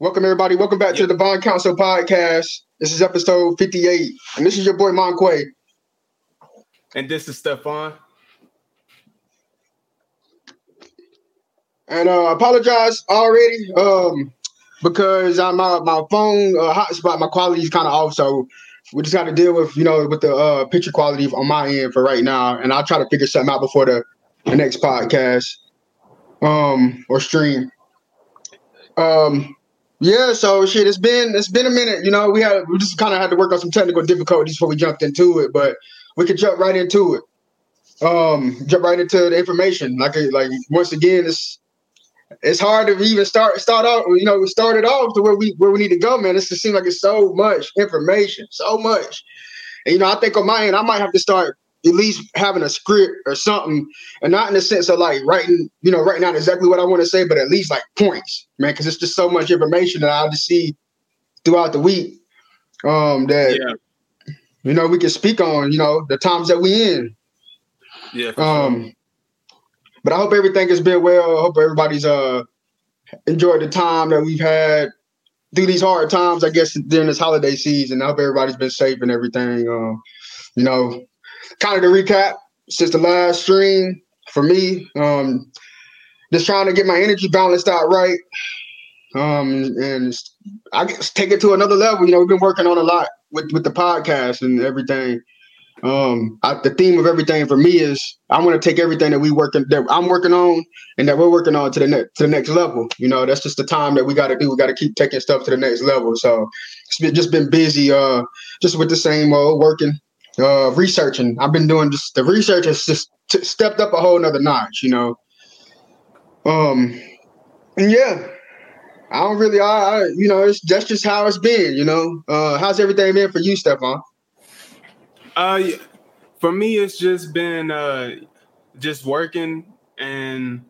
Welcome everybody. Welcome back to the Divine Council podcast. This is episode 58. And this is your boy Monquay. And this is Stefan. And uh, I apologize already um, because I, my my phone uh, hotspot, my quality is kind of off. So we just got to deal with you know with the uh, picture quality on my end for right now. And I'll try to figure something out before the, the next podcast um, or stream. Um, yeah, so shit, it's been it's been a minute. You know, we had we just kind of had to work on some technical difficulties before we jumped into it, but we could jump right into it. Um, jump right into the information. Like like once again, it's it's hard to even start start off. You know, we started off to where we where we need to go, man. It just seems like it's so much information, so much. And you know, I think on my end, I might have to start at least having a script or something, and not in the sense of like writing, you know, writing out exactly what I want to say, but at least like points, man, because it's just so much information that I'll just see throughout the week. Um, that yeah. you know we can speak on, you know, the times that we in. Yeah. Um, sure. but I hope everything has been well. I hope everybody's uh enjoyed the time that we've had through these hard times. I guess during this holiday season. I hope everybody's been safe and everything. Um, you know, kind of to recap, since the last stream for me, um, just trying to get my energy balanced out right. Um, and I guess take it to another level. You know, we've been working on a lot with, with the podcast and everything. Um, I, the theme of everything for me is I want to take everything that we working that I'm working on and that we're working on to the next to the next level. You know, that's just the time that we got to do. We got to keep taking stuff to the next level. So it's been, just been busy, uh, just with the same old working, uh, researching. I've been doing just the research has just t- stepped up a whole nother notch, you know. Um, and yeah, I don't really, I, I you know, it's that's just how it's been, you know. Uh, how's everything been for you, Stefan? Uh, for me, it's just been uh, just working and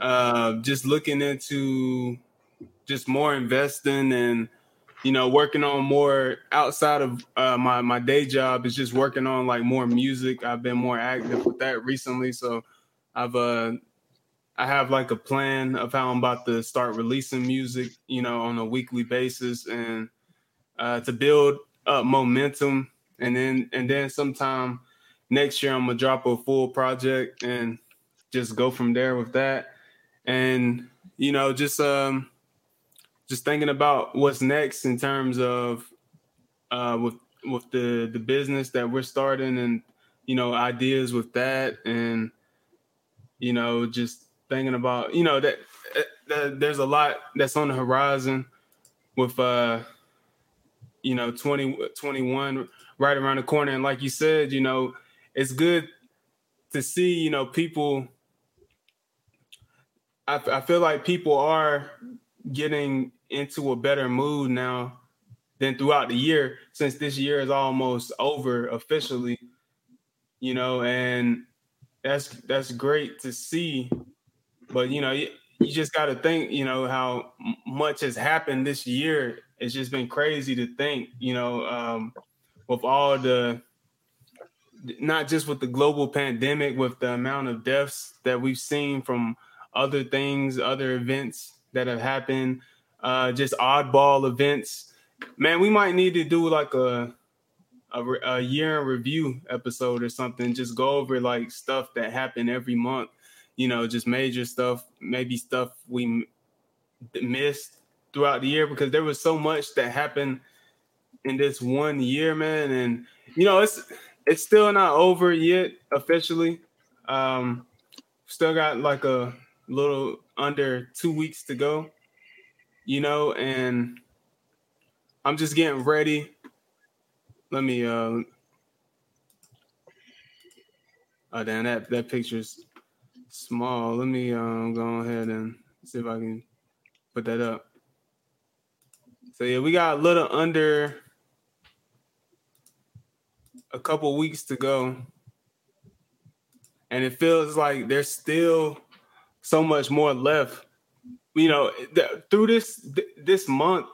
uh, just looking into just more investing and you know, working on more outside of uh, my my day job is just working on like more music. I've been more active with that recently, so I've uh I have like a plan of how I'm about to start releasing music, you know, on a weekly basis and uh, to build up momentum, and then and then sometime next year I'm gonna drop a full project and just go from there with that, and you know, just um just thinking about what's next in terms of uh, with with the the business that we're starting and you know ideas with that and you know just thinking about you know that, that there's a lot that's on the horizon with uh you know 20 21 right around the corner. And like you said you know it's good to see you know people I, I feel like people are getting into a better mood now than throughout the year since this year is almost over officially you know and that's that's great to see. But you know you, you just got to think you know how much has happened this year. It's just been crazy to think you know um, with all the not just with the global pandemic with the amount of deaths that we've seen from other things other events that have happened uh, just oddball events. Man, we might need to do like a, a, a year in review episode or something. Just go over like stuff that happened every month. You know, just major stuff, maybe stuff we missed throughout the year because there was so much that happened in this one year, man. And you know, it's it's still not over yet officially. Um, still got like a little under two weeks to go you know, and I'm just getting ready. Let me uh oh damn that that picture's small. Let me um go ahead and see if I can put that up. So yeah, we got a little under a couple weeks to go. And it feels like there's still so much more left you know, th- through this th- this month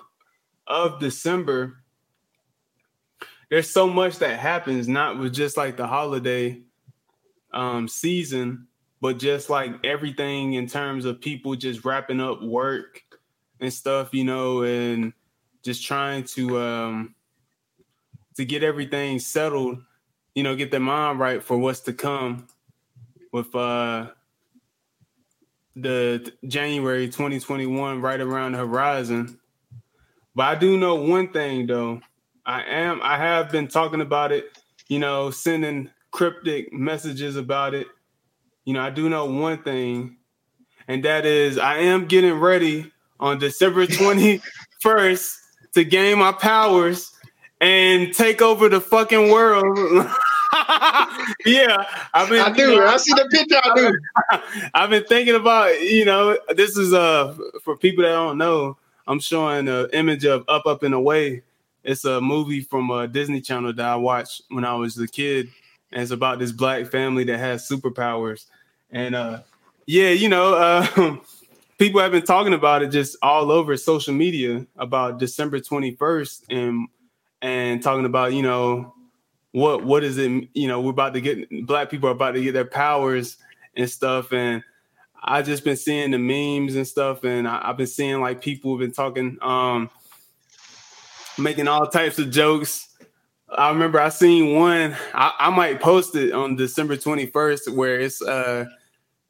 of December, there's so much that happens, not with just like the holiday um, season, but just like everything in terms of people just wrapping up work, and stuff, you know, and just trying to um to get everything settled, you know, get their mind right for what's to come with uh the January 2021 right around the horizon. But I do know one thing though. I am I have been talking about it, you know, sending cryptic messages about it. You know, I do know one thing, and that is I am getting ready on December 21st to gain my powers and take over the fucking world. yeah, I've been. I do. You know, I see the picture. I do. I've been thinking about. You know, this is uh for people that don't know. I'm showing an image of Up, Up and Away. It's a movie from a Disney Channel that I watched when I was a kid, and it's about this black family that has superpowers. And uh, yeah, you know, uh, people have been talking about it just all over social media about December 21st, and and talking about you know what what is it? You know, we're about to get black people are about to get their powers and stuff, and I just been seeing the memes and stuff, and I, have been seeing like people have been talking, um, making all types of jokes. I remember I seen one. I, I might post it on December twenty first, where it's uh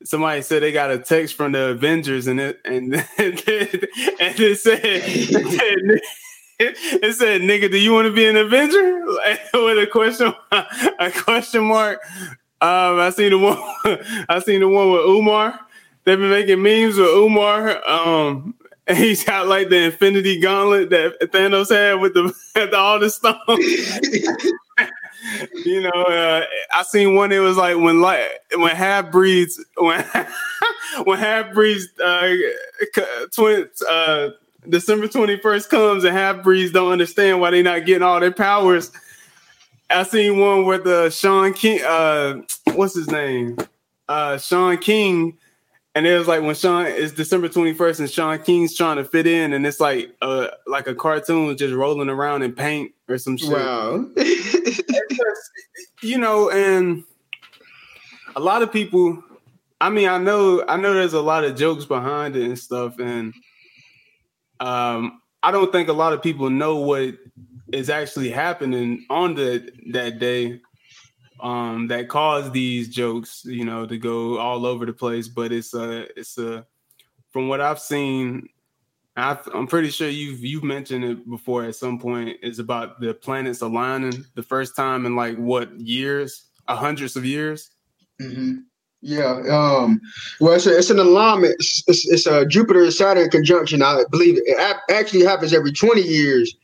somebody said they got a text from the Avengers, and it and and it said, it said it said, "Nigga, do you want to be an Avenger?" With a question, a question mark. Um, I seen the one. I seen the one with Umar. They've been making memes with Umar. Um, and he's got like the Infinity Gauntlet that Thanos had with the, the all the stones. you know, uh, I seen one. It was like when like when half breeds when when half breeds uh, twins. Uh, December 21st comes and half breeds don't understand why they're not getting all their powers. I seen one with the Shaun King, uh, what's his name? Uh, Shaun King. And it was like when Sean is December 21st and Shaun King's trying to fit in, and it's like uh like a cartoon just rolling around in paint or some shit. Wow. you know, and a lot of people, I mean, I know I know there's a lot of jokes behind it and stuff, and um, I don't think a lot of people know what is actually happening on the that day um, that caused these jokes, you know, to go all over the place. But it's a it's a from what I've seen, i am pretty sure you've you've mentioned it before at some point. Is about the planets aligning the first time in like what years, hundreds of years. Mm-hmm. Yeah. Um, well, it's, a, it's an alignment. It's, it's, it's, a Jupiter Saturn conjunction. I believe it actually happens every 20 years.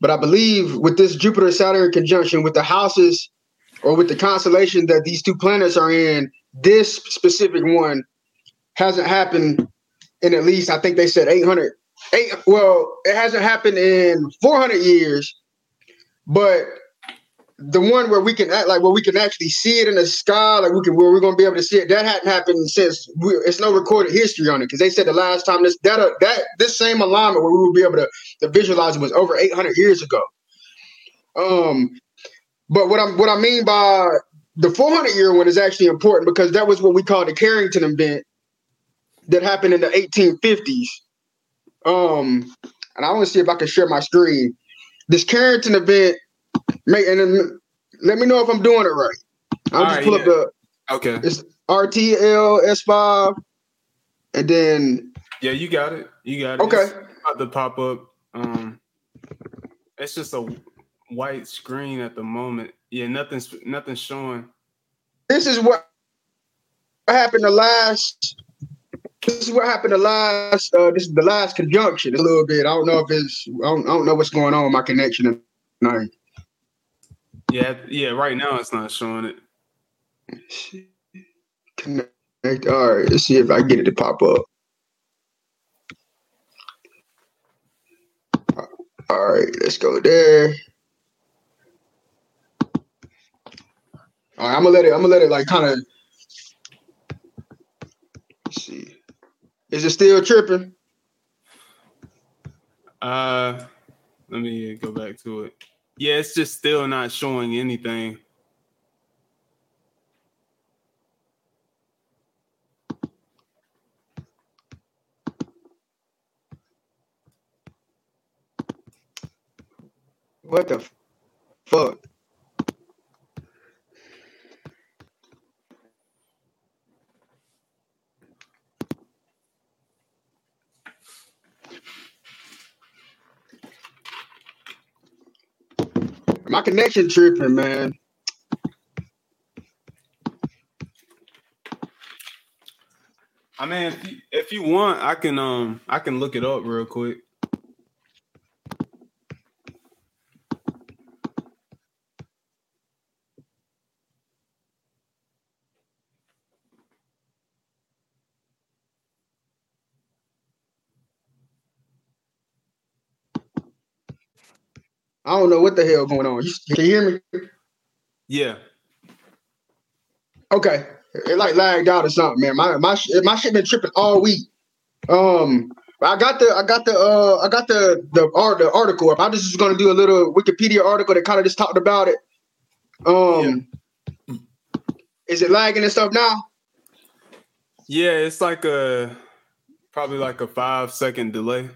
But I believe with this Jupiter Saturn conjunction, with the houses or with the constellation that these two planets are in, this specific one hasn't happened in at least, I think they said 800. Eight, well, it hasn't happened in 400 years. But the one where we can act like where we can actually see it in the sky, like we can where we're gonna be able to see it. That hadn't happened since we, it's no recorded history on it because they said the last time this that uh, that this same alignment where we would be able to, to visualize it was over 800 years ago. Um, but what I'm what I mean by the 400 year one is actually important because that was what we call the Carrington event that happened in the 1850s. Um, and I want to see if I can share my screen. This Carrington event Make and then let me know if I'm doing it right. I'll All just right, pull yeah. up the okay. It's RTL S5, and then yeah, you got it. You got it. Okay. It's about to pop up. Um, it's just a white screen at the moment. Yeah, nothing's nothing's showing. This is what happened the last. This is what happened the last. Uh, this is the last conjunction. A little bit. I don't know if it's. I don't, I don't know what's going on with my connection tonight. Yeah, yeah. Right now, it's not showing it. Connect. All right. Let's see if I get it to pop up. All right. Let's go there. All right. I'm gonna let it. I'm gonna let it like kind of. See. Is it still tripping? Uh, let me go back to it. Yeah, it's just still not showing anything. What the fuck? Connection tripping, man. I mean, if you, if you want, I can um I can look it up real quick. Don't know what the hell going on. You, can you hear me? Yeah. Okay. It like lagged out or something, man. My my my shit been tripping all week. Um, I got the I got the uh I got the the art the article up. I just was gonna do a little Wikipedia article that kind of just talked about it. Um, yeah. is it lagging and stuff now? Yeah, it's like a probably like a five second delay.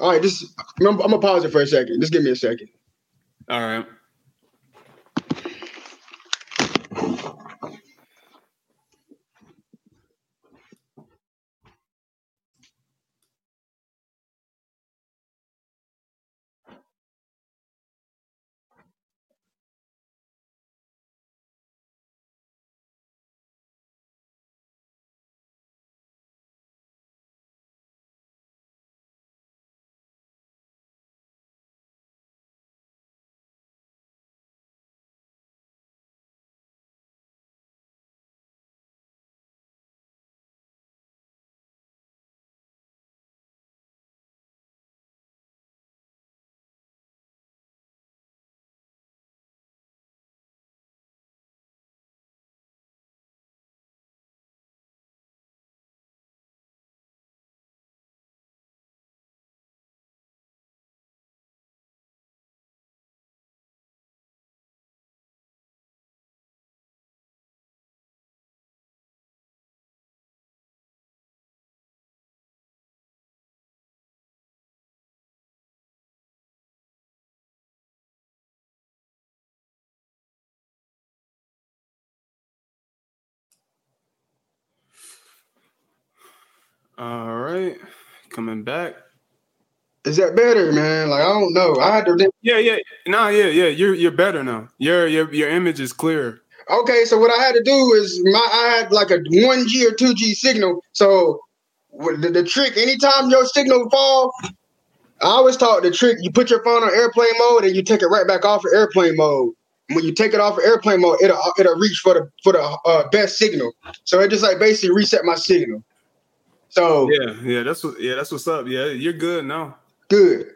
All right, just I'm, I'm gonna pause it for a second. Just give me a second. All right. All right, coming back. Is that better, man? Like I don't know. I had to. Yeah, yeah, no, yeah, yeah. You're you're better now. Your your your image is clear. Okay, so what I had to do is my I had like a one G or two G signal. So the, the trick, anytime your signal fall, I always taught the trick. You put your phone on airplane mode and you take it right back off of airplane mode. When you take it off of airplane mode, it'll it'll reach for the for the uh, best signal. So it just like basically reset my signal. So yeah, yeah, that's what yeah, that's what's up. Yeah, you're good now. Good.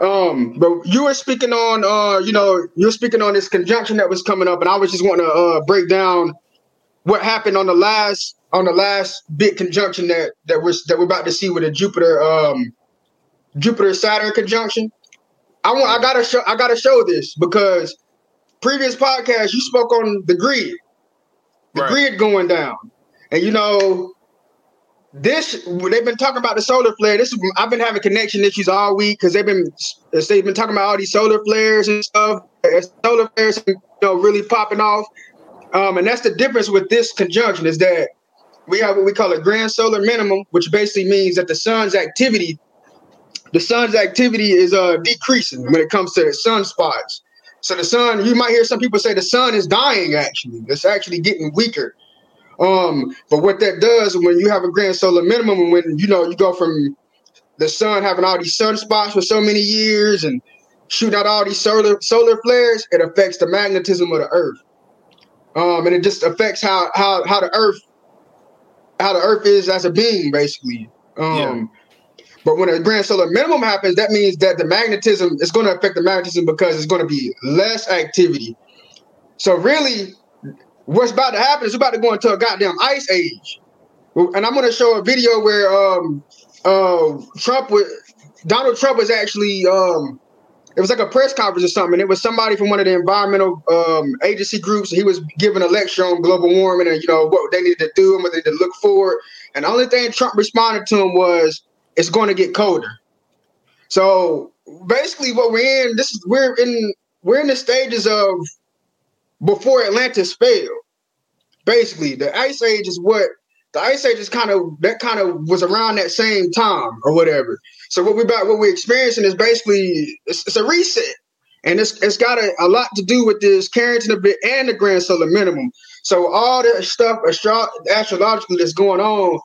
Um, but you were speaking on uh, you know, you're speaking on this conjunction that was coming up, and I was just wanting to uh break down what happened on the last on the last big conjunction that that was that we're about to see with the Jupiter um Jupiter Saturn conjunction. I want I gotta show I gotta show this because previous podcast you spoke on the grid, the right. grid going down, and you know this they've been talking about the solar flare. This I've been having connection issues all week because they've been they've been talking about all these solar flares and stuff. Solar flares, you know, really popping off. Um, and that's the difference with this conjunction is that we have what we call a grand solar minimum, which basically means that the sun's activity, the sun's activity is uh decreasing when it comes to the sunspots. So the sun, you might hear some people say the sun is dying. Actually, it's actually getting weaker. Um, but what that does when you have a grand solar minimum, when you know you go from the sun having all these sunspots for so many years and shooting out all these solar solar flares, it affects the magnetism of the Earth. Um, and it just affects how how how the Earth how the Earth is as a being, basically. Um, yeah. But when a grand solar minimum happens, that means that the magnetism is going to affect the magnetism because it's going to be less activity. So really, what's about to happen is we're about to go into a goddamn ice age. And I'm going to show a video where um, uh, Trump was Donald Trump was actually um, it was like a press conference or something. And it was somebody from one of the environmental um, agency groups. He was giving a lecture on global warming and you know what they needed to do and what they needed to look for. And the only thing Trump responded to him was, "It's going to get colder." So basically, what we're in this is we're in we're in the stages of before Atlantis fell. Basically, the Ice Age is what the Ice Age is kind of that kind of was around that same time or whatever. So what we about what we're experiencing is basically it's, it's a reset, and it's it's got a, a, lot to do with this Carrington event and the Grand Solar Minimum. So all the stuff astro- astrologically that's going on,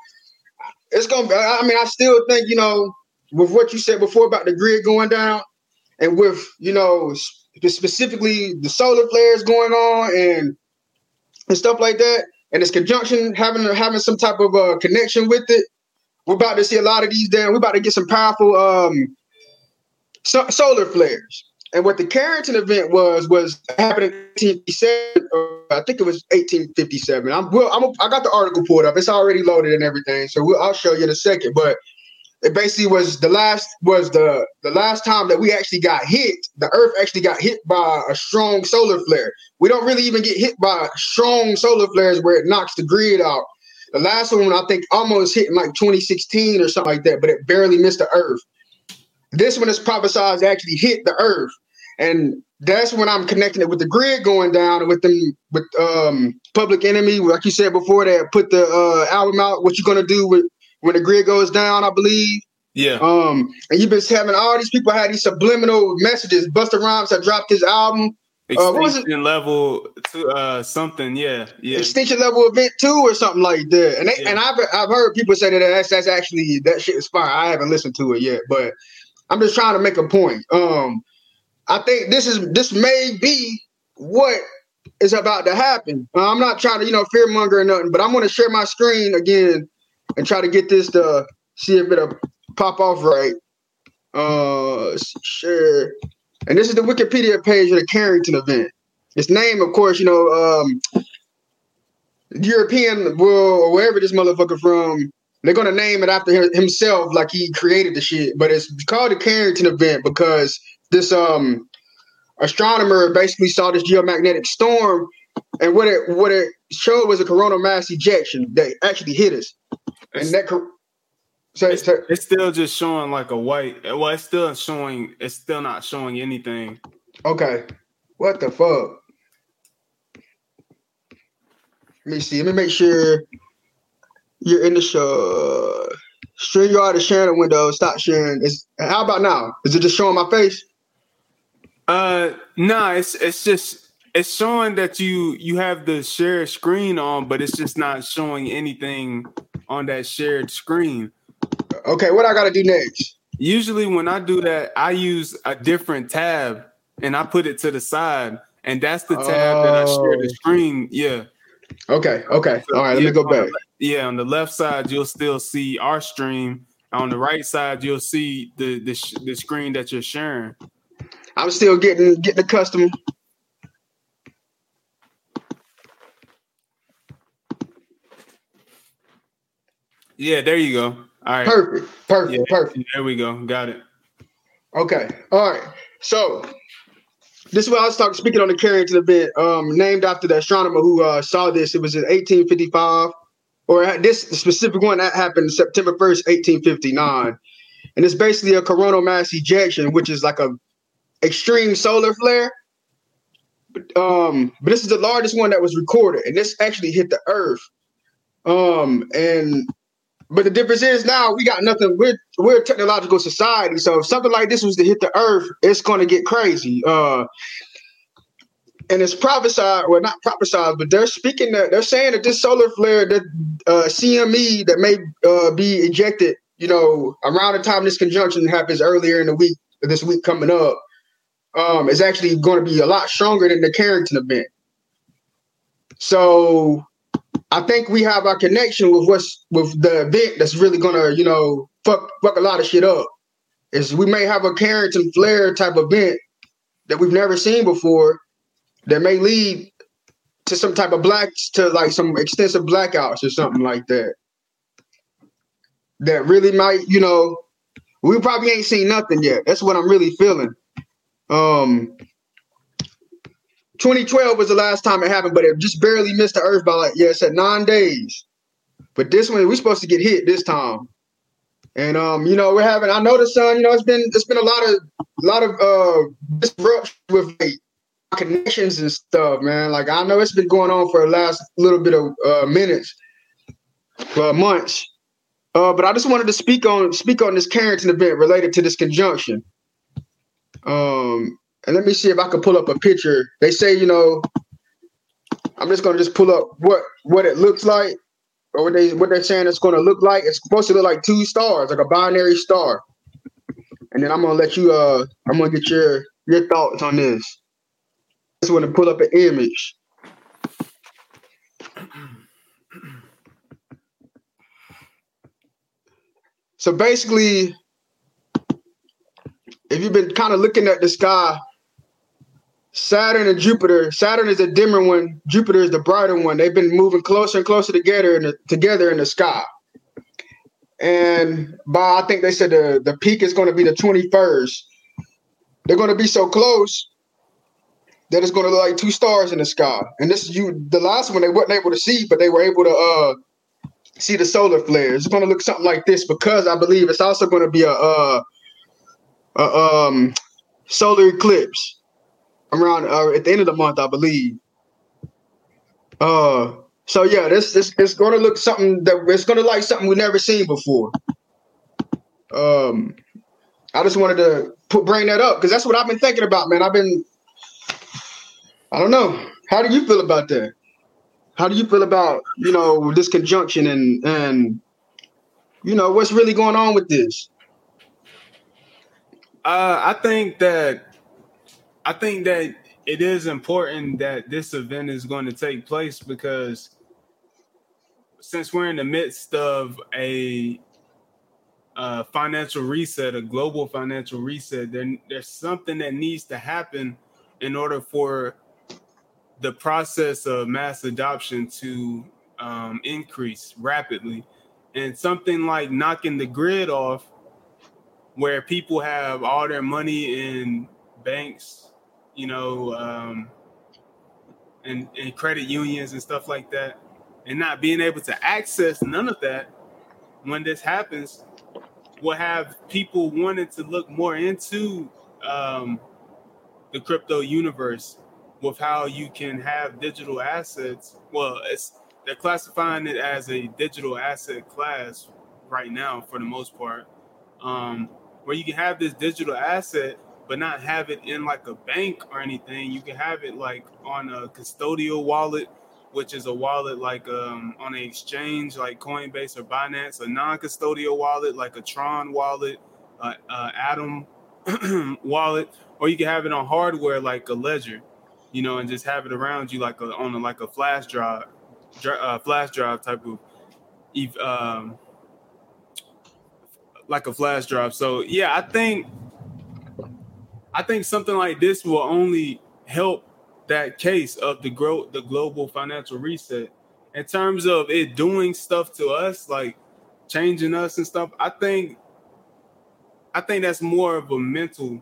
it's gonna. I mean, I still think you know with what you said before about the grid going down, and with you know specifically the solar flares going on and and stuff like that and this conjunction having having some type of uh, connection with it. We're about to see a lot of these damn. We're about to get some powerful um, so, solar flares. And what the Carrington event was was happening in 1857. I think it was 1857. I'm well. I'm a, I got the article pulled up. It's already loaded and everything. So we'll, I'll show you in a second. But it basically was the last was the the last time that we actually got hit. The Earth actually got hit by a strong solar flare. We don't really even get hit by strong solar flares where it knocks the grid out. The last one I think almost hit in like 2016 or something like that, but it barely missed the Earth. This one is prophesied actually hit the Earth, and that's when I'm connecting it with the grid going down and with them with um Public Enemy, like you said before, that put the uh, album out. What you gonna do with when the grid goes down, I believe. Yeah. Um, and you've been having all these people had these subliminal messages. Busta Rhymes had dropped his album. Uh, what was it? level to uh something, yeah, yeah. Extinction level event two or something like that. And they, yeah. and I've I've heard people say that that's that's actually that shit is fire. I haven't listened to it yet, but I'm just trying to make a point. Um, I think this is this may be what is about to happen. Uh, I'm not trying to you know fear monger or nothing, but I'm going to share my screen again and try to get this to see if it'll pop off right. Uh, sure. And this is the Wikipedia page of the Carrington event. Its name, of course, you know, um, European or wherever this motherfucker from, they're gonna name it after him, himself, like he created the shit. But it's called the Carrington event because this um astronomer basically saw this geomagnetic storm, and what it what it showed was a coronal mass ejection that actually hit us and that so it's, it's, still just showing like a white. Well, it's still showing. It's still not showing anything. Okay, what the fuck? Let me see. Let me make sure you're in the show. StreamYard is sharing the window. Stop sharing. Is how about now? Is it just showing my face? Uh, no. Nah, it's it's just it's showing that you you have the share screen on, but it's just not showing anything on that shared screen. Okay, what I got to do next? Usually, when I do that, I use a different tab and I put it to the side, and that's the tab oh. that I share the oh. screen. Yeah. Okay. Okay. All right. Let yeah, me go back. The, yeah, on the left side, you'll still see our stream. On the right side, you'll see the the, the screen that you're sharing. I'm still getting getting the Yeah, there you go. All right. Perfect. Perfect. Yeah, perfect. There we go. Got it. Okay. All right. So this is what I was talking speaking on the Carrington event, um, named after the astronomer who uh, saw this. It was in 1855, or this specific one that happened September 1st, 1859. And it's basically a coronal mass ejection, which is like a extreme solar flare. Um, but this is the largest one that was recorded, and this actually hit the Earth. Um, and but the difference is now we got nothing. We're we're a technological society, so if something like this was to hit the earth, it's going to get crazy. Uh, and it's prophesied, well, not prophesied, but they're speaking that they're saying that this solar flare, that uh, CME that may uh, be ejected, you know, around the time this conjunction happens earlier in the week, this week coming up, um, is actually going to be a lot stronger than the Carrington event. So I think we have our connection with what's with the event that's really gonna, you know, fuck fuck a lot of shit up. Is we may have a Carrington Flare type event that we've never seen before that may lead to some type of blacks to like some extensive blackouts or something like that. That really might, you know, we probably ain't seen nothing yet. That's what I'm really feeling. Um, 2012 was the last time it happened, but it just barely missed the earth by like, yeah, it said nine days. But this one, we're supposed to get hit this time. And um, you know, we're having. I know the sun. You know, it's been it's been a lot of a lot of uh disruption with like, connections and stuff, man. Like I know it's been going on for the last little bit of uh, minutes, uh, months. Uh, but I just wanted to speak on speak on this Carrington event related to this conjunction. Um, and let me see if I can pull up a picture. They say, you know, I'm just gonna just pull up what what it looks like, or what they what they're saying it's gonna look like. It's supposed to look like two stars, like a binary star. And then I'm gonna let you uh I'm gonna get your your thoughts on this. Just want to pull up an image. So basically, if you've been kind of looking at the sky, Saturn and Jupiter, Saturn is the dimmer one, Jupiter is the brighter one. They've been moving closer and closer together in the, together in the sky. And by I think they said the, the peak is going to be the 21st. They're going to be so close that it's going to look like two stars in the sky. And this is you the last one they weren't able to see, but they were able to uh see the solar flares. It's going to look something like this because I believe it's also going to be a uh a um solar eclipse around uh, at the end of the month, I believe. Uh, so yeah, this this it's going to look something that it's going to like something we've never seen before. Um, I just wanted to put bring that up because that's what I've been thinking about, man. I've been, I don't know. How do you feel about that? How do you feel about you know this conjunction and and you know what's really going on with this? Uh, I think that I think that it is important that this event is going to take place because since we're in the midst of a financial reset, a global financial reset, there's something that needs to happen in order for the process of mass adoption to um, increase rapidly. And something like knocking the grid off, where people have all their money in banks, you know, um, and, and credit unions and stuff like that, and not being able to access none of that when this happens will have people wanting to look more into um, the crypto universe with how you can have digital assets. Well, it's they're classifying it as a digital asset class right now for the most part, um, where you can have this digital asset but not have it in like a bank or anything. You can have it like on a custodial wallet, which is a wallet like um, on an exchange like Coinbase or Binance, a non-custodial wallet like a Tron wallet, uh, uh, Atom wallet, or you can have it on hardware like a Ledger, you know, and just have it around you like a, on a, like a flash drive, uh, flash drive type of, um, like a flash drive. So yeah, I think I think something like this will only help that case of the growth, the global financial reset. In terms of it doing stuff to us, like changing us and stuff, I think I think that's more of a mental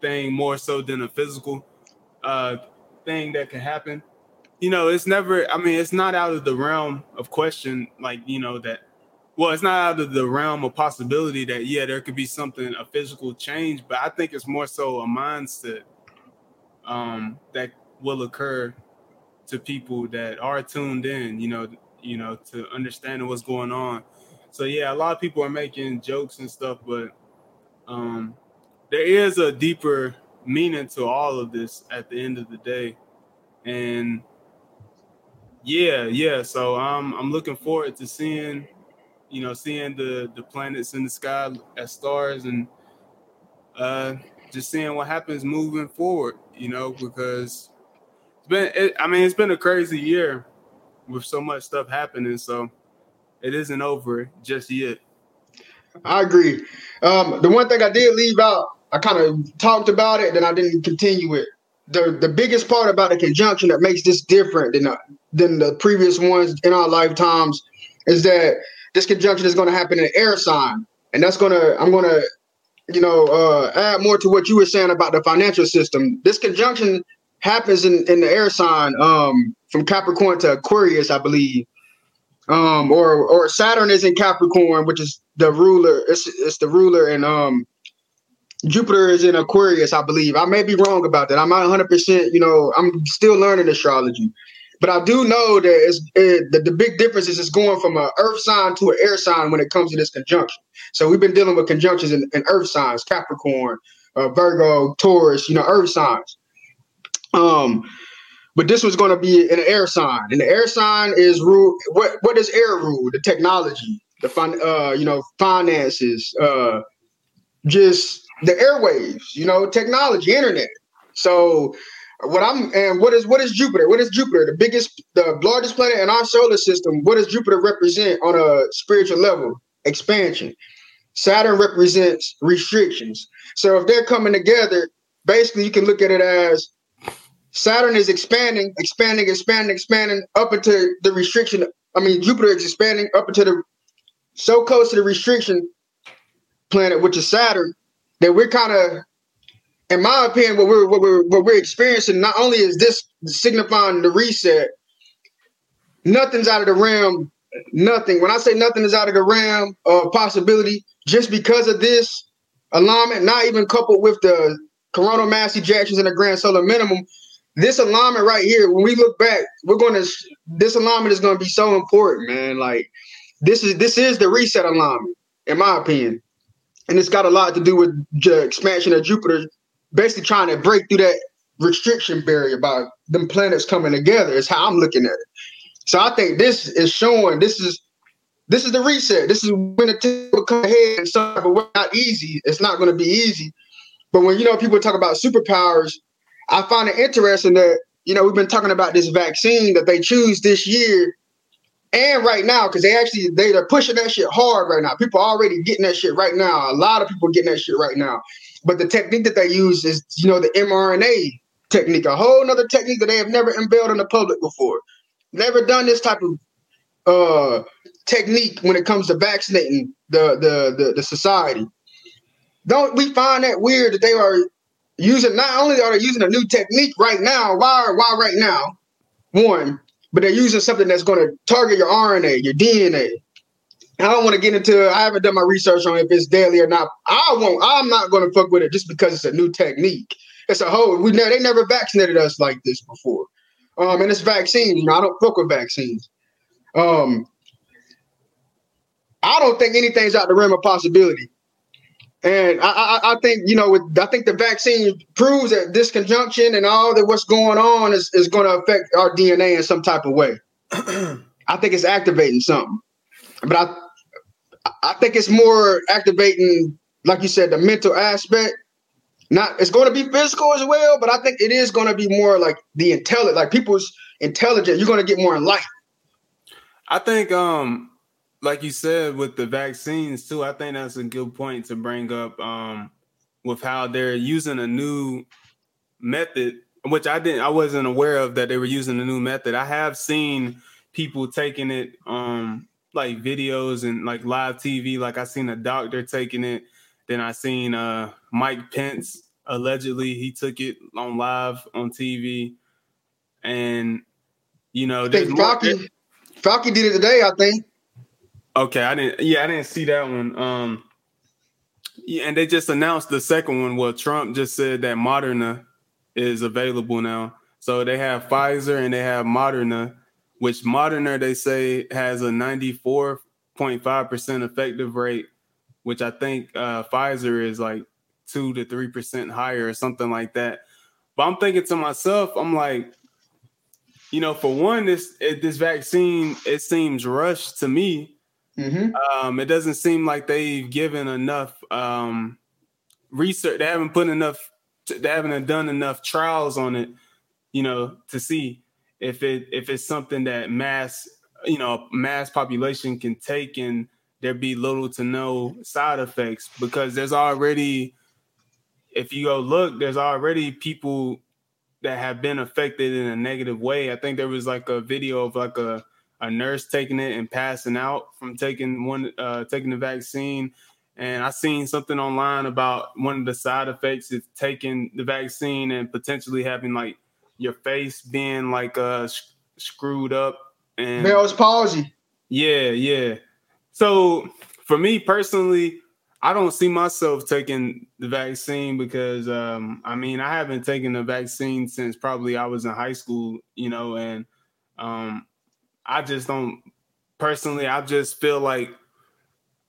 thing more so than a physical uh thing that can happen. You know, it's never I mean, it's not out of the realm of question, like, you know, that well, it's not out of the realm of possibility that yeah, there could be something a physical change, but I think it's more so a mindset um, that will occur to people that are tuned in, you know, you know, to understanding what's going on. So yeah, a lot of people are making jokes and stuff, but um, there is a deeper meaning to all of this at the end of the day, and yeah, yeah. So I'm I'm looking forward to seeing you know, seeing the the planets in the sky as stars and uh, just seeing what happens moving forward. You know, because it's been, it, I mean, it's been a crazy year with so much stuff happening. So it isn't over just yet. I agree. Um, the one thing I did leave out, I kind of talked about it, then I didn't continue it. The the biggest part about the conjunction that makes this different than than the previous ones in our lifetimes is that this conjunction is going to happen in an air sign, and that's going to I'm going to you know uh, add more to what you were saying about the financial system. This conjunction happens in, in the air sign um, from Capricorn to Aquarius, I believe. Um, or or Saturn is in Capricorn, which is the ruler. It's it's the ruler, and um, Jupiter is in Aquarius, I believe. I may be wrong about that. I'm not 100. percent You know, I'm still learning astrology, but I do know that it's it, the, the big difference is it's going from an Earth sign to an air sign when it comes to this conjunction. So we've been dealing with conjunctions in, in Earth signs, Capricorn, uh, Virgo, Taurus, you know, Earth signs. Um, but this was going to be an air sign, and the air sign is rule. What what does air rule? The technology, the fin, uh, you know, finances, uh, just the airwaves, you know, technology, internet. So what I'm and what is what is Jupiter? What is Jupiter? The biggest, the largest planet in our solar system. What does Jupiter represent on a spiritual level? Expansion. Saturn represents restrictions. So if they're coming together, basically you can look at it as Saturn is expanding, expanding, expanding, expanding up into the restriction. I mean, Jupiter is expanding up into the so close to the restriction planet, which is Saturn, that we're kind of, in my opinion, what we're what we're what we're experiencing. Not only is this signifying the reset, nothing's out of the realm. Nothing. When I say nothing is out of the realm of possibility, just because of this alignment, not even coupled with the coronal mass ejections and the grand solar minimum, this alignment right here, when we look back, we're going to this alignment is going to be so important, man. Like this is this is the reset alignment, in my opinion, and it's got a lot to do with the expansion of Jupiter, basically trying to break through that restriction barrier by them planets coming together. Is how I'm looking at it. So I think this is showing this is this is the reset. This is when the table come ahead and stuff, but we're not easy. It's not going to be easy. But when you know people talk about superpowers I find it interesting that you know we've been talking about this vaccine that they choose this year and right now because they actually they are pushing that shit hard right now. People are already getting that shit right now. A lot of people getting that shit right now. But the technique that they use is you know the mRNA technique, a whole other technique that they have never unveiled in the public before. Never done this type of uh technique when it comes to vaccinating the the the, the society. Don't we find that weird that they are using not only are they using a new technique right now, why why right now? One, but they're using something that's going to target your RNA, your DNA. I don't want to get into. it. I haven't done my research on if it's deadly or not. I won't. I'm not going to fuck with it just because it's a new technique. It's a whole. We never. They never vaccinated us like this before. Um, and it's vaccines. You know, I don't fuck with vaccines. Um, I don't think anything's out the realm of possibility. And I, I, I, think you know, with, I think the vaccine proves that this conjunction and all that what's going on is, is going to affect our DNA in some type of way. I think it's activating something, but I I think it's more activating, like you said, the mental aspect. Not it's going to be physical as well, but I think it is going to be more like the intelligent, like people's intelligent. You're going to get more enlightened. I think um like you said with the vaccines too, I think that's a good point to bring up um, with how they're using a new method, which I didn't, I wasn't aware of that they were using a new method. I have seen people taking it, um, like videos and like live TV. Like I seen a doctor taking it. Then I seen uh, Mike Pence allegedly he took it on live on TV, and you know, I think Fauci did it today. I think. Okay, I didn't. Yeah, I didn't see that one. Um, yeah, and they just announced the second one. Well, Trump just said that Moderna is available now. So they have Pfizer and they have Moderna, which Moderna they say has a ninety four point five percent effective rate, which I think uh, Pfizer is like two to three percent higher or something like that. But I'm thinking to myself, I'm like, you know, for one, this this vaccine it seems rushed to me Mm-hmm. Um, it doesn't seem like they've given enough um, research. They haven't put enough. They haven't done enough trials on it, you know, to see if it if it's something that mass, you know, mass population can take and there be little to no side effects because there's already, if you go look, there's already people that have been affected in a negative way. I think there was like a video of like a a nurse taking it and passing out from taking one uh, taking the vaccine. And I seen something online about one of the side effects of taking the vaccine and potentially having like your face being like uh sh- screwed up and Bell's palsy. Yeah, yeah. So for me personally, I don't see myself taking the vaccine because um, I mean I haven't taken the vaccine since probably I was in high school, you know, and um, I just don't personally. I just feel like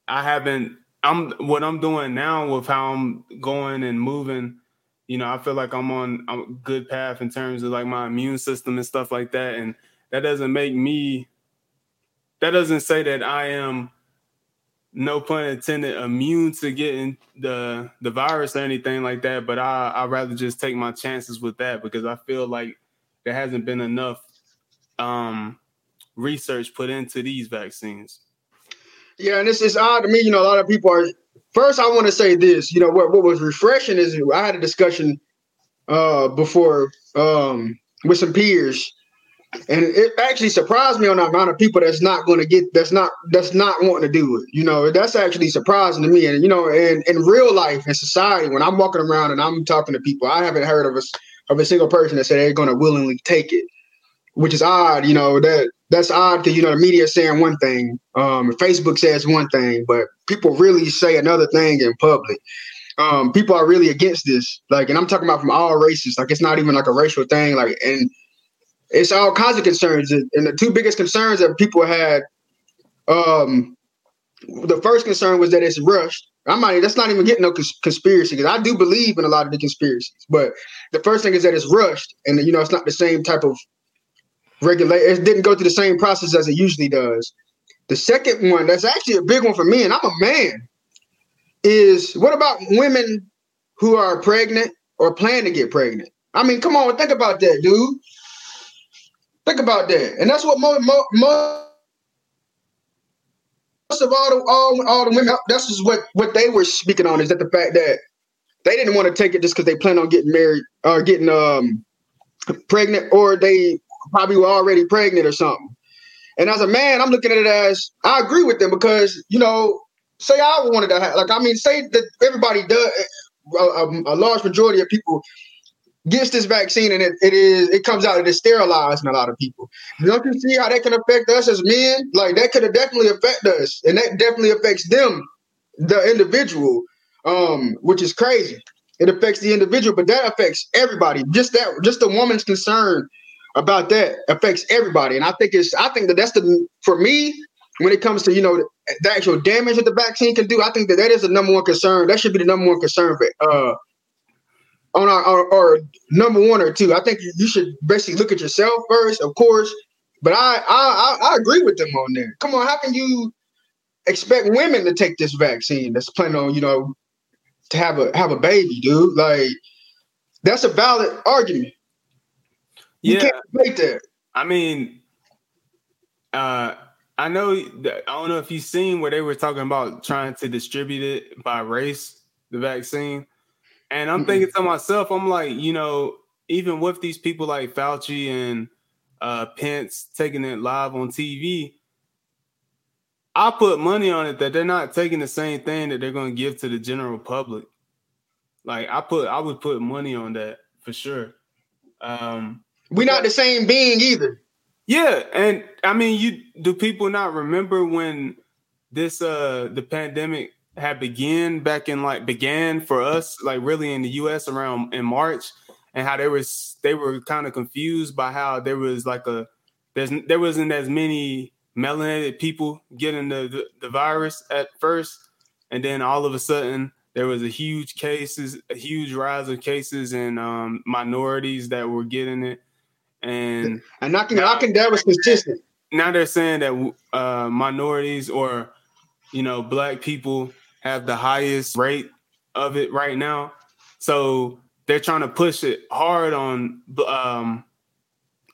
I haven't. I'm what I'm doing now with how I'm going and moving. You know, I feel like I'm on a good path in terms of like my immune system and stuff like that, and that doesn't make me. That doesn't say that I am no pun intended, immune to getting the the virus or anything like that. But I I rather just take my chances with that because I feel like there hasn't been enough um, research put into these vaccines. Yeah, and this is odd to me. You know, a lot of people are. First, I want to say this. You know, what what was refreshing is I had a discussion uh, before um, with some peers and it actually surprised me on the amount of people that's not going to get that's not that's not wanting to do it you know that's actually surprising to me and you know in, in real life in society when i'm walking around and i'm talking to people i haven't heard of a, of a single person that said they're going to willingly take it which is odd you know that that's odd because you know the media is saying one thing um, facebook says one thing but people really say another thing in public um, people are really against this like and i'm talking about from all races like it's not even like a racial thing like and it's all kinds of concerns. And the two biggest concerns that people had, um, the first concern was that it's rushed. I might that's not even getting no cons- conspiracy because I do believe in a lot of the conspiracies. But the first thing is that it's rushed, and you know it's not the same type of regulate. It didn't go through the same process as it usually does. The second one, that's actually a big one for me, and I'm a man, is what about women who are pregnant or plan to get pregnant? I mean, come on, think about that, dude. Think about that, and that's what most, most, most of all the all, all the women. That's just what what they were speaking on is that the fact that they didn't want to take it just because they plan on getting married or getting um pregnant, or they probably were already pregnant or something. And as a man, I'm looking at it as I agree with them because you know, say I wanted to have, like I mean, say that everybody does. A, a, a large majority of people gets this vaccine and it, it is it comes out it is sterilizing a lot of people. Don't you see how that can affect us as men? Like that could definitely affect us, and that definitely affects them, the individual, um, which is crazy. It affects the individual, but that affects everybody. Just that, just the woman's concern about that affects everybody, and I think it's I think that that's the for me when it comes to you know the actual damage that the vaccine can do. I think that that is the number one concern. That should be the number one concern for uh on our, our, our, number one or two. I think you should basically look at yourself first, of course. But I, I I agree with them on there. Come on, how can you expect women to take this vaccine that's planning on you know to have a have a baby, dude? Like that's a valid argument. You yeah, can't make that. I mean, uh, I know. I don't know if you've seen where they were talking about trying to distribute it by race, the vaccine. And I'm thinking to myself, I'm like, you know, even with these people like Fauci and uh, Pence taking it live on TV, I put money on it that they're not taking the same thing that they're going to give to the general public. Like I put, I would put money on that for sure. Um, We're not the same being either. Yeah, and I mean, you do people not remember when this uh the pandemic had began back in like began for us like really in the US around in March? And how they was they were kind of confused by how there was like a there's there wasn't as many melanated people getting the, the, the virus at first. And then all of a sudden there was a huge cases a huge rise of cases and um, minorities that were getting it and and can I can that was consistent now they're saying that uh, minorities or you know black people have the highest rate of it right now. So they're trying to push it hard on um,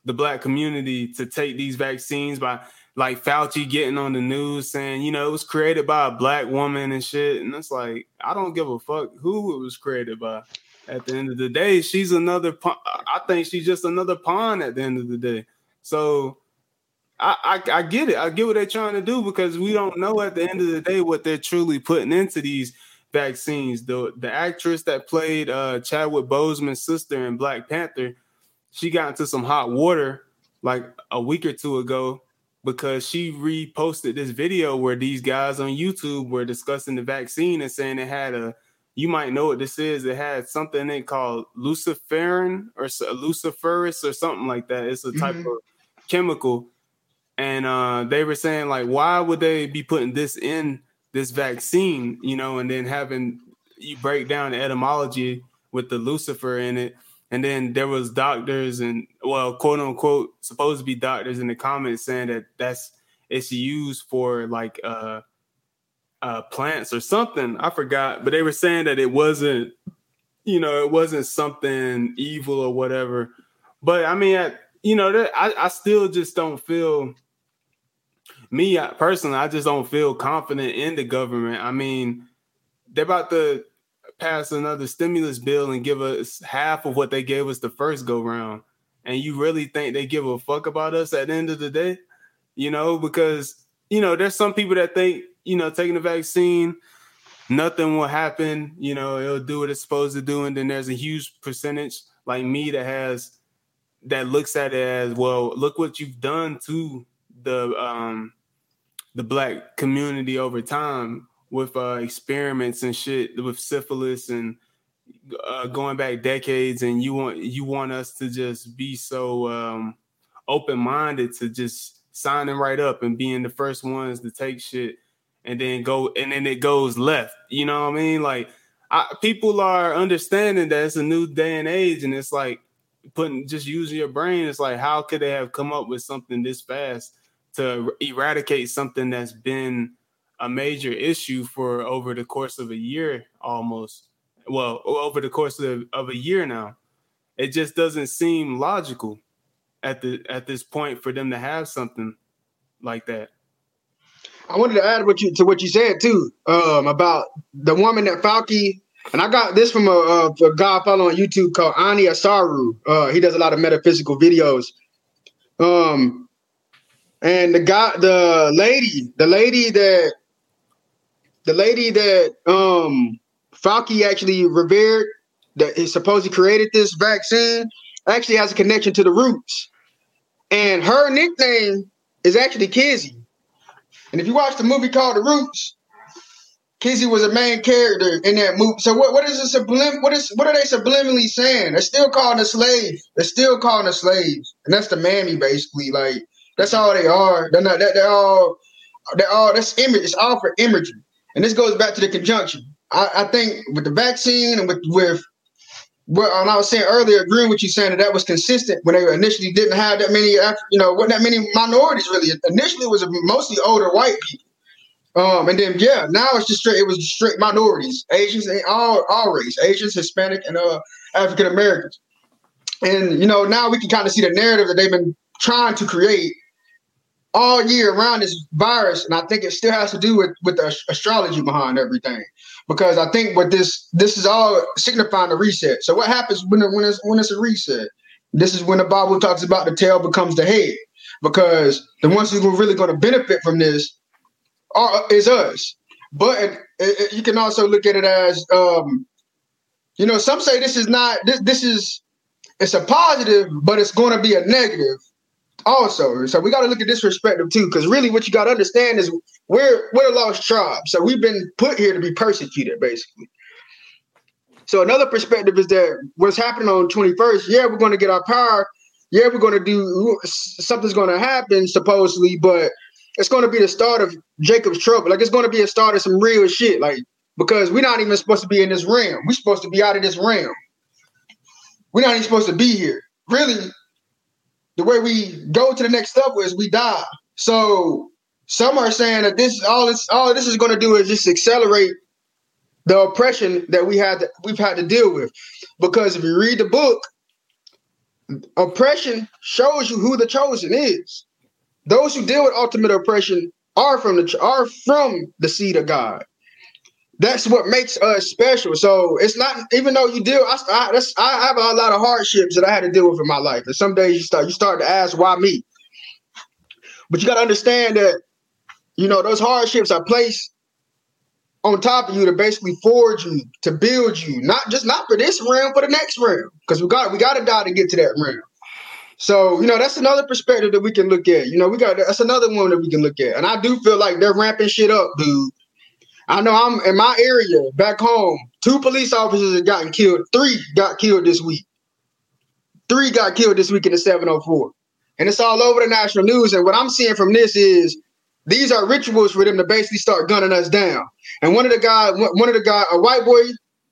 the black community to take these vaccines by like Fauci getting on the news saying, you know, it was created by a black woman and shit. And it's like, I don't give a fuck who it was created by. At the end of the day, she's another. I think she's just another pawn. At the end of the day, so I, I, I get it. I get what they're trying to do because we don't know at the end of the day what they're truly putting into these vaccines. The the actress that played uh, Chadwick Boseman's sister in Black Panther, she got into some hot water like a week or two ago because she reposted this video where these guys on YouTube were discussing the vaccine and saying it had a you might know what this is. It had something in it called luciferin or luciferus or something like that. It's a type mm-hmm. of chemical. And uh, they were saying like, why would they be putting this in this vaccine? You know, and then having you break down the etymology with the lucifer in it. And then there was doctors and well, quote unquote, supposed to be doctors in the comments saying that that's it's used for like uh uh, plants or something. I forgot, but they were saying that it wasn't, you know, it wasn't something evil or whatever. But I mean, I, you know, that, I, I still just don't feel. Me personally, I just don't feel confident in the government. I mean, they're about to pass another stimulus bill and give us half of what they gave us the first go round. And you really think they give a fuck about us at the end of the day? You know, because you know, there's some people that think you know, taking the vaccine, nothing will happen. You know, it'll do what it's supposed to do. And then there's a huge percentage like me that has that looks at it as well. Look what you've done to the um the black community over time with uh experiments and shit with syphilis and uh, going back decades and you want you want us to just be so um open minded to just signing right up and being the first ones to take shit and then go and then it goes left. You know what I mean? Like I, people are understanding that it's a new day and age, and it's like putting just using your brain. It's like how could they have come up with something this fast to eradicate something that's been a major issue for over the course of a year almost. Well, over the course of, of a year now, it just doesn't seem logical at the at this point for them to have something like that. I wanted to add what you to what you said too um, about the woman that Fauci. And I got this from a, a guy I follow on YouTube called Ani Asaru. Uh, he does a lot of metaphysical videos. Um, and the guy, the lady, the lady that, the lady that um Fauci actually revered, that is supposed to created this vaccine, actually has a connection to the roots. And her nickname is actually Kizzy. And if you watch the movie called The Roots, Kizzy was a main character in that movie. So what, what is a sublim what is what are they subliminally saying? They're still calling us slaves. They're still calling us slaves. And that's the mammy basically. Like that's all they are. They're not that they're all they're all that's image, it's all for imagery. And this goes back to the conjunction. I, I think with the vaccine and with with what I was saying earlier, agreeing with you saying that that was consistent when they initially didn't have that many, you know, wasn't that many minorities really. Initially, it was mostly older white people. Um, and then yeah, now it's just straight. It was straight minorities, Asians, all all race, Asians, Hispanic, and uh, African Americans. And you know, now we can kind of see the narrative that they've been trying to create all year around this virus, and I think it still has to do with with the astrology behind everything because I think what this this is all signifying a reset. So what happens when when it's when it's a reset? This is when the Bible talks about the tail becomes the head, because the ones who are really going to benefit from this are is us. But it, it, you can also look at it as, um, you know, some say this is not this this is it's a positive, but it's going to be a negative also. So we got to look at this perspective too, because really, what you got to understand is we're we're a lost tribe. So we've been put here to be persecuted, basically. So another perspective is that what's happening on 21st, yeah, we're going to get our power. Yeah, we're going to do something's going to happen supposedly, but it's going to be the start of Jacob's trouble. Like it's going to be a start of some real shit. Like because we're not even supposed to be in this realm. We're supposed to be out of this realm. We're not even supposed to be here. Really, the way we go to the next level is we die. So some are saying that this all this all this is going to do is just accelerate the oppression that we had to, we've had to deal with. Because if you read the book, oppression shows you who the chosen is. Those who deal with ultimate oppression are from the are from the seed of God. That's what makes us special. So it's not even though you deal. I, I, I have a lot of hardships that I had to deal with in my life, and some days you start you start to ask why me. But you got to understand that you know, those hardships are placed on top of you to basically forge you, to build you, not just not for this realm, for the next realm. Because we got we got to die to get to that realm. So, you know, that's another perspective that we can look at. You know, we got that's another one that we can look at. And I do feel like they're ramping shit up, dude. I know I'm in my area back home. Two police officers have gotten killed. Three got killed this week. Three got killed this week in the 704. And it's all over the national news. And what I'm seeing from this is these are rituals for them to basically start gunning us down. And one of the guy, one of the guy, a white boy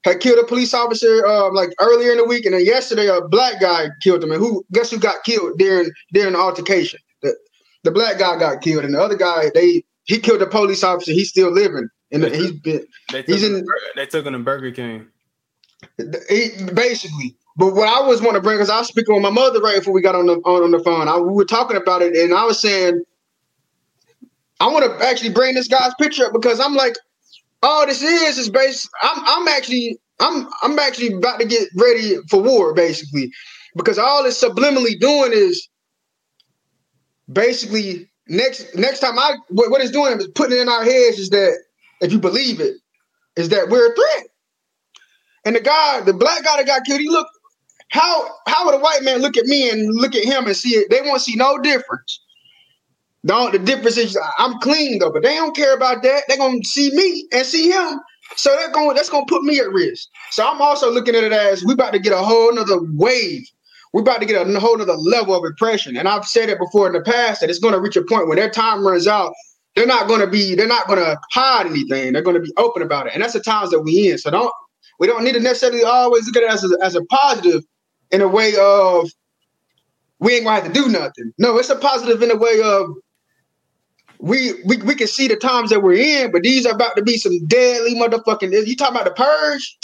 had killed a police officer um, like earlier in the week, and then yesterday a black guy killed him. And who guess who got killed during during the altercation? The the black guy got killed, and the other guy they he killed a police officer. He's still living, and they he's been he's in. They took him to Burger King. He, basically, but what I was want to bring, because I was speaking with my mother right before we got on the on, on the phone. I, we were talking about it, and I was saying, I want to actually bring this guy's picture up because I'm like, all this is is based. I'm I'm actually I'm I'm actually about to get ready for war, basically, because all it's subliminally doing is basically next next time I what, what it's doing is putting it in our heads is that if you believe it, is that we're a threat. And the guy, the black guy that got killed, he looked how how would a white man look at me and look at him and see it? They won't see no difference. The, the difference is I'm clean though, but they don't care about that. They're gonna see me and see him. So they're going that's gonna put me at risk. So I'm also looking at it as we about to get a whole nother wave. We're about to get a whole nother level of oppression. And I've said it before in the past that it's gonna reach a point when their time runs out. They're not gonna be, they're not gonna hide anything. They're gonna be open about it. And that's the times that we in. So don't we don't need to necessarily always look at it as a, as a positive in a way of we ain't gonna have to do nothing. No, it's a positive in a way of we we we can see the times that we're in, but these are about to be some deadly motherfucking. You talking about the purge?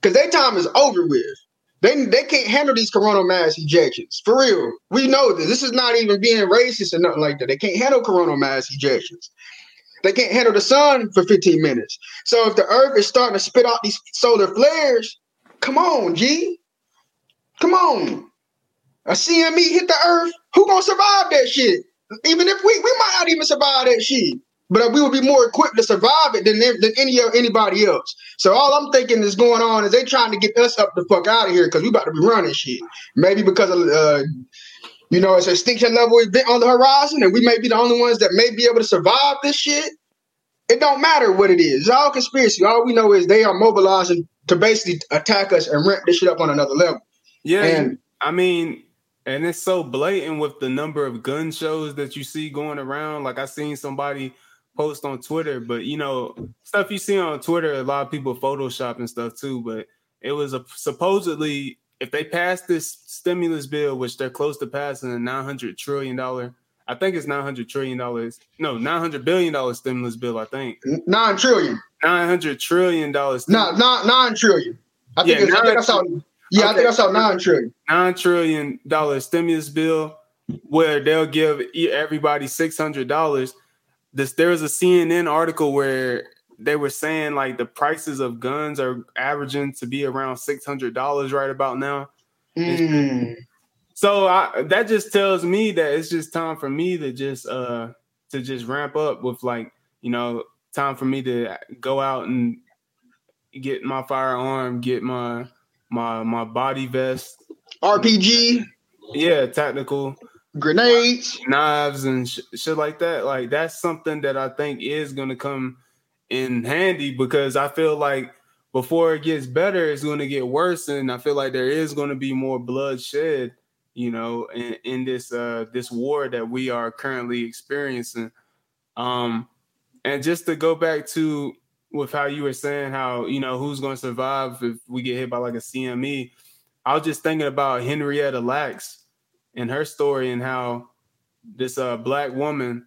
Because their time is over with. They they can't handle these coronal mass ejections for real. We know this. This is not even being racist or nothing like that. They can't handle coronal mass ejections. They can't handle the sun for 15 minutes. So if the earth is starting to spit out these solar flares, come on, G. Come on. A CME hit the earth. Who gonna survive that shit? Even if we we might not even survive that shit, but we would be more equipped to survive it than than any anybody else. So all I'm thinking is going on is they trying to get us up the fuck out of here because we about to be running shit. Maybe because of uh, you know, it's extinction level event on the horizon, and we may be the only ones that may be able to survive this shit. It don't matter what it is. It's all conspiracy. All we know is they are mobilizing to basically attack us and ramp this shit up on another level. Yeah, and I mean, and it's so blatant with the number of gun shows that you see going around. Like I seen somebody post on Twitter, but you know, stuff you see on Twitter, a lot of people Photoshop and stuff too. But it was a supposedly if they pass this stimulus bill, which they're close to passing a nine hundred trillion dollar, I think it's nine hundred trillion dollars. No, nine hundred billion dollar stimulus bill. I think nine trillion. Nine hundred trillion dollars. No, not nine trillion. I think, yeah, I think I saw yeah, okay. I think I saw nine trillion. Nine trillion dollar stimulus bill where they'll give everybody six hundred dollars. This there was a CNN article where they were saying like the prices of guns are averaging to be around six hundred dollars right about now. Mm. So I, that just tells me that it's just time for me to just uh to just ramp up with like you know time for me to go out and get my firearm, get my my my body vest, RPG, yeah, tactical grenades, knives, and sh- shit like that. Like that's something that I think is gonna come in handy because I feel like before it gets better, it's going to get worse, and I feel like there is going to be more bloodshed, you know, in, in this uh, this war that we are currently experiencing. Um, and just to go back to with how you were saying how you know who's going to survive if we get hit by like a CME. I was just thinking about Henrietta Lacks and her story and how this uh, black woman,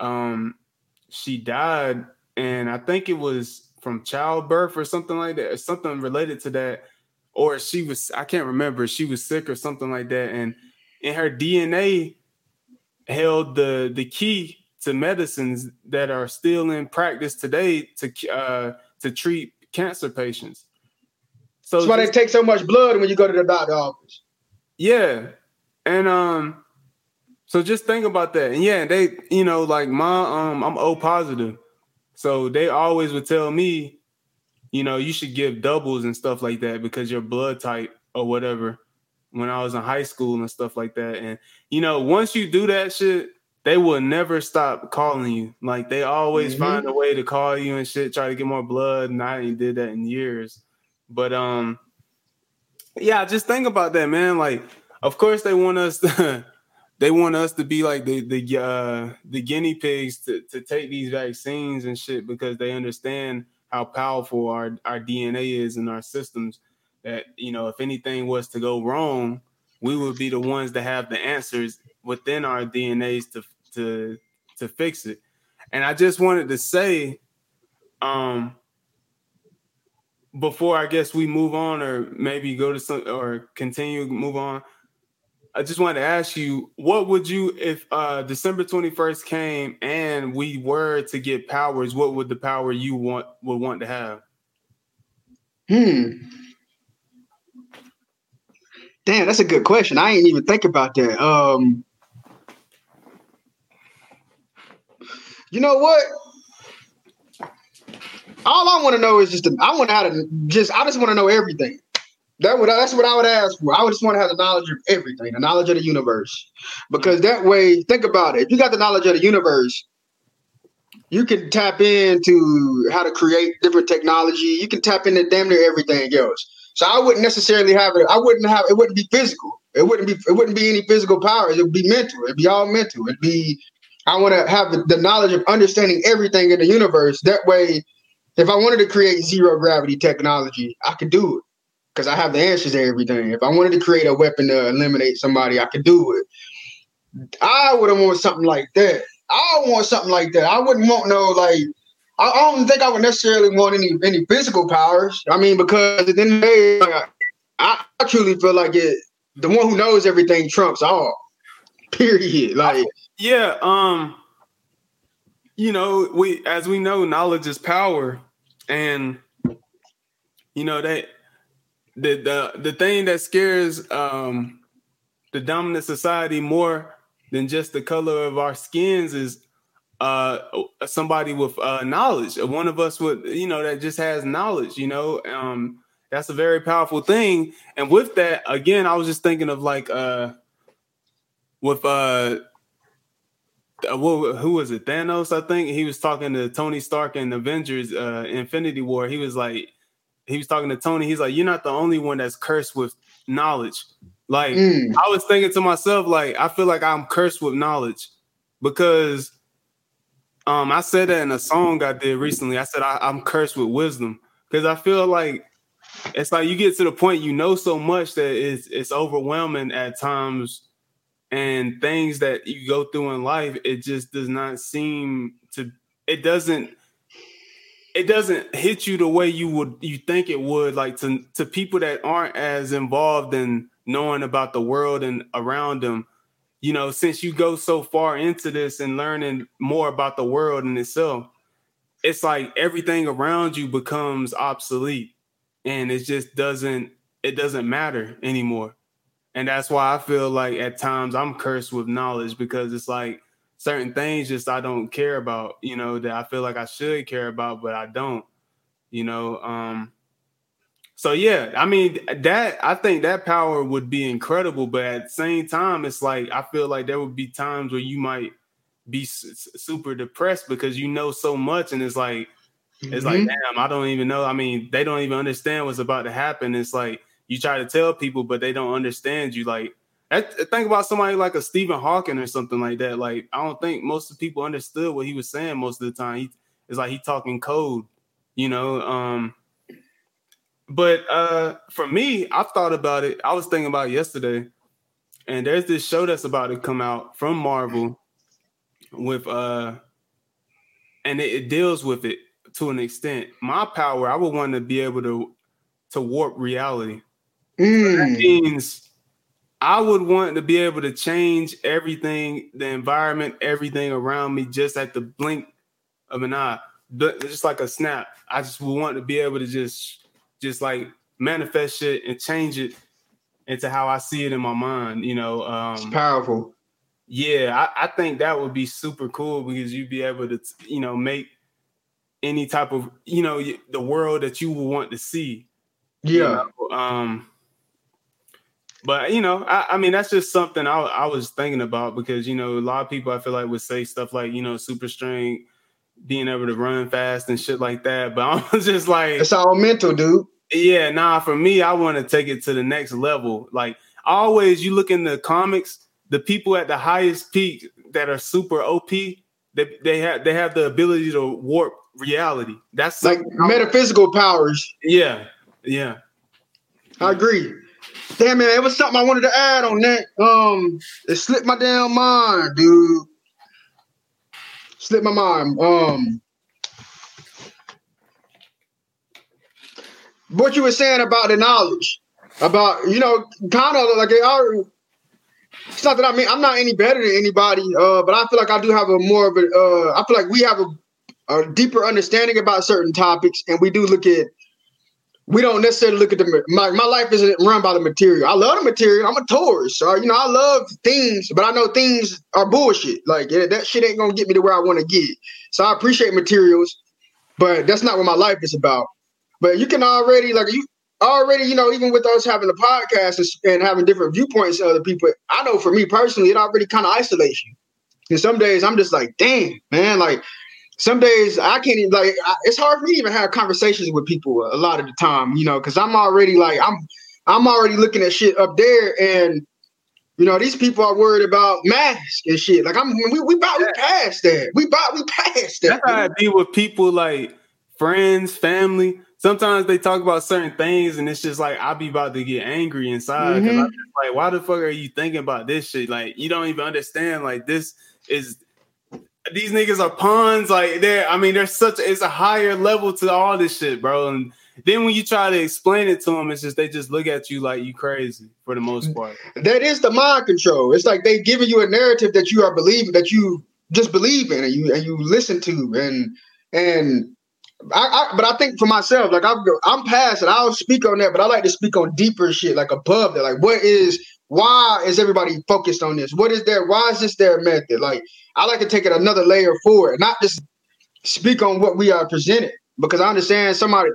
um, she died, and I think it was from childbirth or something like that, or something related to that, or she was I can't remember. She was sick or something like that, and in her DNA held the the key to medicines that are still in practice today to uh, to treat cancer patients. So that's why they take so much blood when you go to the doctor office. Yeah, and um, so just think about that. And yeah, they, you know, like my um, I'm O positive, so they always would tell me, you know, you should give doubles and stuff like that because your blood type or whatever when I was in high school and stuff like that. And you know, once you do that shit, they will never stop calling you. Like they always mm-hmm. find a way to call you and shit, try to get more blood. And I ain't did that in years. But um, yeah, just think about that, man. Like, of course they want us to they want us to be like the the uh the guinea pigs to, to take these vaccines and shit because they understand how powerful our, our DNA is in our systems. That you know, if anything was to go wrong, we would be the ones that have the answers within our DNAs to to to fix it. And I just wanted to say, um, before I guess we move on, or maybe go to some, or continue move on. I just wanted to ask you, what would you, if uh, December twenty first came and we were to get powers, what would the power you want would want to have? Hmm. Damn, that's a good question. I ain't even think about that. Um, you know what? All I want to know is just I want to just I just want to know everything. That would that's what I would ask for. I would just want to have the knowledge of everything, the knowledge of the universe, because that way, think about it. If you got the knowledge of the universe, you can tap into how to create different technology. You can tap into damn near everything else. So I wouldn't necessarily have it. I wouldn't have it. Wouldn't be physical. It wouldn't be. It wouldn't be any physical powers. It would be mental. It'd be all mental. It'd be. I want to have the, the knowledge of understanding everything in the universe. That way, if I wanted to create zero gravity technology, I could do it because I have the answers to everything. If I wanted to create a weapon to eliminate somebody, I could do it. I would have wanted something like that. I want something like that. I wouldn't want no like. I, don't think I would necessarily want any any physical powers. I mean, because at the end of the day, I, I truly feel like it. The one who knows everything trumps all. Period. Like yeah. Um. You know, we as we know, knowledge is power, and you know that the the the thing that scares um the dominant society more than just the color of our skins is uh somebody with uh knowledge. One of us with you know that just has knowledge you know? Um that's a very powerful thing. And with that again i was just thinking of like uh with uh who was it? Thanos i think? He was talking to tony stark in avengers uh infinity war. He was like he was talking to Tony. He's like, "You're not the only one that's cursed with knowledge." Like mm. I was thinking to myself, like I feel like I'm cursed with knowledge because um I said that in a song I did recently. I said I, I'm cursed with wisdom because I feel like it's like you get to the point you know so much that it's it's overwhelming at times and things that you go through in life it just does not seem to it doesn't it doesn't hit you the way you would you think it would like to to people that aren't as involved in knowing about the world and around them. You know since you go so far into this and learning more about the world in itself it's like everything around you becomes obsolete and it just doesn't it doesn't matter anymore. And that's why i feel like at times i'm cursed with knowledge because it's like certain things just I don't care about, you know, that I feel like I should care about, but I don't, you know. Um so yeah, I mean that I think that power would be incredible, but at the same time, it's like I feel like there would be times where you might be super depressed because you know so much, and it's like mm-hmm. it's like mm-hmm. damn, I don't even know. I mean, they don't even understand what's about to happen. It's like you try to tell people, but they don't understand you. Like think about somebody like a Stephen Hawking or something like that. Like I don't think most of the people understood what he was saying most of the time. He it's like he talking code, you know. Um, but uh, for me, I've thought about it. I was thinking about yesterday, and there's this show that's about to come out from Marvel with uh, and it, it deals with it to an extent. My power, I would want to be able to to warp reality. Mm. So that means I would want to be able to change everything, the environment, everything around me, just at the blink of an eye, just like a snap. I just would want to be able to just, just like manifest shit and change it into how I see it in my mind. You know, um, it's powerful. Yeah, I, I think that would be super cool because you'd be able to, you know, make any type of, you know, the world that you would want to see. Yeah. You know? Um But you know, I, I mean, that's just something I, I was thinking about because you know, a lot of people I feel like would say stuff like you know, super strength, being able to run fast and shit like that. But I was just like, it's all mental, dude. Yeah, nah. For me, I want to take it to the next level. Like always, you look in the comics, the people at the highest peak that are super OP, they they have they have the ability to warp reality. That's like metaphysical powers. Yeah, yeah. I agree. Damn man, it was something I wanted to add on that. Um, it slipped my damn mind, dude. Slipped my mind. Um, what you were saying about the knowledge, about you know, kind of like it it's not that I mean I'm not any better than anybody, uh, but I feel like I do have a more of a. Uh, I feel like we have a, a deeper understanding about certain topics, and we do look at we don't necessarily look at the my, my life isn't run by the material. I love the material. I'm a Taurus. So, you know, I love things, but I know things are bullshit. Like yeah, that shit ain't gonna get me to where I want to get. So I appreciate materials, but that's not what my life is about. But you can already like you already, you know, even with us having the podcast and, and having different viewpoints of other people, I know for me personally, it already kind of isolates you. And some days I'm just like, damn, man, like some days I can't even like I, it's hard for me to even have conversations with people a lot of the time, you know, because I'm already like I'm I'm already looking at shit up there and you know, these people are worried about masks and shit. Like I'm we we about we passed that. We about we passed that. That's how I be with people like friends, family. Sometimes they talk about certain things and it's just like I be about to get angry inside mm-hmm. I'm like, why the fuck are you thinking about this shit? Like you don't even understand. Like this is these niggas are pawns. Like they're, I mean, there's such it's a higher level to all this shit, bro. And then when you try to explain it to them, it's just they just look at you like you crazy for the most part. That is the mind control. It's like they giving you a narrative that you are believing that you just believe in and you and you listen to and and I, I, but I think for myself, like I'm, I'm past it. I'll speak on that, but I like to speak on deeper shit, like above that. Like, what is why is everybody focused on this? What is their why is this their method? Like I like to take it another layer forward, not just speak on what we are presented. Because I understand somebody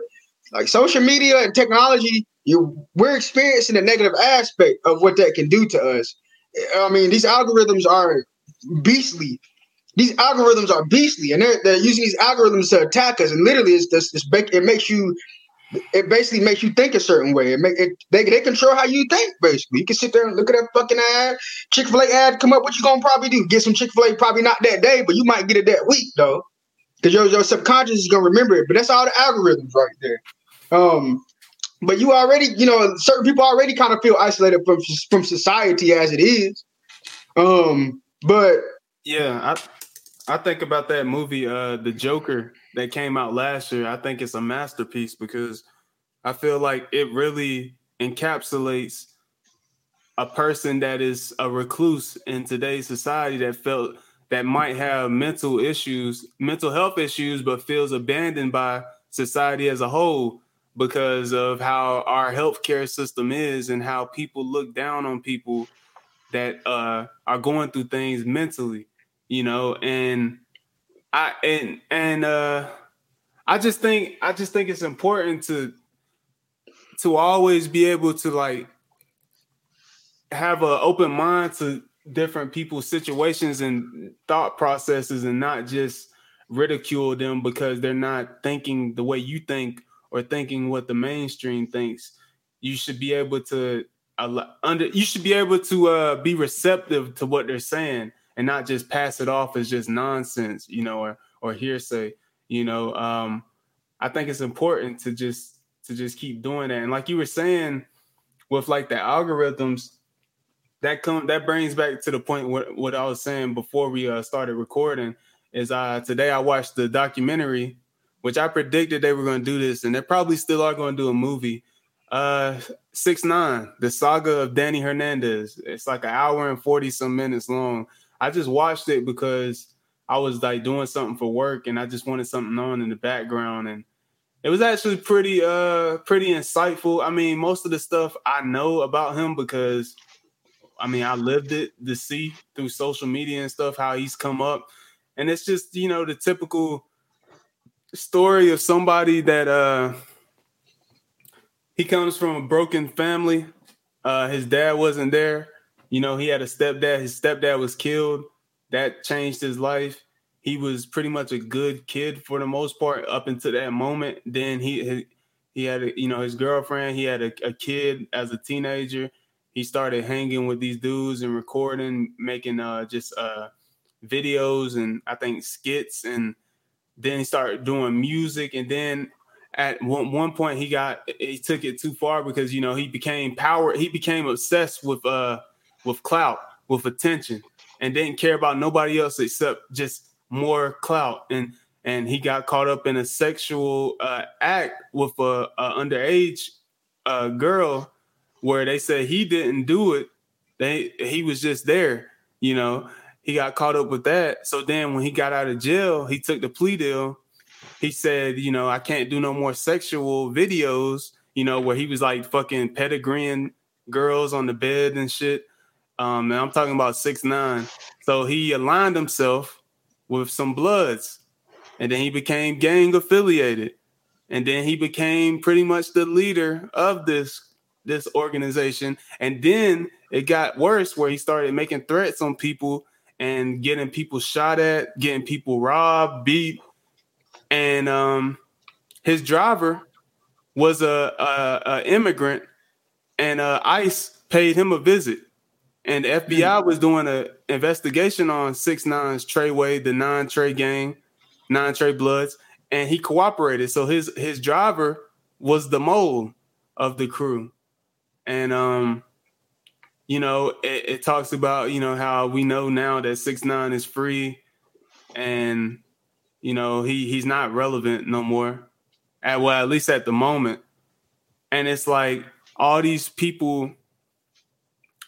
like social media and technology, you we're experiencing the negative aspect of what that can do to us. I mean, these algorithms are beastly. These algorithms are beastly, and they're, they're using these algorithms to attack us. And literally, it's just it's, it makes you it basically makes you think a certain way. It make it they, they control how you think. Basically, you can sit there and look at that fucking ad, Chick Fil A ad, come up. What you gonna probably do? Get some Chick Fil A, probably not that day, but you might get it that week though, because your your subconscious is gonna remember it. But that's all the algorithms right there. Um, but you already, you know, certain people already kind of feel isolated from from society as it is. Um, but yeah, I I think about that movie, uh, The Joker that came out last year, I think it's a masterpiece because I feel like it really encapsulates a person that is a recluse in today's society that felt that might have mental issues, mental health issues, but feels abandoned by society as a whole because of how our healthcare system is and how people look down on people that uh, are going through things mentally, you know, and I and and uh I just think I just think it's important to to always be able to like have an open mind to different people's situations and thought processes and not just ridicule them because they're not thinking the way you think or thinking what the mainstream thinks. You should be able to under you should be able to uh, be receptive to what they're saying and not just pass it off as just nonsense, you know, or or hearsay. You know, um, I think it's important to just to just keep doing that. And like you were saying, with like the algorithms, that come that brings back to the point what what I was saying before we uh, started recording. Is uh today I watched the documentary, which I predicted they were going to do this, and they probably still are going to do a movie. Uh, six nine, the saga of Danny Hernandez. It's like an hour and forty some minutes long. I just watched it because I was like doing something for work and I just wanted something on in the background and it was actually pretty uh pretty insightful. I mean, most of the stuff I know about him because I mean, I lived it to see through social media and stuff how he's come up. And it's just, you know, the typical story of somebody that uh he comes from a broken family Uh, his dad wasn't there. You know, he had a stepdad. His stepdad was killed. That changed his life. He was pretty much a good kid for the most part up until that moment. Then he he, had a, you know his girlfriend. He had a, a kid as a teenager. He started hanging with these dudes and recording, making uh just uh videos and I think skits and then he started doing music and then at one, one point he got he took it too far because you know he became power he became obsessed with uh with clout with attention and didn't care about nobody else except just more clout. And and he got caught up in a sexual uh, act with a, a underage uh, girl where they said he didn't do it. They he was just there you know. He got caught up with that. So then when he got out of jail he took the plea deal. He said, you know, I can't do no more sexual videos, you know, where he was like fucking pedigreeing girls on the bed and shit. Um, and I'm talking about six nine. So he aligned himself with some bloods, and then he became gang affiliated, and then he became pretty much the leader of this this organization. And then it got worse, where he started making threats on people and getting people shot at, getting people robbed, beat, and um, his driver was a, a, a immigrant, and uh, ICE paid him a visit, and the FBI hmm. was doing an investigation on Six Nine's Treyway, the Nine Trey gang, Nine Trey Bloods, and he cooperated. So his his driver was the mole of the crew, and um, you know, it, it talks about you know how we know now that Six Nine is free, and you know, he he's not relevant no more. At well, at least at the moment. And it's like all these people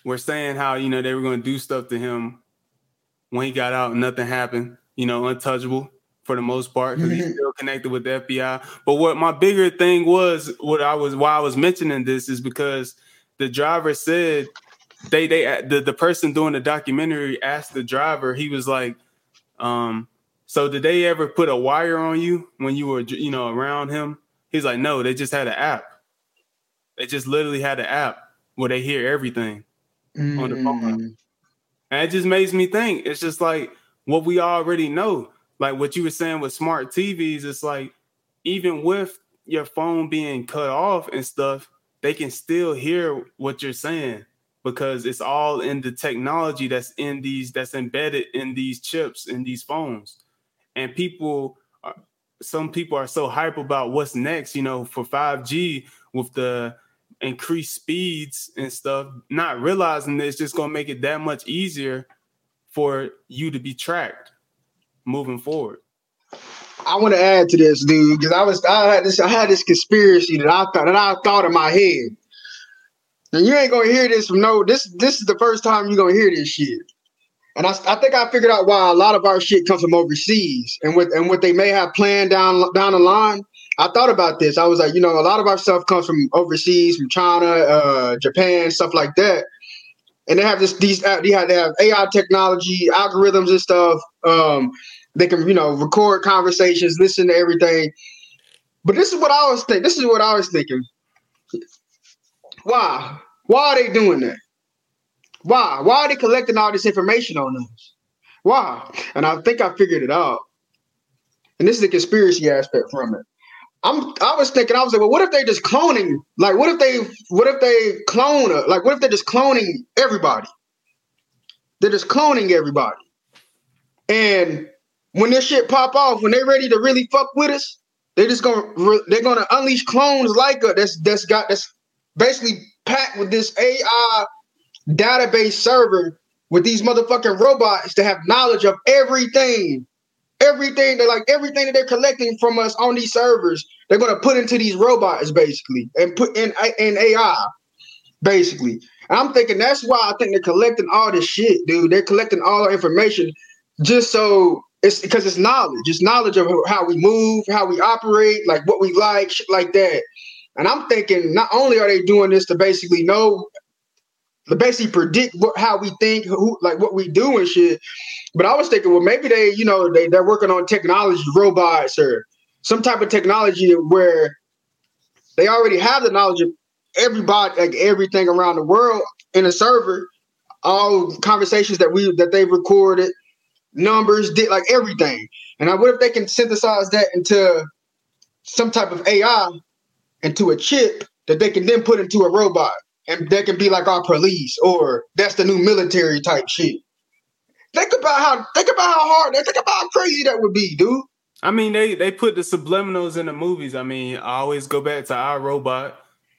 were saying how, you know, they were gonna do stuff to him when he got out nothing happened, you know, untouchable for the most part because he's still connected with the FBI. But what my bigger thing was, what I was why I was mentioning this is because the driver said they they the, the person doing the documentary asked the driver, he was like, um, so did they ever put a wire on you when you were, you know, around him? He's like, no, they just had an app. They just literally had an app where they hear everything mm. on the phone. Mm. And it just makes me think. It's just like what we already know. Like what you were saying with smart TVs, it's like even with your phone being cut off and stuff, they can still hear what you're saying because it's all in the technology that's in these that's embedded in these chips in these phones and people are, some people are so hype about what's next you know for 5g with the increased speeds and stuff not realizing that it's just to make it that much easier for you to be tracked moving forward I want to add to this, dude, because I was I had this I had this conspiracy that I thought that I thought in my head. And you ain't gonna hear this from no this this is the first time you're gonna hear this shit. And I, I think I figured out why a lot of our shit comes from overseas and what and what they may have planned down down the line. I thought about this. I was like, you know, a lot of our stuff comes from overseas, from China, uh, Japan, stuff like that. And they have this these uh, they have, they have AI technology, algorithms and stuff. Um, they can you know record conversations, listen to everything. But this is what I was thinking. This is what I was thinking. Why? Why are they doing that? Why? Why are they collecting all this information on us? Why? And I think I figured it out. And this is the conspiracy aspect from it. I'm I was thinking, I was like, well, what if they just cloning? Like, what if they what if they clone like what if they're just cloning everybody? They're just cloning everybody. And when this shit pop off, when they're ready to really fuck with us, they're just gonna they're gonna unleash clones like us that's that's got that's basically packed with this AI database server with these motherfucking robots to have knowledge of everything. Everything they like everything that they're collecting from us on these servers, they're gonna put into these robots basically and put in in AI, basically. And I'm thinking that's why I think they're collecting all this shit, dude. They're collecting all our information just so it's because it's knowledge. It's knowledge of how we move, how we operate, like what we like, shit like that. And I'm thinking not only are they doing this to basically know basically predict what how we think, who like what we do and shit. But I was thinking, well, maybe they, you know, they they're working on technology, robots or some type of technology where they already have the knowledge of everybody, like everything around the world in a server, all conversations that we that they recorded, numbers, did like everything. And I, what if they can synthesize that into some type of AI, into a chip that they can then put into a robot, and that can be like our police, or that's the new military type shit. Think about how think about how hard think about how crazy that would be, dude. I mean, they they put the subliminals in the movies. I mean, I always go back to I, Robot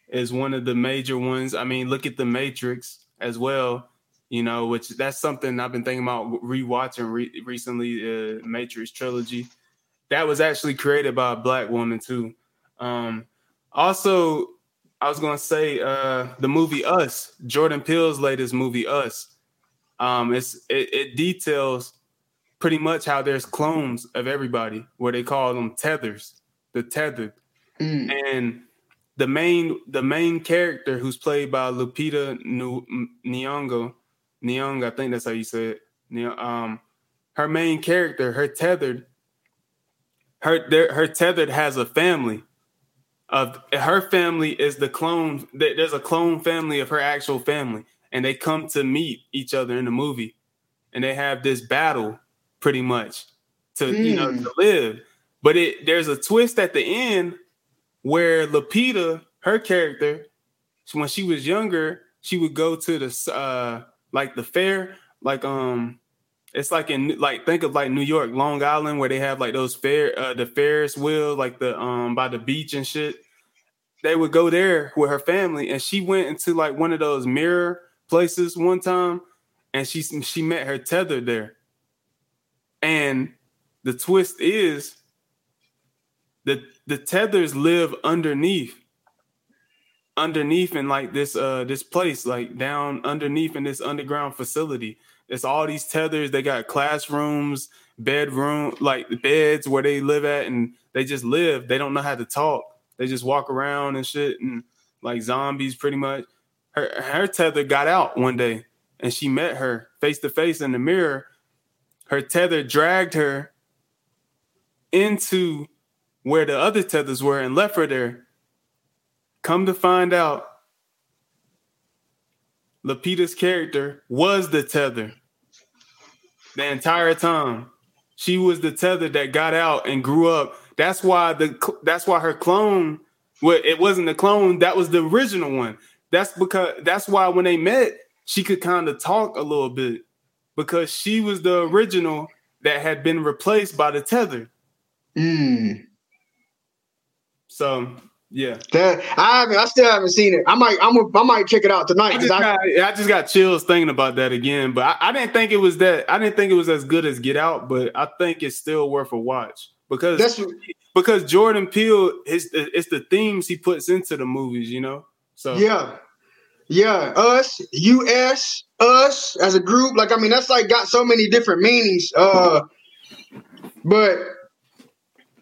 is one of the major ones. I mean, look at the Matrix as well. You know, which that's something I've been thinking about rewatching re- recently. Uh, Matrix trilogy that was actually created by a black woman too. Um, also, I was gonna say uh, the movie Us, Jordan Peele's latest movie Us. Um, it's it, it details pretty much how there's clones of everybody, where they call them tethers, the tethered, mm. and the main the main character who's played by Lupita Nyong'o, Nyong'o, I think that's how you say it. Um, her main character, her tethered, her her tethered has a family. Of her family is the clone. There's a clone family of her actual family, and they come to meet each other in the movie, and they have this battle, pretty much, to mm. you know to hmm. live. But it there's a twist at the end where Lupita, her character, when she was younger, she would go to the uh like the fair, like um it's like in like think of like New York, Long Island, where they have like those fair uh the Ferris wheel, like the um by the beach and shit. They would go there with her family, and she went into like one of those mirror places one time, and she she met her tether there. And the twist is the the tethers live underneath underneath in like this uh this place like down underneath in this underground facility it's all these tethers. They got classrooms bedroom like beds where they live at and they just live. They don't know how to talk. They just walk around and shit and like zombies pretty much. Her her tether got out one day and she met her face to face in the mirror. Her tether dragged her into where the other tethers were and left her there. Come to find out, Lupita's character was the tether the entire time. She was the tether that got out and grew up. That's why the that's why her clone. Well, it wasn't the clone. That was the original one. That's because that's why when they met, she could kind of talk a little bit because she was the original that had been replaced by the tether. Mm. So yeah, that I haven't. I still haven't seen it. I might. I'm. A, I might check it out tonight. I just, got, I, I just got chills thinking about that again. But I, I, didn't think it was that. I didn't think it was as good as Get Out. But I think it's still worth a watch because That's, because Jordan Peele is it's the themes he puts into the movies. You know. So yeah, yeah. Us, us, us as a group. Like I mean, that's like got so many different meanings. Uh, but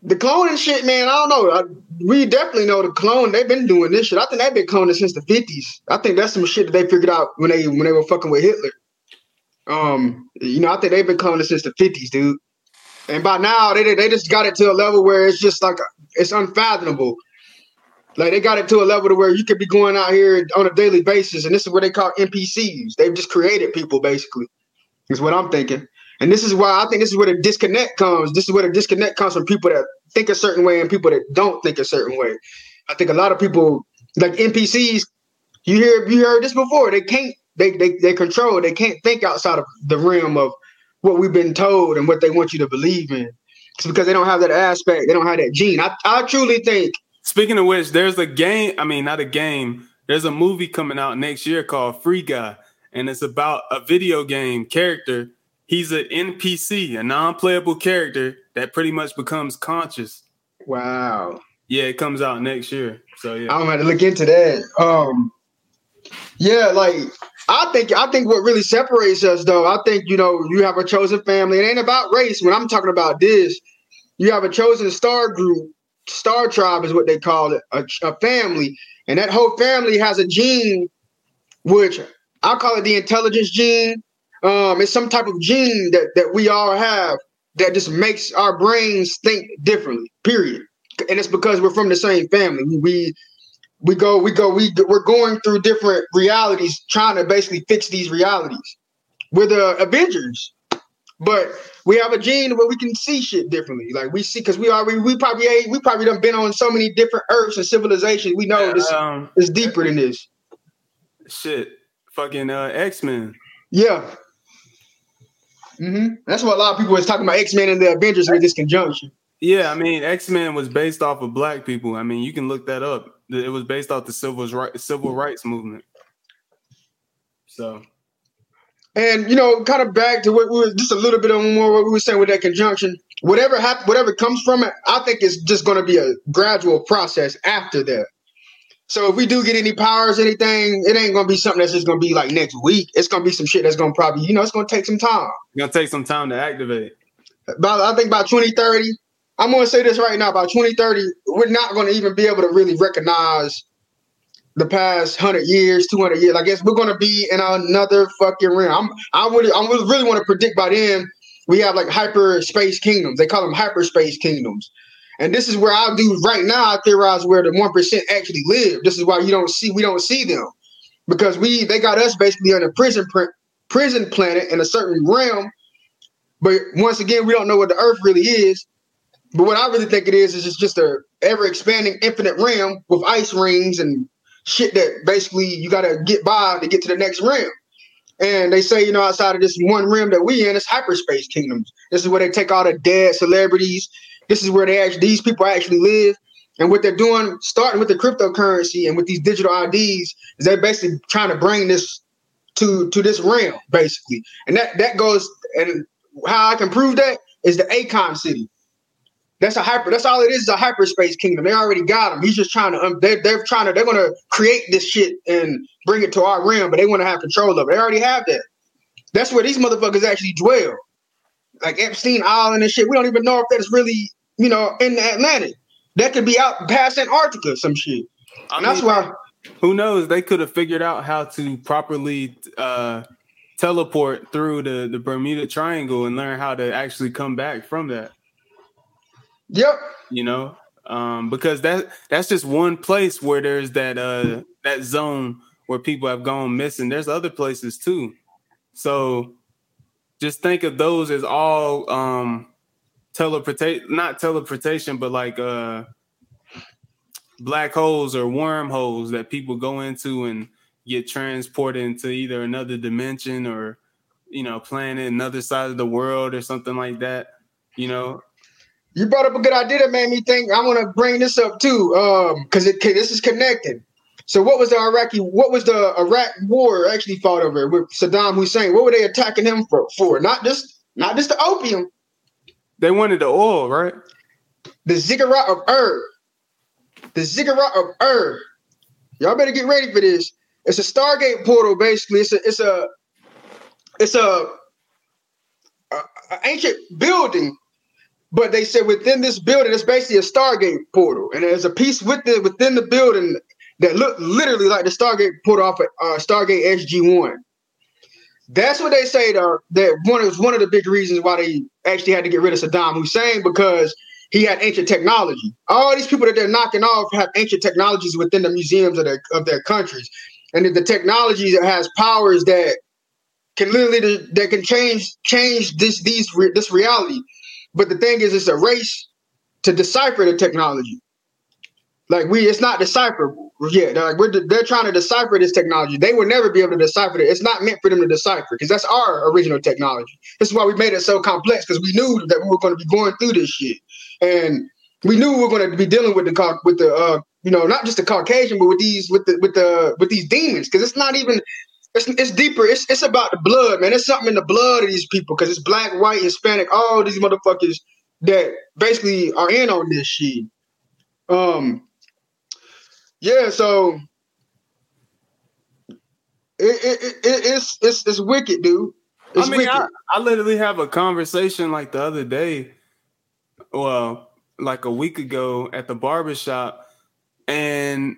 the cloning shit, man, I don't know. I, we definitely know the clone. They've been doing this shit. I think they've been cloning since the fifties. I think that's some shit that they figured out when they when they were fucking with Hitler. Um, you know, I think they've been cloning since the fifties, dude. And by now, they they just got it to a level where it's just like it's unfathomable. Like they got it to a level to where you could be going out here on a daily basis, and this is what they call NPCs. They've just created people, basically. Is what I'm thinking. And this is why I think this is where the disconnect comes. This is where the disconnect comes from people that think a certain way and people that don't think a certain way. I think a lot of people like NPCs, you hear you heard this before. They can't they they they control, they can't think outside of the realm of what we've been told and what they want you to believe in. It's because they don't have that aspect, they don't have that gene. I, I truly think Speaking of which, there's a game, I mean not a game, there's a movie coming out next year called Free Guy, and it's about a video game character he's an NPC, a non-playable character that pretty much becomes conscious. Wow. Yeah, it comes out next year. So yeah. I'm gonna to look into that. Um yeah, like I think I think what really separates us though, I think you know, you have a chosen family. It ain't about race. When I'm talking about this, you have a chosen star group. Star tribe is what they call it, a, a family. And that whole family has a gene, which I call it the intelligence gene um, it's some type of gene that that we all have that just makes our brains think differently. Period. And it's because we're from the same family. We we go, we go, we we're going through different realities, trying to basically fix these realities. We're the Avengers, but we have a gene where we can see shit differently. Like we see, because we already, we probably, we probably done been on so many different earths and civilizations. We know this um, is deeper than this. Shit, fucking uh, X Men. Yeah. Mm-hmm. That's what a lot of people was talking about X Men and the Avengers with this conjunction. Yeah, I mean, X Men was based off of black people. I mean, you can look that up. It was based off the civil rights civil rights movement. So, and you know, kind of back to what we were just a little bit on more what we were saying with that conjunction. Whatever happens, whatever comes from it, I think it's just going to be a gradual process after that. So if we do get any powers, anything, it ain't gonna be something that's just gonna be like next week. It's gonna be some shit that's gonna probably, you know, it's gonna take some time. It's gonna take some time to activate. About I think by 2030, I'm gonna say this right now. By 2030, we're not gonna even be able to really recognize the past hundred years, 200 years. I guess we're gonna be in another fucking realm. I'm, I would, I would really want to predict by then we have like hyperspace kingdoms. They call them hyperspace kingdoms. And this is where I do right now. I theorize where the one percent actually live. This is why you don't see we don't see them because we they got us basically on a prison prison planet in a certain realm. But once again, we don't know what the Earth really is. But what I really think it is is it's just a ever expanding infinite realm with ice rings and shit that basically you got to get by to get to the next realm. And they say, you know, outside of this one realm that we in, it's hyperspace kingdoms. This is where they take all the dead celebrities. This is where they actually these people actually live. And what they're doing, starting with the cryptocurrency and with these digital IDs, is they're basically trying to bring this to to this realm, basically. And that that goes and how I can prove that is the Akon city. That's a hyper. That's all it is. Is a hyperspace kingdom. They already got him. He's just trying to. Um, they're, they're trying to. They're going to create this shit and bring it to our realm, but they want to have control of it. They already have that. That's where these motherfuckers actually dwell, like Epstein Island and shit. We don't even know if that's really, you know, in the Atlantic. That could be out past Antarctica, some shit. I and mean, that's why. Who knows? They could have figured out how to properly uh, teleport through the the Bermuda Triangle and learn how to actually come back from that. Yep. You know, um, because that that's just one place where there's that uh that zone where people have gone missing. There's other places too. So just think of those as all um teleportation not teleportation, but like uh black holes or wormholes that people go into and get transported into either another dimension or you know planet another side of the world or something like that you know you brought up a good idea that made me think. I want to bring this up too, because um, it this is connected. So, what was the Iraqi? What was the Iraq War actually fought over with Saddam Hussein? What were they attacking him for? For not just not just the opium. They wanted the oil, right? The ziggurat of Ur. The ziggurat of Ur. Y'all better get ready for this. It's a Stargate portal, basically. It's a it's a it's a, a, a ancient building but they said within this building, it's basically a Stargate portal, and there's a piece within within the building that look literally like the Stargate portal off of uh, Stargate SG One. That's what they say. That, that one is one of the big reasons why they actually had to get rid of Saddam Hussein because he had ancient technology. All these people that they're knocking off have ancient technologies within the museums of their of their countries, and the technology that has powers that can literally that can change change this these this reality. But the thing is, it's a race to decipher the technology. Like we, it's not decipherable. Yeah, they're like we're they're trying to decipher this technology. They will never be able to decipher it. It's not meant for them to decipher because that's our original technology. This is why we made it so complex because we knew that we were going to be going through this shit, and we knew we were going to be dealing with the with the uh, you know not just the Caucasian, but with these with the with the with these demons because it's not even it's, it's deeper. It's it's about the blood, man. It's something in the blood of these people because it's black, white, Hispanic, all these motherfuckers that basically are in on this shit. Um, yeah. So it, it, it it's it's it's wicked, dude. It's I mean, I, I literally have a conversation like the other day, well, like a week ago at the barbershop, and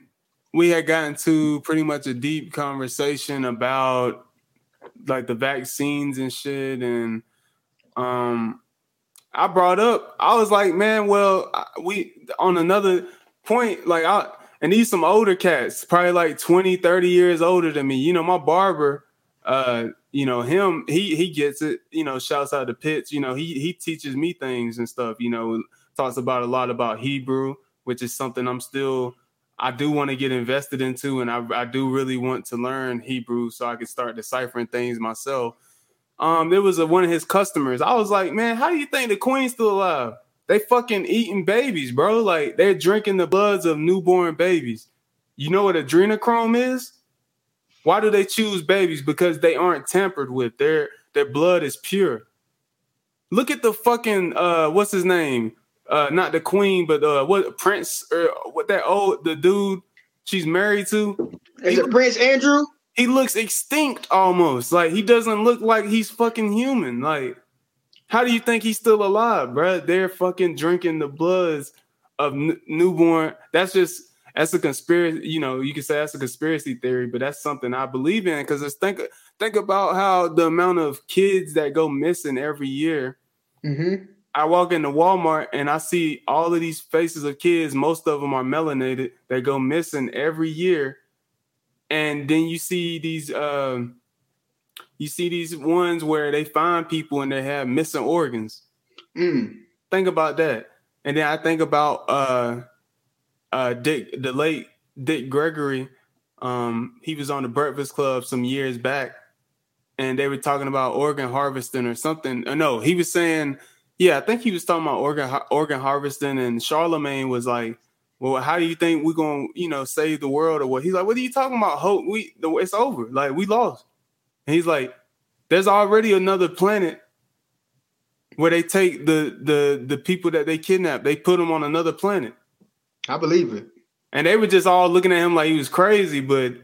we had gotten to pretty much a deep conversation about like the vaccines and shit and um I brought up I was like man well we on another point like I and these some older cats, probably like 20, 30 years older than me. You know, my barber, uh, you know, him, he he gets it, you know, shouts out to Pitts, you know, he he teaches me things and stuff, you know, talks about a lot about Hebrew, which is something I'm still I do want to get invested into, and I, I do really want to learn Hebrew so I can start deciphering things myself. Um, there was a, one of his customers. I was like, man, how do you think the queen's still alive? They fucking eating babies, bro. Like they're drinking the bloods of newborn babies. You know what adrenochrome is? Why do they choose babies? Because they aren't tampered with. Their their blood is pure. Look at the fucking uh what's his name? Uh not the queen, but uh what Prince or what that old the dude she's married to. Is it Prince Andrew? He looks extinct almost. Like he doesn't look like he's fucking human. Like how do you think he's still alive, bro? They're fucking drinking the bloods of n- newborn. That's just that's a conspiracy. You know, you can say that's a conspiracy theory, but that's something I believe in because just think think about how the amount of kids that go missing every year. Mm-hmm. I walk into Walmart and I see all of these faces of kids. Most of them are melanated. They go missing every year, and then you see these. Um, you see these ones where they find people and they have missing organs. Mm. Think about that. And then I think about uh uh Dick the late Dick Gregory. Um, he was on the Breakfast Club some years back, and they were talking about organ harvesting or something. Uh, no, he was saying, yeah, I think he was talking about organ organ harvesting, and Charlemagne was like, "Well, how do you think we're gonna, you know, save the world or what?" He's like, "What are you talking about? Hope we, it's over. Like we lost." And he's like, there's already another planet where they take the the the people that they kidnap, they put them on another planet. I believe it. And they were just all looking at him like he was crazy, but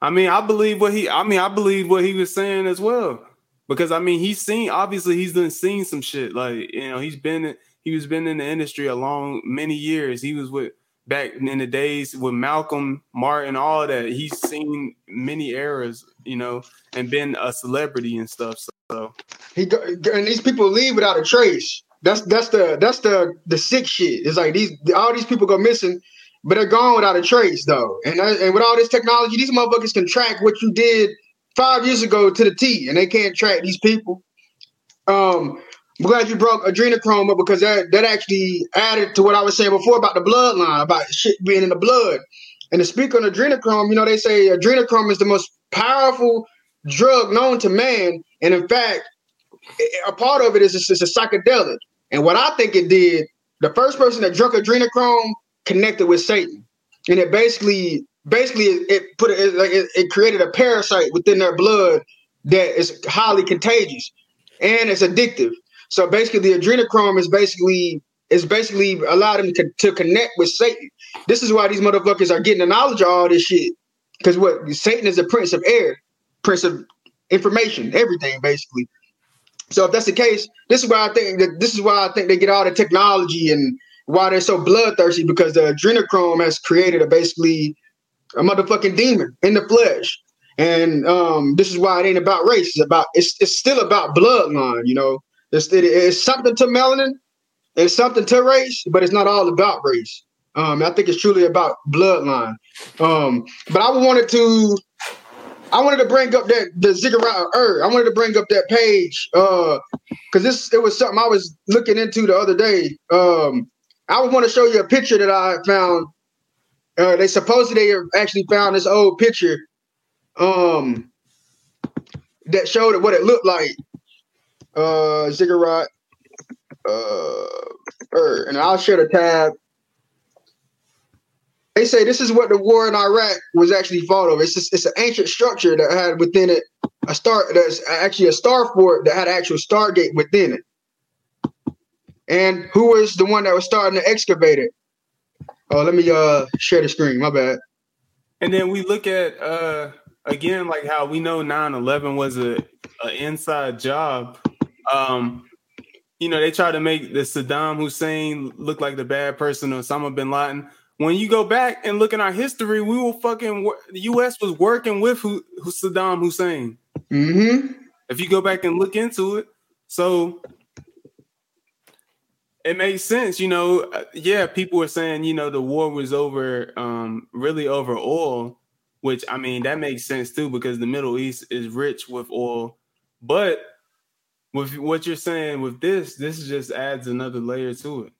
I mean, I believe what he I mean, I believe what he was saying as well. Because I mean, he's seen obviously he's done seen some shit. Like, you know, he's been he was been in the industry a long many years. He was with back in the days with Malcolm Martin, all that. He's seen many eras, you know, and been a celebrity and stuff. So he go, and these people leave without a trace. That's that's the that's the the sick shit. It's like these all these people go missing, but they're gone without a trace though. And and with all this technology, these motherfuckers can track what you did five years ago to the T, and they can't track these people. Um, I'm glad you broke adrenochrome because that, that actually added to what I was saying before about the bloodline, about shit being in the blood. And to speak on adrenochrome, you know, they say adrenochrome is the most powerful drug known to man. And in fact, a part of it is it's, a psychedelic. And what I think it did, the first person that drunk adrenochrome connected with Satan. And it basically, basically, it put it, it, it created a parasite within their blood that is highly contagious and it's addictive. So basically, the adrenochrome is basically is basically allowed them to, to connect with Satan. This is why these motherfuckers are getting the knowledge of all this shit. Because what Satan is the prince of air, prince of information, everything basically. So if that's the case, this is why I think that this is why I think they get all the technology and why they're so bloodthirsty because the adrenochrome has created a basically a motherfucking demon in the flesh. And um, this is why it ain't about race. It's about it's it's still about bloodline, you know. It's, it, it's something to melanin, it's something to race, but it's not all about race. Um, I think it's truly about bloodline. Um, but I wanted to, I wanted to bring up that the ziggurat Ur. I wanted to bring up that page because uh, this it was something I was looking into the other day. Um, I would want to show you a picture that I found. Uh, they supposedly actually found this old picture um, that showed what it looked like uh, Ziggurat, uh, er, and I'll share the tab. They say this is what the war in Iraq was actually fought over. It's just, it's an ancient structure that had within it a star. That's actually a star fort that had actual Stargate within it. And who was the one that was starting to excavate it? Oh, let me uh share the screen. My bad. And then we look at uh again like how we know 9-11 was a, a inside job um, you know, they try to make the Saddam Hussein look like the bad person or Osama bin Laden. When you go back and look in our history, we were fucking. The U.S. was working with who Saddam Hussein. Mm-hmm. If you go back and look into it, so it makes sense, you know. Uh, yeah, people were saying, you know, the war was over, um, really over oil, which I mean that makes sense too because the Middle East is rich with oil. But with what you're saying with this, this just adds another layer to it.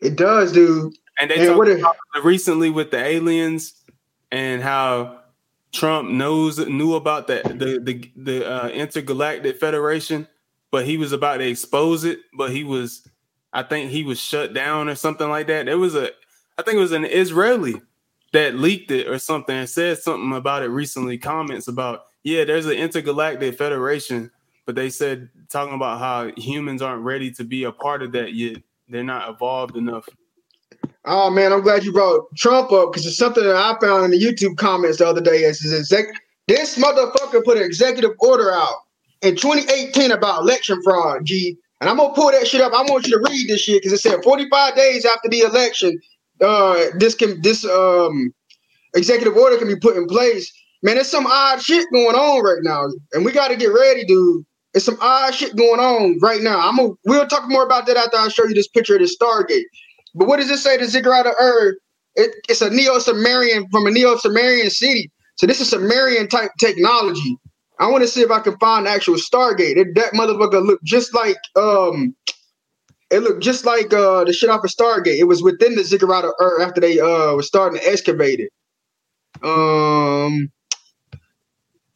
It does, dude. And they talked about recently with the aliens and how Trump knows knew about the the the, the uh, intergalactic federation, but he was about to expose it, but he was I think he was shut down or something like that. There was a, I think it was an Israeli that leaked it or something and said something about it recently. Comments about, yeah, there's an intergalactic federation, but they said talking about how humans aren't ready to be a part of that yet. They're not evolved enough. Oh man, I'm glad you brought Trump up because it's something that I found in the YouTube comments the other day. Is exec- this motherfucker put an executive order out in 2018 about election fraud. G and I'm gonna pull that shit up. I want you to read this shit because it said 45 days after the election, uh, this can this um executive order can be put in place. Man, there's some odd shit going on right now, and we got to get ready, dude. It's some odd shit going on right now. I'm a, we'll talk more about that after I show you this picture of the Stargate. But what does it say? The Ziggurat of Ur. It, it's a Neo-Sumerian from a Neo-Sumerian city. So this is Sumerian type technology. I want to see if I can find the actual Stargate. It, that motherfucker looked just like um, it looked just like uh the shit off of Stargate. It was within the ziggurat of Ur after they uh was starting to excavate it. Um,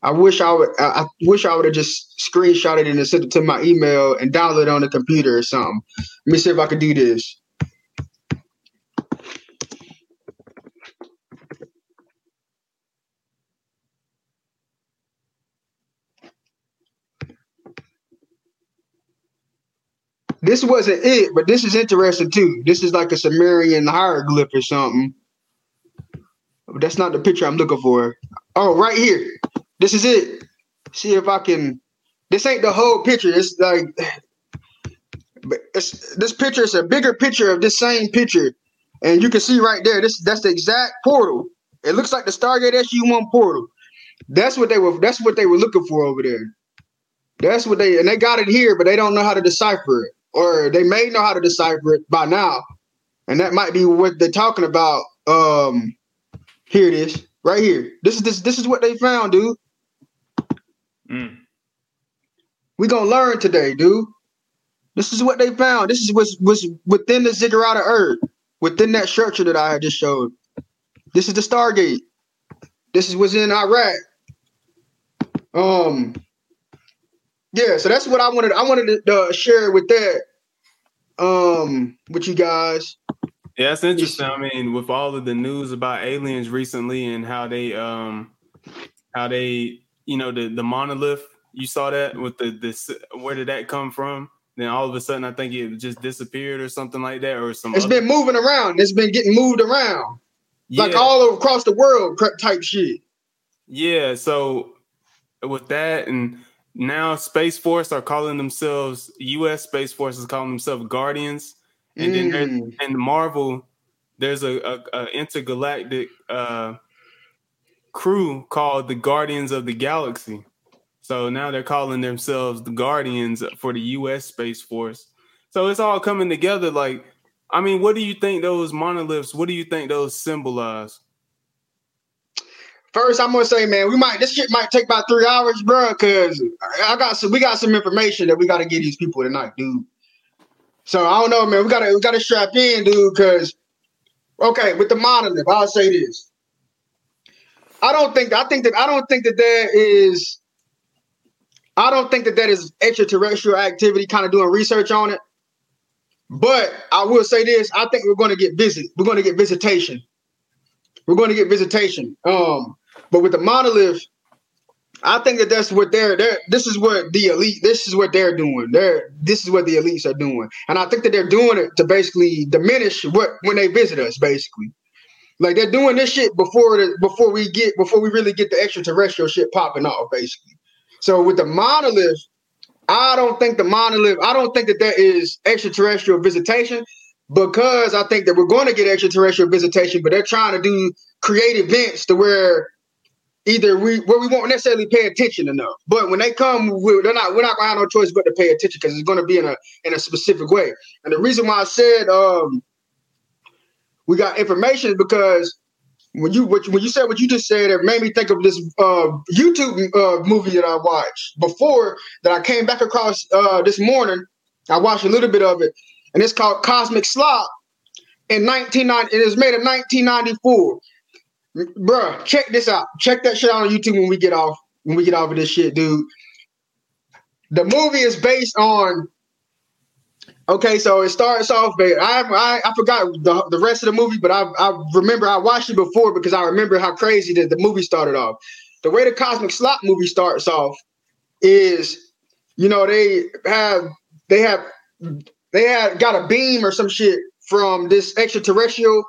I wish I would. I, wish I would have just screenshot it and sent it to my email and download it on the computer or something. Let me see if I can do this. This wasn't it, but this is interesting too. This is like a Sumerian hieroglyph or something. But that's not the picture I'm looking for. Oh, right here. This is it. See if I can. This ain't the whole picture. It's like, it's this picture is a bigger picture of this same picture, and you can see right there. This that's the exact portal. It looks like the Stargate SG One portal. That's what they were. That's what they were looking for over there. That's what they and they got it here, but they don't know how to decipher it or they may know how to decipher it by now, and that might be what they're talking about. Um, here it is, right here. This is this this is what they found, dude. Mm. We gonna learn today, dude. This is what they found. This is what's was within the ziggurat of Ur, within that structure that I had just showed. This is the Stargate. This is what's in Iraq. Um, yeah, so that's what I wanted. I wanted to uh, share with that, um, with you guys. Yeah, that's interesting. I mean, with all of the news about aliens recently and how they, um, how they, you know, the the monolith. You saw that with the this. Where did that come from? Then all of a sudden, I think it just disappeared or something like that, or some. It's other- been moving around. It's been getting moved around, yeah. like all across the world, type shit. Yeah. So with that and now Space Force are calling themselves U.S. Space Force is calling themselves Guardians, and mm. then and Marvel there's a, a, a intergalactic uh, crew called the Guardians of the Galaxy. So now they're calling themselves the Guardians for the U.S. Space Force. So it's all coming together. Like, I mean, what do you think those monoliths? What do you think those symbolize? First, I'm gonna say, man, we might this shit might take about three hours, bro, because I got some we got some information that we gotta give these people tonight, dude. So I don't know, man. We gotta we gotta strap in, dude, because okay, with the monolith, I'll say this. I don't think I think that I don't think that there is I don't think that that is extraterrestrial activity kind of doing research on it. But I will say this, I think we're going to get visit. We're going to get visitation. We're going to get visitation. Um but with the monolith, I think that that's what they're they're this is what the elite this is what they're doing. They're this is what the elites are doing. And I think that they're doing it to basically diminish what when they visit us, basically. Like they're doing this shit before the before we get before we really get the extraterrestrial shit popping off, basically. So with the monolith, I don't think the monolith, I don't think that there is extraterrestrial visitation because I think that we're going to get extraterrestrial visitation, but they're trying to do create events to where either we where we won't necessarily pay attention enough. But when they come, we're, they're not we're not gonna have no choice but to pay attention because it's gonna be in a in a specific way. And the reason why I said um we got information because when you when you said what you just said, it made me think of this uh, YouTube uh, movie that I watched before that I came back across uh, this morning. I watched a little bit of it, and it's called Cosmic Slop. In 1990, it was made in 1994. Bruh, check this out. Check that shit out on YouTube when we get off. When we get off of this shit, dude. The movie is based on. Okay, so it starts off. I I, I forgot the, the rest of the movie, but I I remember I watched it before because I remember how crazy that the movie started off. The way the Cosmic Slop movie starts off is, you know, they have they have they had got a beam or some shit from this extraterrestrial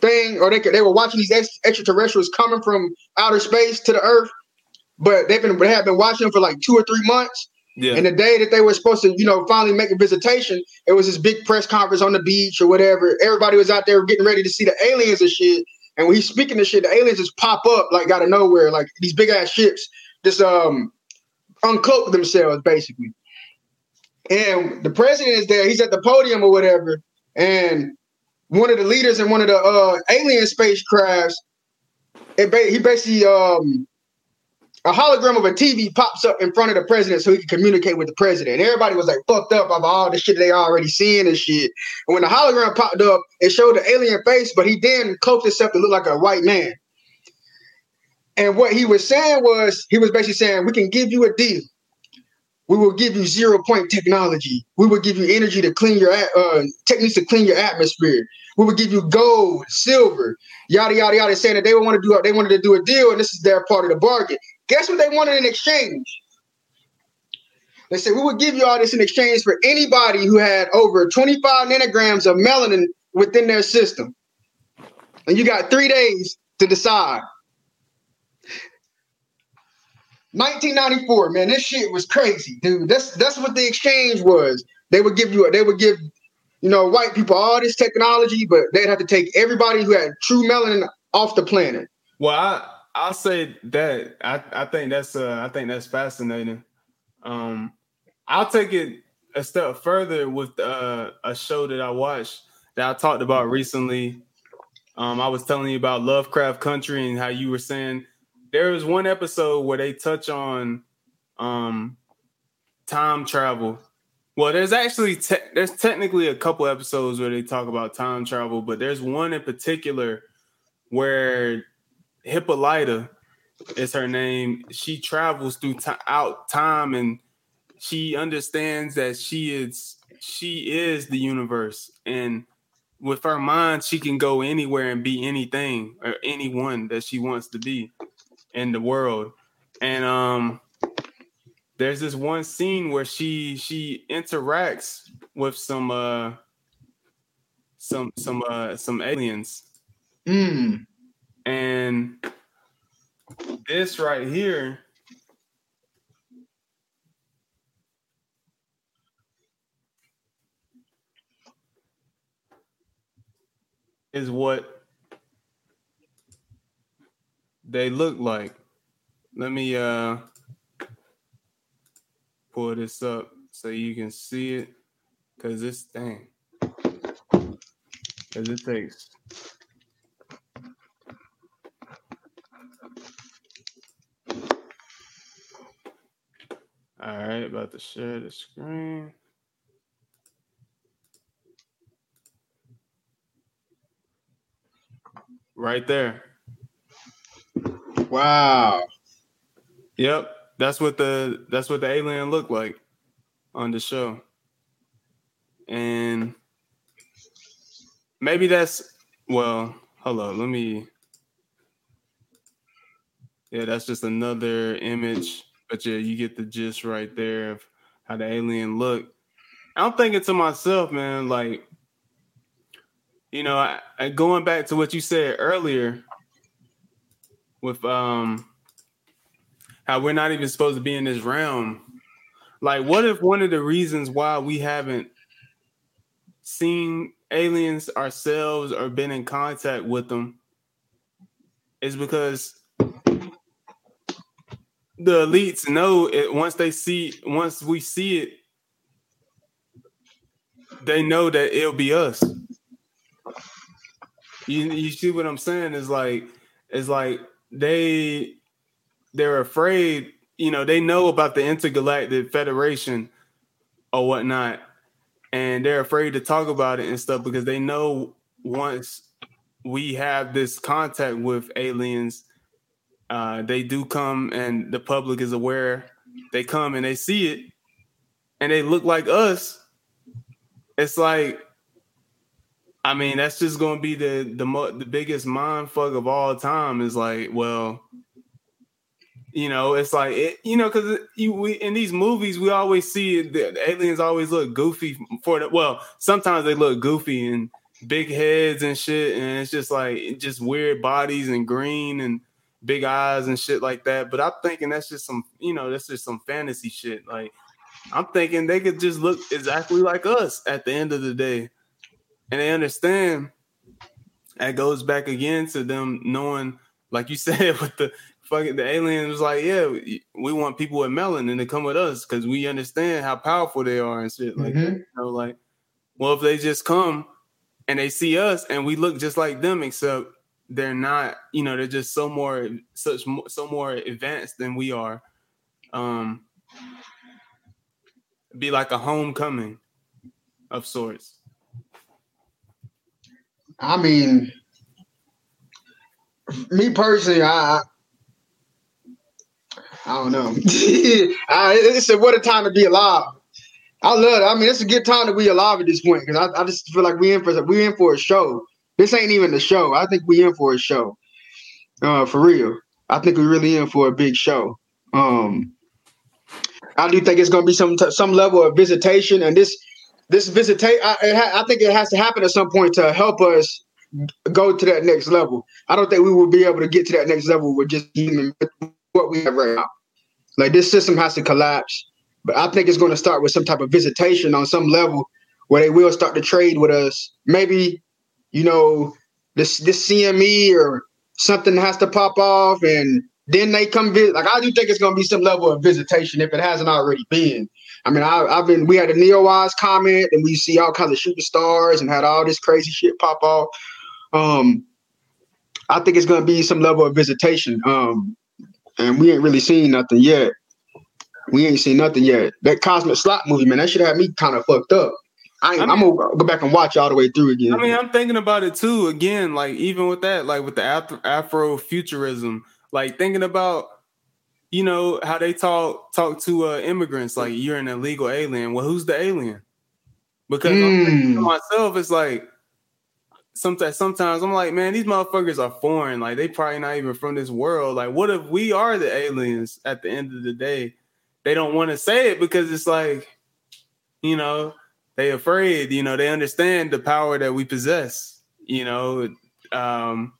thing, or they could, they were watching these ex- extraterrestrials coming from outer space to the Earth, but they've been they have been watching them for like two or three months. Yeah. And the day that they were supposed to, you know, finally make a visitation, it was this big press conference on the beach or whatever. Everybody was out there getting ready to see the aliens and shit. And when he's speaking to shit, the aliens just pop up like out of nowhere, like these big ass ships just um uncloak themselves basically. And the president is there. He's at the podium or whatever, and one of the leaders in one of the uh, alien spacecrafts, it ba- he basically um, a hologram of a TV pops up in front of the president so he can communicate with the president. Everybody was like fucked up of all the shit they already seeing and shit. And when the hologram popped up, it showed the alien face, but he then cloaked himself to look like a white man. And what he was saying was, he was basically saying, we can give you a deal. We will give you zero point technology. We will give you energy to clean your uh, techniques to clean your atmosphere. We will give you gold, silver, yada yada yada, saying that they want to do they wanted to do a deal, and this is their part of the bargain. Guess what they wanted in exchange? They said we would give you all this in exchange for anybody who had over 25 nanograms of melanin within their system. And you got three days to decide. 1994, man, this shit was crazy, dude. That's that's what the exchange was. They would give you, they would give you know, white people all this technology, but they'd have to take everybody who had true melanin off the planet. Well, I I'll say that I, I think that's uh I think that's fascinating. Um I'll take it a step further with uh, a show that I watched that I talked about recently. Um I was telling you about Lovecraft Country and how you were saying there was one episode where they touch on um time travel well, there's actually te- there's technically a couple episodes where they talk about time travel, but there's one in particular where Hippolyta is her name. She travels through t- out time and she understands that she is she is the universe and with her mind she can go anywhere and be anything or anyone that she wants to be in the world. And um there's this one scene where she she interacts with some uh some some uh some aliens. Mm. And this right here is what they look like. Let me uh pull this up so you can see it because this thing because it takes all right about to share the screen. Right there. Wow. Yep that's what the that's what the alien looked like on the show. And maybe that's well, hello, let me Yeah, that's just another image, but yeah, you get the gist right there of how the alien looked. I'm thinking to myself, man, like you know, I, I, going back to what you said earlier with um how we're not even supposed to be in this realm. Like, what if one of the reasons why we haven't seen aliens ourselves or been in contact with them is because the elites know it once they see once we see it, they know that it'll be us. You you see what I'm saying? Is like it's like they they're afraid, you know, they know about the intergalactic federation or whatnot, and they're afraid to talk about it and stuff because they know once we have this contact with aliens, uh, they do come and the public is aware. They come and they see it, and they look like us. It's like, I mean, that's just going to be the the mo- the biggest mind fuck of all time. Is like, well, you know, it's like it, you know, because we in these movies we always see the, the aliens always look goofy for the well. Sometimes they look goofy and big heads and shit, and it's just like just weird bodies and green and big eyes and shit like that. But I'm thinking that's just some, you know, that's just some fantasy shit. Like I'm thinking they could just look exactly like us at the end of the day, and they understand. That goes back again to them knowing, like you said, with the fucking the alien was like, yeah, we want people with melanin to come with us because we understand how powerful they are and shit. Like, mm-hmm. you know, like, well, if they just come and they see us and we look just like them, except they're not, you know, they're just so more such so more advanced than we are. Um, be like a homecoming of sorts. I mean, me personally, I I don't know. I, it's a what a time to be alive. I love it. I mean, it's a good time to be alive at this point because I, I just feel like we in for we in for a show. This ain't even the show. I think we in for a show. Uh, for real. I think we're really in for a big show. Um, I do think it's going to be some some level of visitation, and this this visitation. Ha- I think it has to happen at some point to help us go to that next level. I don't think we will be able to get to that next level with just even what we have right now. Like this system has to collapse, but I think it's going to start with some type of visitation on some level where they will start to trade with us. Maybe, you know, this this CME or something has to pop off, and then they come visit. Like I do think it's going to be some level of visitation if it hasn't already been. I mean, I, have been. We had a Neowise comet, and we see all kinds of shooting stars, and had all this crazy shit pop off. Um, I think it's going to be some level of visitation. Um, and we ain't really seen nothing yet. We ain't seen nothing yet. That Cosmic Slop movie, man, that should have me kind of fucked up. I am gonna go back and watch all the way through again. I mean, I'm thinking about it too. Again, like even with that, like with the Afro futurism, like thinking about, you know, how they talk talk to uh, immigrants, like you're an illegal alien. Well, who's the alien? Because mm. I'm thinking to myself, it's like sometimes sometimes I'm like, man, these motherfuckers are foreign. Like they probably not even from this world. Like, what if we are the aliens at the end of the day? They don't want to say it because it's like, you know, they afraid, you know, they understand the power that we possess, you know. Um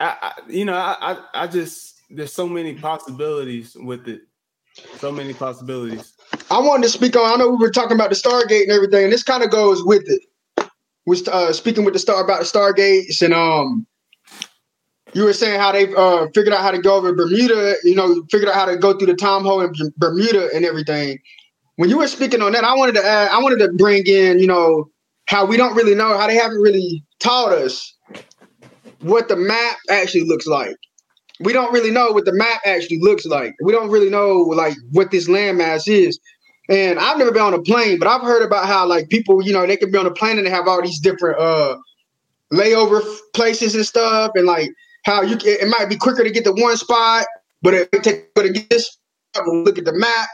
I, I you know, I, I just there's so many possibilities with it. So many possibilities. I wanted to speak on I know we were talking about the Stargate and everything, and this kind of goes with it was uh, speaking with the star about the Stargates, and um, you were saying how they uh, figured out how to go over Bermuda. You know, figured out how to go through the time hole in Bermuda and everything. When you were speaking on that, I wanted to add, I wanted to bring in, you know, how we don't really know how they haven't really taught us what the map actually looks like. We don't really know what the map actually looks like. We don't really know like what this landmass is. And I've never been on a plane, but I've heard about how like people, you know, they can be on a plane and they have all these different uh layover places and stuff, and like how you it might be quicker to get to one spot, but it take but to get this look at the map.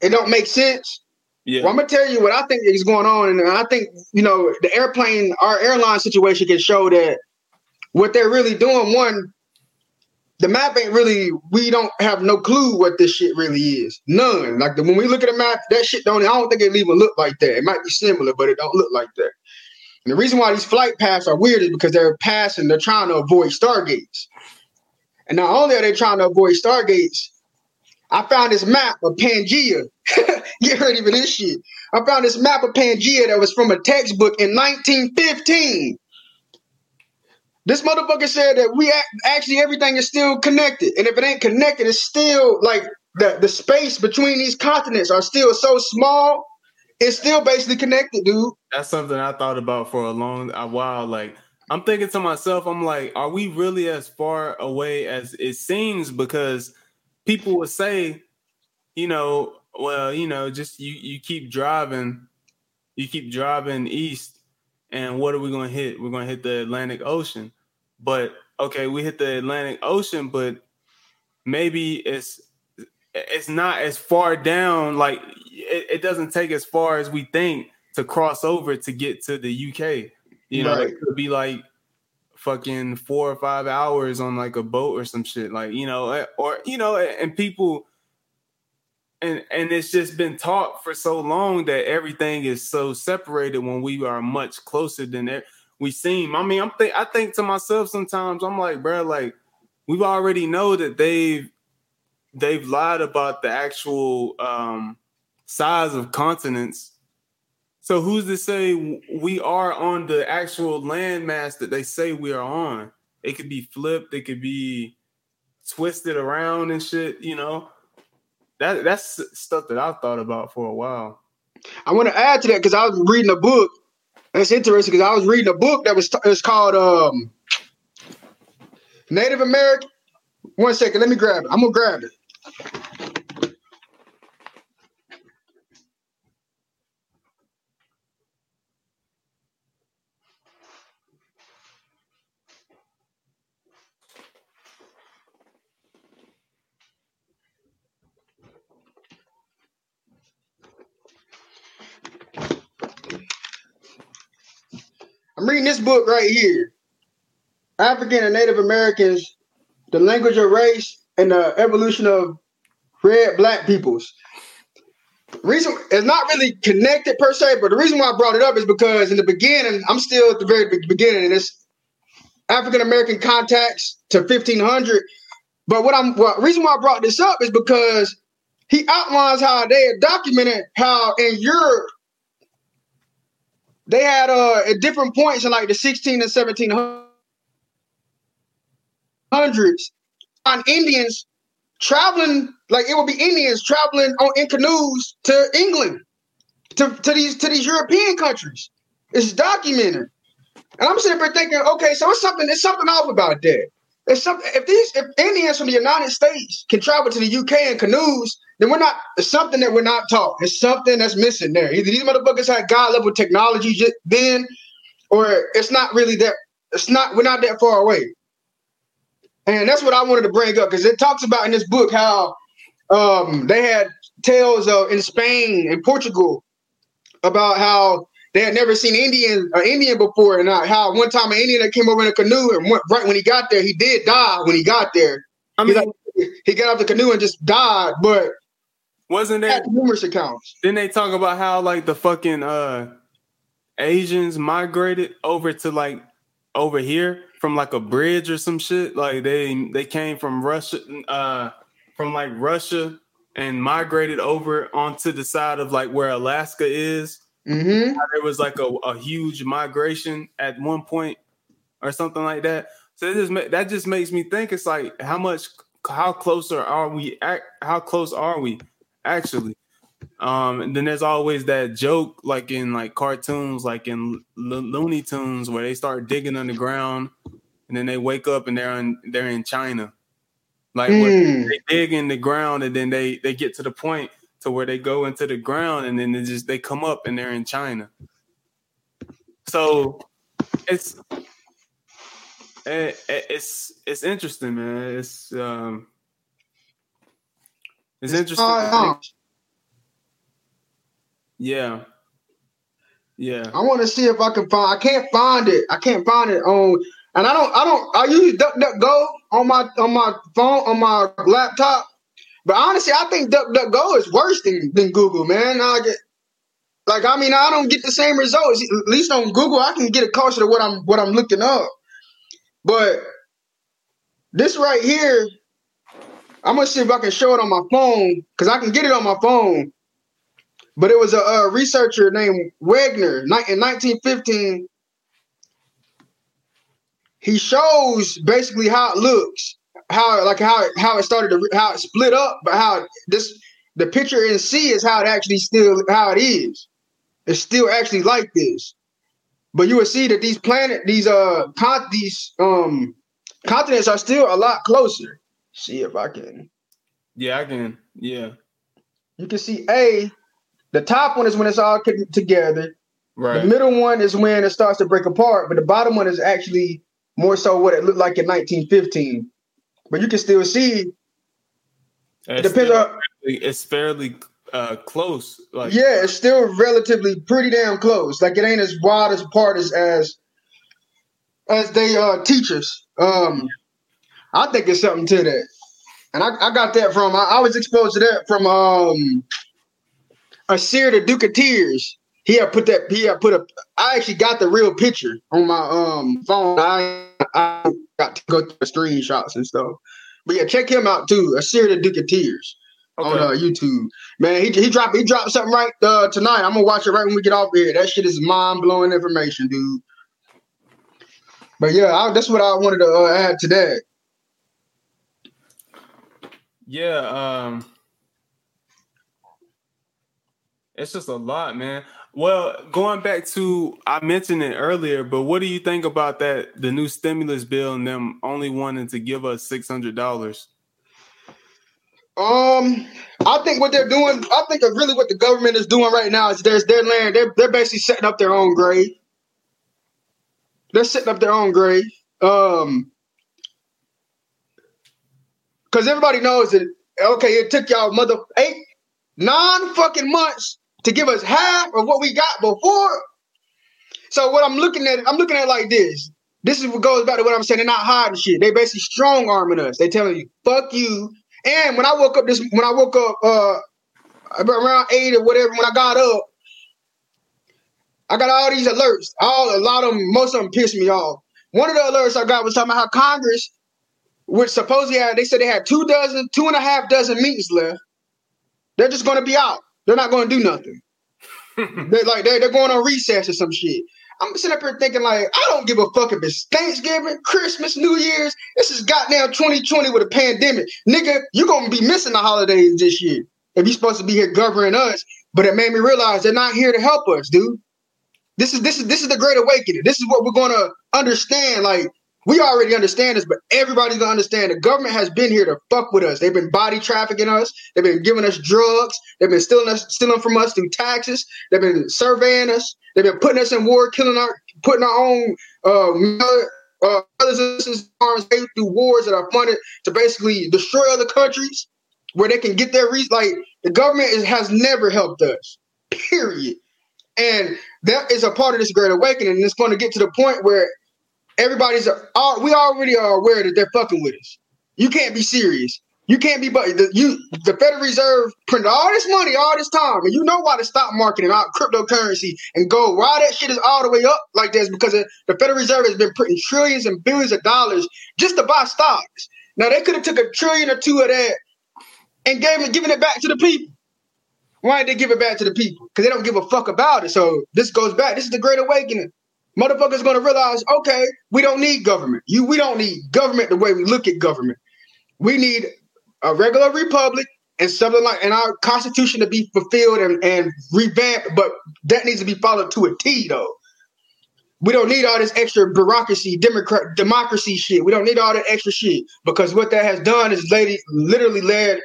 It don't make sense. Yeah. Well, I'm gonna tell you what I think is going on, and I think you know the airplane, our airline situation can show that what they're really doing. One, the map ain't really we don't have no clue what this shit really is. None. Like the, when we look at the map, that shit don't I don't think it even look like that. It might be similar, but it don't look like that. And the reason why these flight paths are weird is because they're passing, they're trying to avoid stargates. And not only are they trying to avoid stargates, I found this map of Pangea. Get ready for this shit. I found this map of Pangea that was from a textbook in 1915. This motherfucker said that we actually everything is still connected, and if it ain't connected, it's still like the the space between these continents are still so small. It's still basically connected, dude. That's something I thought about for a long a while. Like I'm thinking to myself, I'm like, are we really as far away as it seems? Because people would say, you know, well, you know, just you you keep driving, you keep driving east, and what are we gonna hit? We're gonna hit the Atlantic Ocean. But okay, we hit the Atlantic Ocean, but maybe it's it's not as far down. Like it, it doesn't take as far as we think to cross over to get to the UK. You know, right. it could be like fucking four or five hours on like a boat or some shit. Like you know, eh, or you know, and people. And and it's just been taught for so long that everything is so separated when we are much closer than it we seem. I mean, I'm think I think to myself sometimes I'm like, bro, like we already know that they've they've lied about the actual um, size of continents. So who's to say we are on the actual landmass that they say we are on? It could be flipped. It could be twisted around and shit. You know, that that's stuff that I've thought about for a while. I want to add to that because I was reading a book it's interesting because I was reading a book that was it's called um, Native American. One second, let me grab it. I'm gonna grab it. This book right here. African and Native Americans, the language of race and the evolution of red black peoples. Reason it's not really connected per se, but the reason why I brought it up is because in the beginning, I'm still at the very beginning, and it's African American contacts to 1500. But what I'm what reason why I brought this up is because he outlines how they documented how in Europe they had uh at different points in like the 16 and 1700s on Indians traveling like it would be Indians traveling on in canoes to England to, to these to these European countries. It's documented. And I'm sitting there thinking, okay, so it's something, it's something off about that. It's something if these if Indians from the United States can travel to the UK in canoes, then we're not it's something that we're not taught. It's something that's missing there. Either these motherfuckers had God level technology then, or it's not really that it's not we're not that far away. And that's what I wanted to bring up because it talks about in this book how um, they had tales of in Spain and Portugal about how they had never seen Indian an Indian before, and how one time an Indian that came over in a canoe, and went, right when he got there, he did die when he got there. I mean, he, like, he got off the canoe and just died, but wasn't there numerous accounts? Then they talk about how like the fucking uh Asians migrated over to like over here from like a bridge or some shit. Like they they came from Russia, uh, from like Russia and migrated over onto the side of like where Alaska is. Mm-hmm. There was like a, a huge migration at one point or something like that. So just that just makes me think it's like how much how closer are we how close are we actually. Um, and then there's always that joke, like in like cartoons, like in Lo- Looney Tunes, where they start digging underground, and then they wake up and they're in they're in China. Like mm. they dig in the ground, and then they they get to the point to where they go into the ground, and then they just they come up and they're in China. So it's it, it's it's interesting, man. It's um it's interesting. Uh, yeah. Yeah. I want to see if I can find. I can't find it. I can't find it on. And I don't. I don't. I use DuckDuckGo on my on my phone on my laptop. But honestly, I think DuckDuckGo is worse than, than Google, man. I get like I mean, I don't get the same results. At least on Google, I can get a closer to what I'm what I'm looking up. But this right here, I'm gonna see if I can show it on my phone because I can get it on my phone. But it was a, a researcher named Wegner in 1915. he shows basically how it looks, how like how it, how it started to how it split up, but how this the picture in C is how it actually still how it is. It's still actually like this. But you will see that these planet, these uh, con- these um continents are still a lot closer. See if I can. Yeah, I can. Yeah. You can see A. The top one is when it's all together. Right. The middle one is when it starts to break apart, but the bottom one is actually more so what it looked like in 1915. But you can still see. It depends on. It's fairly uh, close. Like yeah, it's still relatively pretty damn close. Like it ain't as wide as apart as as as they uh teach us. Um, I think it's something to that, and I, I got that from I, I was exposed to that from um Asir the Duke of Tears. He had put that. He had put a. I actually got the real picture on my um phone. I I got to go through the screenshots and stuff. But yeah, check him out too. Asir the Duke of Tears okay. on uh, YouTube. Man, he he dropped he dropped something right uh, tonight. I'm gonna watch it right when we get off here. That shit is mind blowing information, dude. But yeah, I, that's what I wanted to uh, add to that. Yeah, um, it's just a lot, man. Well, going back to I mentioned it earlier, but what do you think about that the new stimulus bill and them only wanting to give us six hundred dollars? Um, I think what they're doing, I think really what the government is doing right now is there's land. They're they're basically setting up their own grave. They're setting up their own grave. Um, because everybody knows that okay, it took y'all mother eight, nine fucking months to give us half of what we got before. So what I'm looking at, I'm looking at like this. This is what goes back to what I'm saying. They're not hiding shit. They basically strong arming us. They telling you, fuck you, and when I woke up this, when I woke up uh around eight or whatever, when I got up, I got all these alerts. All a lot of them, most of them pissed me off. One of the alerts I got was talking about how Congress, which supposedly had, they said they had two dozen, two and a half dozen meetings left. They're just going to be out. They're not going to do nothing. they're like they're, they're going on recess or some shit. I'm sitting up here thinking like, I don't give a fuck if it's Thanksgiving, Christmas, New Year's. This is goddamn 2020 with a pandemic. Nigga, you gonna be missing the holidays this year. If you're supposed to be here governing us. But it made me realize they're not here to help us, dude. This is this is this is the great awakening. This is what we're gonna understand. Like we already understand this, but everybody's gonna understand the government has been here to fuck with us. They've been body trafficking us. They've been giving us drugs. They've been stealing us, stealing from us through taxes. They've been surveying us. They've been putting us in war, killing our, putting our own uh, uh, brothers and arms through wars that are funded to basically destroy other countries where they can get their reason. Like the government is, has never helped us. Period. And that is a part of this great awakening. And it's going to get to the point where everybody's uh, we already are aware that they're fucking with us. You can't be serious. You can't be, but the, you the Federal Reserve printed all this money all this time, and you know why the stock market and all cryptocurrency and gold, why that shit is all the way up like this? Because the Federal Reserve has been printing trillions and billions of dollars just to buy stocks. Now they could have took a trillion or two of that and gave it, given it back to the people. Why did they give it back to the people? Because they don't give a fuck about it. So this goes back. This is the Great Awakening. Motherfuckers gonna realize, okay, we don't need government. You, we don't need government the way we look at government. We need a regular republic and something like and our constitution to be fulfilled and, and revamped, but that needs to be followed to a T though. We don't need all this extra bureaucracy, democrat democracy shit. We don't need all that extra shit because what that has done is lady, literally led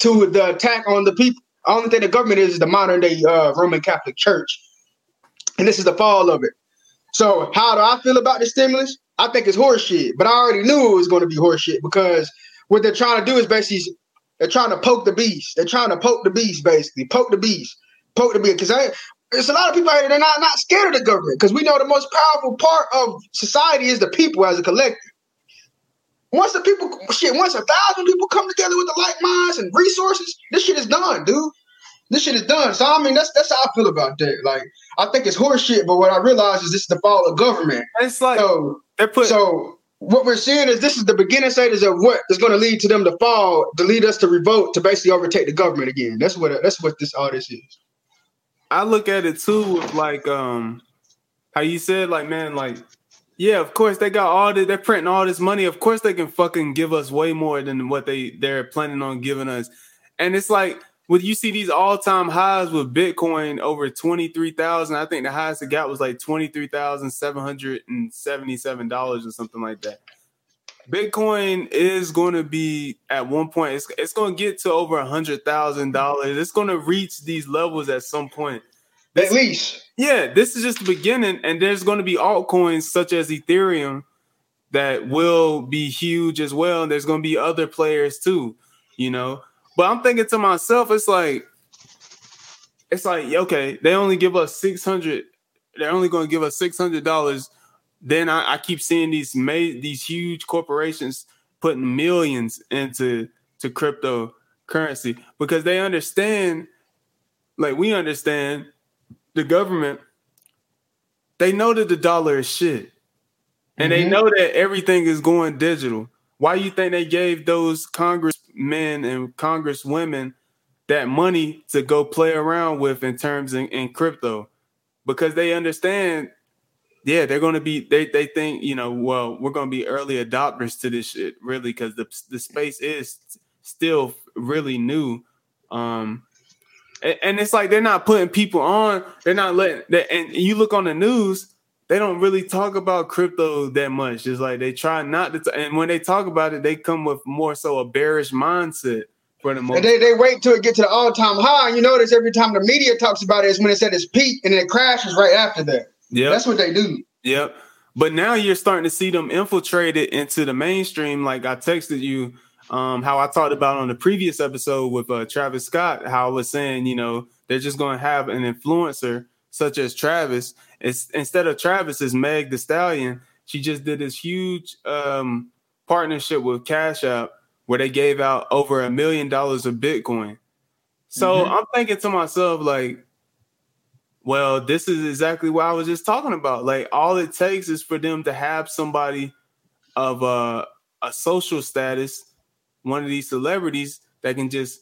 to the attack on the people. Only thing the government is is the modern day uh, Roman Catholic Church, and this is the fall of it. So how do I feel about the stimulus? I think it's horseshit, but I already knew it was going to be horseshit because what they're trying to do is basically they're trying to poke the beast. They're trying to poke the beast, basically poke the beast, poke the beast. Because there's a lot of people out here they're not not scared of the government because we know the most powerful part of society is the people as a collective. Once the people, shit, once a thousand people come together with the like minds and resources, this shit is done, dude. This shit is done. So I mean, that's that's how I feel about that. Like, I think it's horseshit, but what I realize is this is the fall of government. It's like so. They're put, so what we're seeing is this is the beginning stages of what is going to lead to them to fall, to lead us to revolt, to basically overtake the government again. That's what that's what this all this is. I look at it too with like um how you said like man like Yeah, of course they got all the, they're printing all this money. Of course they can fucking give us way more than what they they're planning on giving us. And it's like when you see these all-time highs with Bitcoin over 23,000, I think the highest it got was like $23,777 or something like that. Bitcoin is going to be at one point, it's, it's going to get to over a hundred thousand dollars. It's going to reach these levels at some point. This, at least. Yeah, this is just the beginning, and there's going to be altcoins such as Ethereum that will be huge as well. And there's going to be other players too, you know. But I'm thinking to myself, it's like, it's like, okay, they only give us six hundred. They're only going to give us six hundred dollars. Then I, I, keep seeing these made these huge corporations putting millions into to cryptocurrency because they understand, like we understand, the government. They know that the dollar is shit, and mm-hmm. they know that everything is going digital. Why you think they gave those congressmen and congresswomen that money to go play around with in terms in, in crypto? Because they understand, yeah, they're going to be. They they think you know, well, we're going to be early adopters to this shit, really, because the the space is still really new. Um, and it's like they're not putting people on. They're not letting. And you look on the news, they don't really talk about crypto that much. It's like they try not to, t- and when they talk about it, they come with more so a bearish mindset for the most. And they, they wait till it get to the all time high. And you notice every time the media talks about it is when it's at its peak, and then it crashes right after that. Yeah, that's what they do. Yep. But now you're starting to see them infiltrated into the mainstream. Like I texted you, um, how I talked about on the previous episode with uh, Travis Scott, how I was saying, you know, they're just going to have an influencer such as Travis. It's, instead of Travis, is Meg the Stallion. She just did this huge um, partnership with Cash App where they gave out over a million dollars of Bitcoin. So mm-hmm. I'm thinking to myself, like, well, this is exactly what I was just talking about. Like, all it takes is for them to have somebody of a, a social status, one of these celebrities that can just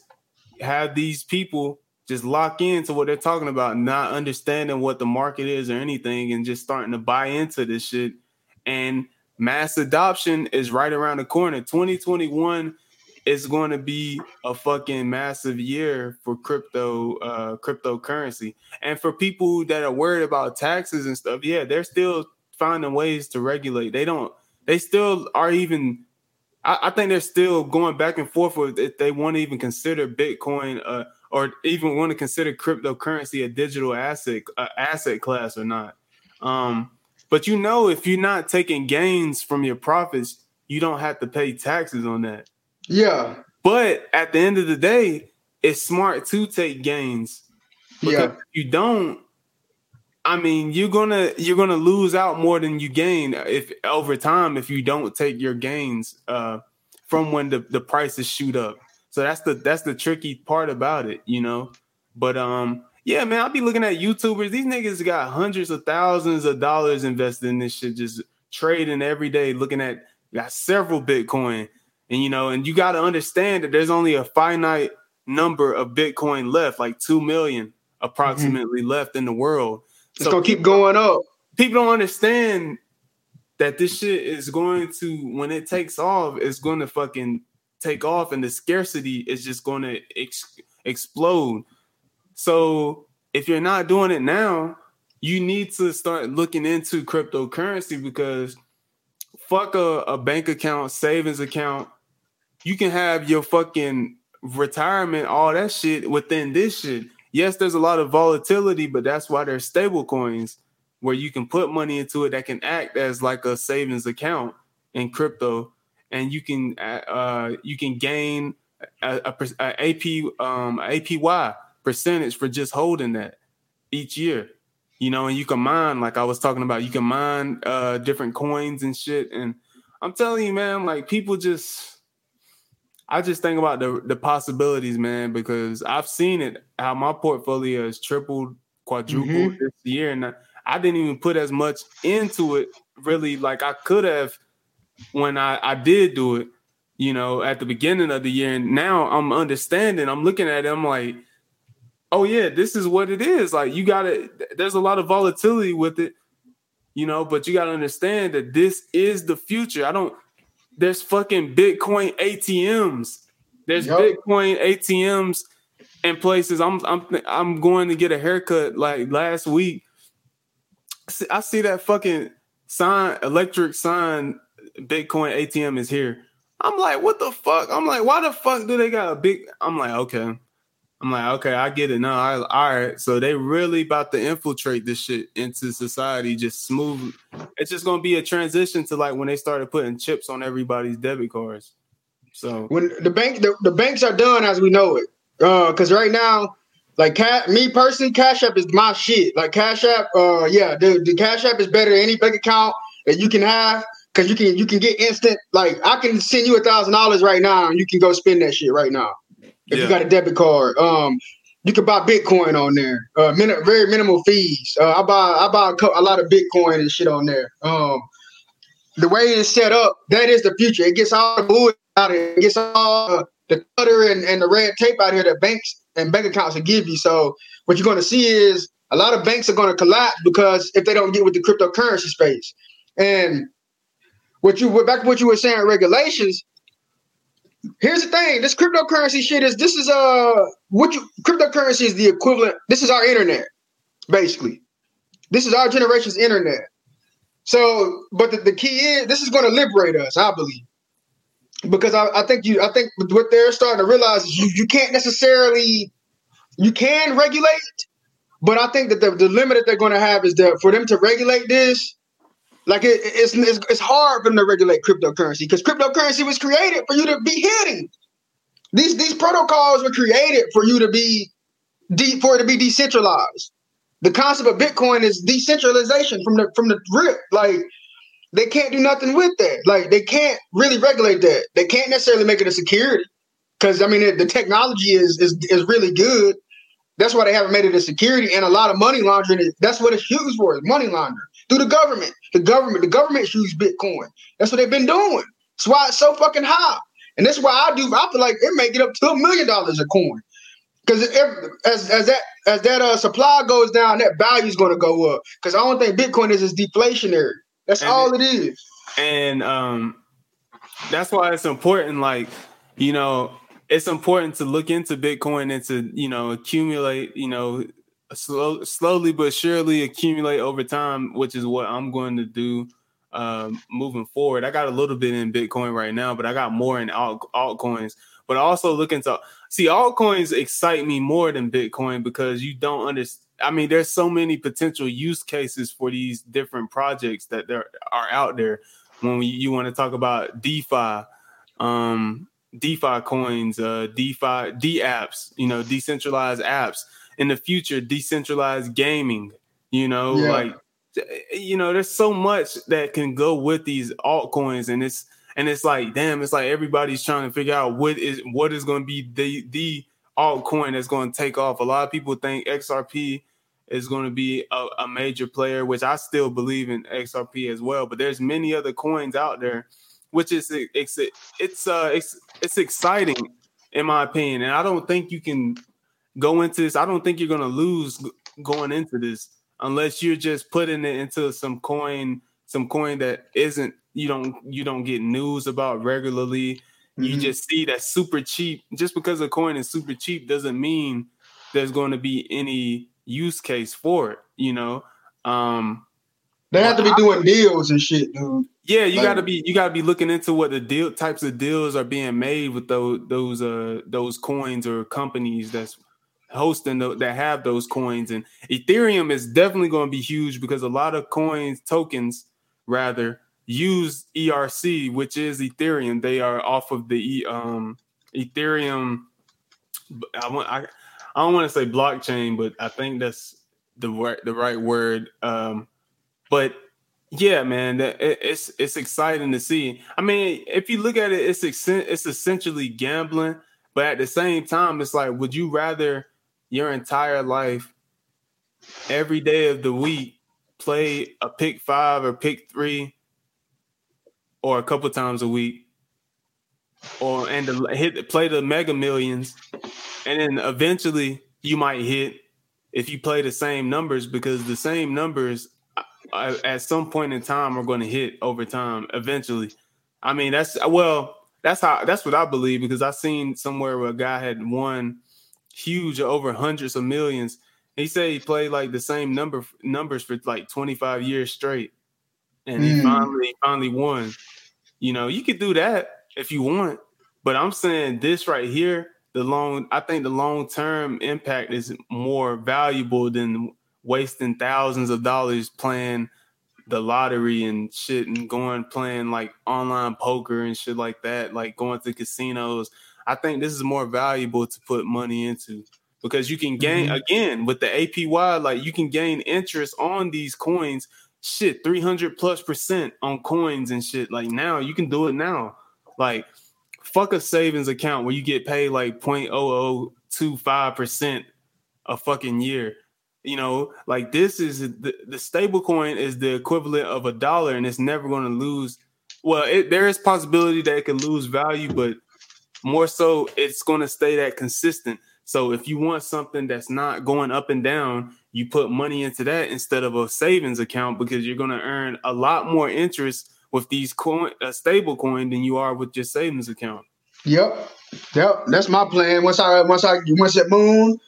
have these people just lock into what they're talking about, not understanding what the market is or anything, and just starting to buy into this shit. And mass adoption is right around the corner. 2021 is going to be a fucking massive year for crypto uh cryptocurrency. And for people that are worried about taxes and stuff, yeah, they're still finding ways to regulate. They don't they still are even I, think they're still going back and forth with if they want to even consider Bitcoin uh or even want to consider cryptocurrency a digital asset uh, asset class or not. Um, but you know, if you're not taking gains from your profits, you don't have to pay taxes on that. Yeah. But at the end of the day, it's smart to take gains. yeah. you don't, I mean, you're gonna you're gonna lose out more than you gain if over time if you don't take your gains uh, from when the, the prices shoot up. So that's the that's the tricky part about it, you know. But um, yeah, man, I'll be looking at YouTubers. These niggas got hundreds of thousands of dollars invested in this shit, just trading every day, looking at got several Bitcoin. And you know, and you got to understand that there's only a finite number of Bitcoin left, like two million approximately mm-hmm. left in the world. It's so gonna keep going up. People don't understand that this shit is going to when it takes off, it's going to fucking take off and the scarcity is just going to ex- explode. So if you're not doing it now, you need to start looking into cryptocurrency because fuck a, a bank account, savings account. You can have your fucking retirement, all that shit within this shit. Yes, there's a lot of volatility, but that's why there's stable coins where you can put money into it that can act as like a savings account in crypto and you can uh, uh you can gain a, a, a AP um APY percentage for just holding that each year. You know, and you can mine like I was talking about. You can mine uh different coins and shit. And I'm telling you, man, like people just I just think about the the possibilities, man, because I've seen it how my portfolio has tripled, quadrupled mm-hmm. this year, and I, I didn't even put as much into it really like I could have when I, I did do it, you know, at the beginning of the year. And now I'm understanding, I'm looking at it, I'm like, oh yeah, this is what it is. Like you gotta there's a lot of volatility with it. you know, but you got to understand that this is the future. I don't, there's fucking Bitcoin ATMs. There's yep. Bitcoin ATMs in places. I'm, I'm, I'm going to get a haircut like last week. I see that fucking sign, electric sign, Bitcoin ATM is here. I'm like, what the fuck? I'm like, why the fuck do they got a big? I'm like, okay. I'm like, okay, I get it now. All right, so they really about to infiltrate this shit into society, just smooth. It's just gonna be a transition to like when they started putting chips on everybody's debit cards. So when the bank, the, the banks are done as we know it, because uh, right now, like me personally, Cash App is my shit. Like Cash App, uh, yeah, the, the Cash App is better than any bank account that you can have because you can you can get instant. Like I can send you a thousand dollars right now, and you can go spend that shit right now if yeah. you got a debit card. Um, you can buy Bitcoin on there. Uh, min- very minimal fees. Uh, I buy I buy a, co- a, lot of Bitcoin and shit on there. Um, the way it's set up, that is the future. It gets all the bullshit out of it. It gets all the clutter and, and the red tape out here that banks and bank accounts will give you. So what you're going to see is a lot of banks are going to collapse because if they don't get with the cryptocurrency space. And what you back what you were saying, regulations. Here's the thing: this cryptocurrency shit is this is uh what you cryptocurrency is the equivalent. This is our internet, basically. This is our generation's internet. So, but the, the key is this is going to liberate us, I believe, because I, I think you I think what they're starting to realize is you you can't necessarily you can regulate, but I think that the, the limit that they're going to have is that for them to regulate this, like it, it's, it's, it's hard for them to regulate cryptocurrency because cryptocurrency was created for you to be hidden. These these protocols were created for you to be de- for it to be decentralized. The concept of Bitcoin is decentralization from the from the rip. Like they can't do nothing with that. Like they can't really regulate that. They can't necessarily make it a security because I mean it, the technology is is is really good. That's why they haven't made it a security and a lot of money laundering. Is, that's what it's used for, is money laundering through the government. The government, the government use Bitcoin. That's what they've been doing. That's why it's so fucking high. And that's why I do. I feel like it may get up to a million dollars a coin. Because as as that as that uh, supply goes down, that value is going to go up. Because I don't think Bitcoin is is deflationary. That's and all it, it is. And um, that's why it's important. Like you know, it's important to look into Bitcoin and to you know accumulate you know slow, slowly but surely accumulate over time, which is what I'm going to do um, moving forward. I got a little bit in Bitcoin right now, but I got more in alt, altcoins. But also looking to see altcoins excite me more than Bitcoin because you don't understand. I mean, there's so many potential use cases for these different projects that there are out there. When we, you want to talk about DeFi, um, DeFi coins, uh, DeFi, D apps, you know, decentralized apps in the future decentralized gaming you know yeah. like you know there's so much that can go with these altcoins and it's and it's like damn it's like everybody's trying to figure out what is what is going to be the the altcoin that's going to take off a lot of people think xrp is going to be a, a, major player which i still believe in xrp as well but there's many other coins out there which is it's it's uh it's, it's exciting in my opinion and i don't think you can go into this. I don't think you're going to lose going into this unless you're just putting it into some coin, some coin that isn't you don't you don't get news about regularly. Mm-hmm. You just see that super cheap. Just because a coin is super cheap doesn't mean there's going to be any use case for it. You know, um, they have to be doing deals and shit, dude. Yeah, you like, gotta be you gotta be looking into what the deal types of deals are being made with those those uh those coins or companies that's hosting the, that have those coins. And Ethereum is definitely going to be huge because a lot of coins, tokens rather, use ERC, which is Ethereum. They are off of the um, Ethereum. I want I, I don't want to say blockchain, but I think that's the right the right word. Um, but yeah, man, that it's it's exciting to see. I mean, if you look at it, it's it's essentially gambling, but at the same time, it's like, would you rather your entire life, every day of the week, play a pick five or pick three, or a couple times a week, or and to hit play the Mega Millions, and then eventually you might hit if you play the same numbers because the same numbers uh, at some point in time are going to hit over time eventually. I mean, that's well, that's how that's what I believe because I seen somewhere where a guy had won huge over hundreds of millions. He said he played like the same number numbers for like 25 years straight. And he mm. finally finally won. You know, you could do that if you want, but I'm saying this right here, the long I think the long term impact is more valuable than wasting thousands of dollars playing the lottery and shit and going playing like online poker and shit like that, like going to casinos. I think this is more valuable to put money into because you can gain mm-hmm. again with the APY, like you can gain interest on these coins. Shit, 300 plus percent on coins and shit. Like now, you can do it now. Like, fuck a savings account where you get paid like 0.0025 percent a fucking year. You know, like this is the, the stable coin is the equivalent of a dollar and it's never going to lose. Well, it, there is possibility that it can lose value, but more so it's going to stay that consistent. So if you want something that's not going up and down, you put money into that instead of a savings account because you're going to earn a lot more interest with these coin a stable coin than you are with your savings account. Yep. Yep. That's my plan. Once I once I once at moon,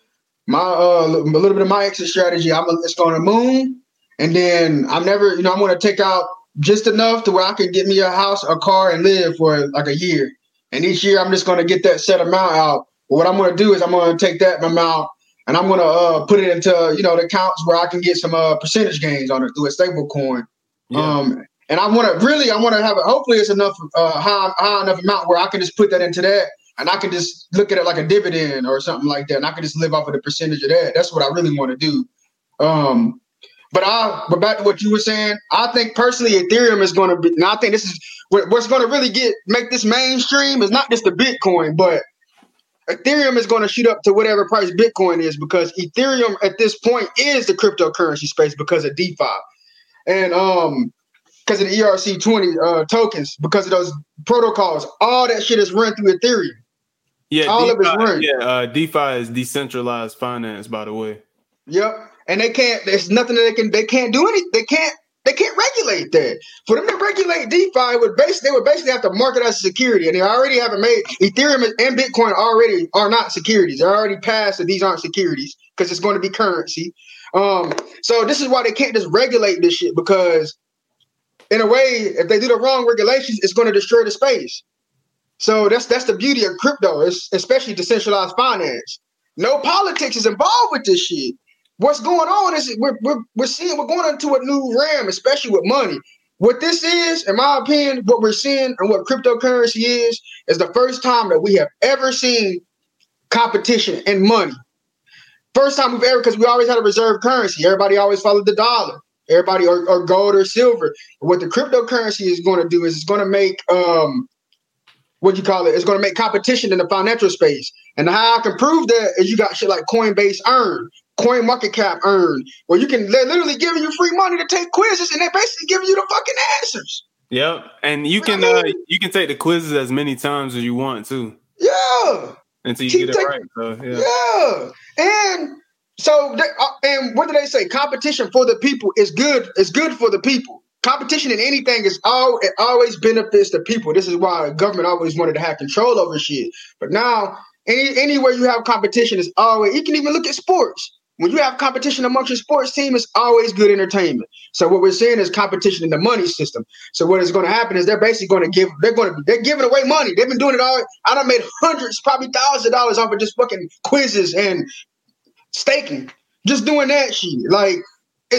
my uh, a little bit of my exit strategy. I'm it's going to moon, and then I'm never, you know, I'm going to take out just enough to where I can get me a house, a car, and live for like a year. And each year, I'm just going to get that set amount out. But what I'm going to do is I'm going to take that amount and I'm going to uh, put it into you know the accounts where I can get some uh, percentage gains on it through a stable coin. Yeah. Um, and I want to really, I want to have it. Hopefully, it's enough uh, high, high enough amount where I can just put that into that and I can just look at it like a dividend or something like that, and I can just live off of the percentage of that. That's what I really want to do. Um, but I, but back to what you were saying, I think personally, Ethereum is going to be. And I think this is what's going to really get make this mainstream is not just the Bitcoin, but Ethereum is going to shoot up to whatever price Bitcoin is because Ethereum at this point is the cryptocurrency space because of DeFi, and um, because of the ERC20 uh, tokens, because of those protocols, all that shit is run through Ethereum. Yeah, all DeFi, of it's run. Yeah, uh, DeFi is decentralized finance, by the way. Yep, and they can't. There's nothing that they can. They can't do any. They can't. They can't regulate that. For them to regulate DeFi, would basically they would basically have to market as security, and they already haven't made Ethereum and Bitcoin already are not securities. They're already passed that these aren't securities because it's going to be currency. Um, so this is why they can't just regulate this shit because, in a way, if they do the wrong regulations, it's going to destroy the space. So that's that's the beauty of crypto, especially decentralized finance. No politics is involved with this shit. What's going on is we're, we're, we're seeing we're going into a new realm, especially with money. What this is, in my opinion, what we're seeing and what cryptocurrency is, is the first time that we have ever seen competition in money. First time we've ever, because we always had a reserve currency. Everybody always followed the dollar. Everybody or, or gold or silver. What the cryptocurrency is going to do is it's going to make um, what you call it, it's going to make competition in the financial space. And how I can prove that is you got shit like Coinbase Earn, CoinMarketCap Earn, where you can they're literally giving you free money to take quizzes, and they're basically giving you the fucking answers. Yep, and you, can I mean? uh, you can take the quizzes as many times as you want too. Yeah, until you Keep get it right. So, yeah. yeah, and so they, uh, and what do they say? Competition for the people is good. Is good for the people competition in anything is all it always benefits the people. This is why the government always wanted to have control over shit. But now, any anywhere you have competition is always you can even look at sports. When you have competition amongst your sports team, it's always good entertainment. So what we're seeing is competition in the money system. So what is going to happen is they're basically going to give they're going to they're giving away money. They've been doing it all. I done made hundreds, probably thousands of dollars off of just fucking quizzes and staking. Just doing that shit. Like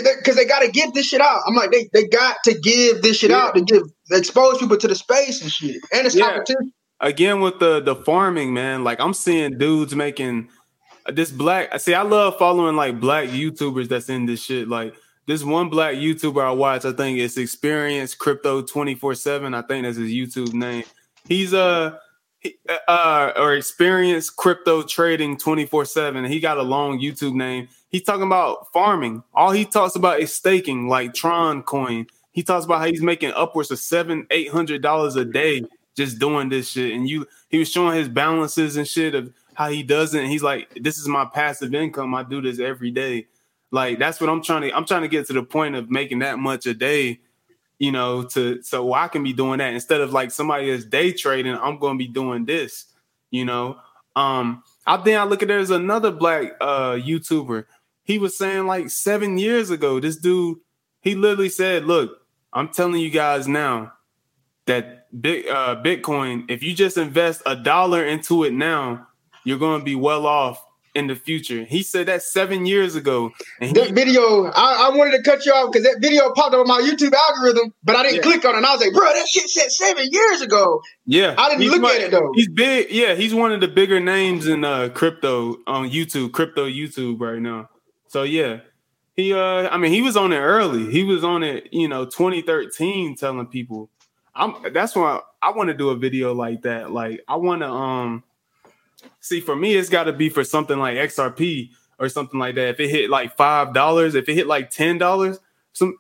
because they got to get this shit out. I'm like, they, they got to give this shit yeah. out to give expose people to the space and shit, and it's yeah. competition. Again, with the the farming, man, like I'm seeing dudes making this black. See, I love following like black YouTubers that's in this shit. Like this one black YouTuber I watch, I think it's Experience Crypto 24 seven. I think that's his YouTube name. He's uh uh, or experience crypto trading 24 7 he got a long youtube name he's talking about farming all he talks about is staking like tron coin he talks about how he's making upwards of seven eight hundred dollars a day just doing this shit and you he was showing his balances and shit of how he doesn't. he's like this is my passive income i do this every day Like that's what I'm trying to. I'm trying to get to the point of making that much a day. You know, to so I can be doing that instead of like somebody that's day trading. I'm going to be doing this. You know, um, I then I look at there's another black uh YouTuber. He was saying like seven years ago, this dude, he literally said, "Look, I'm telling you guys now that big uh, Bitcoin, if you just invest a dollar into it now, you're going to be well off in the future. He said that seven years ago. And that video, I, I, wanted to cut you off because that video popped up on my YouTube algorithm, but I didn't yeah. click on it. And I was like, bro, that shit said seven years ago. Yeah. I didn't look my, at it though. He's big. Yeah, he's one of the bigger names in uh, crypto on YouTube, crypto YouTube right now. So yeah. He uh I mean he was on it early. He was on it, you know, 2013 telling people. I'm that's why I want to do a video like that. Like I want to um See, for me, it's got to be for something like XRP or something like that. If it hit like five dollars, if it hit like ten dollars, some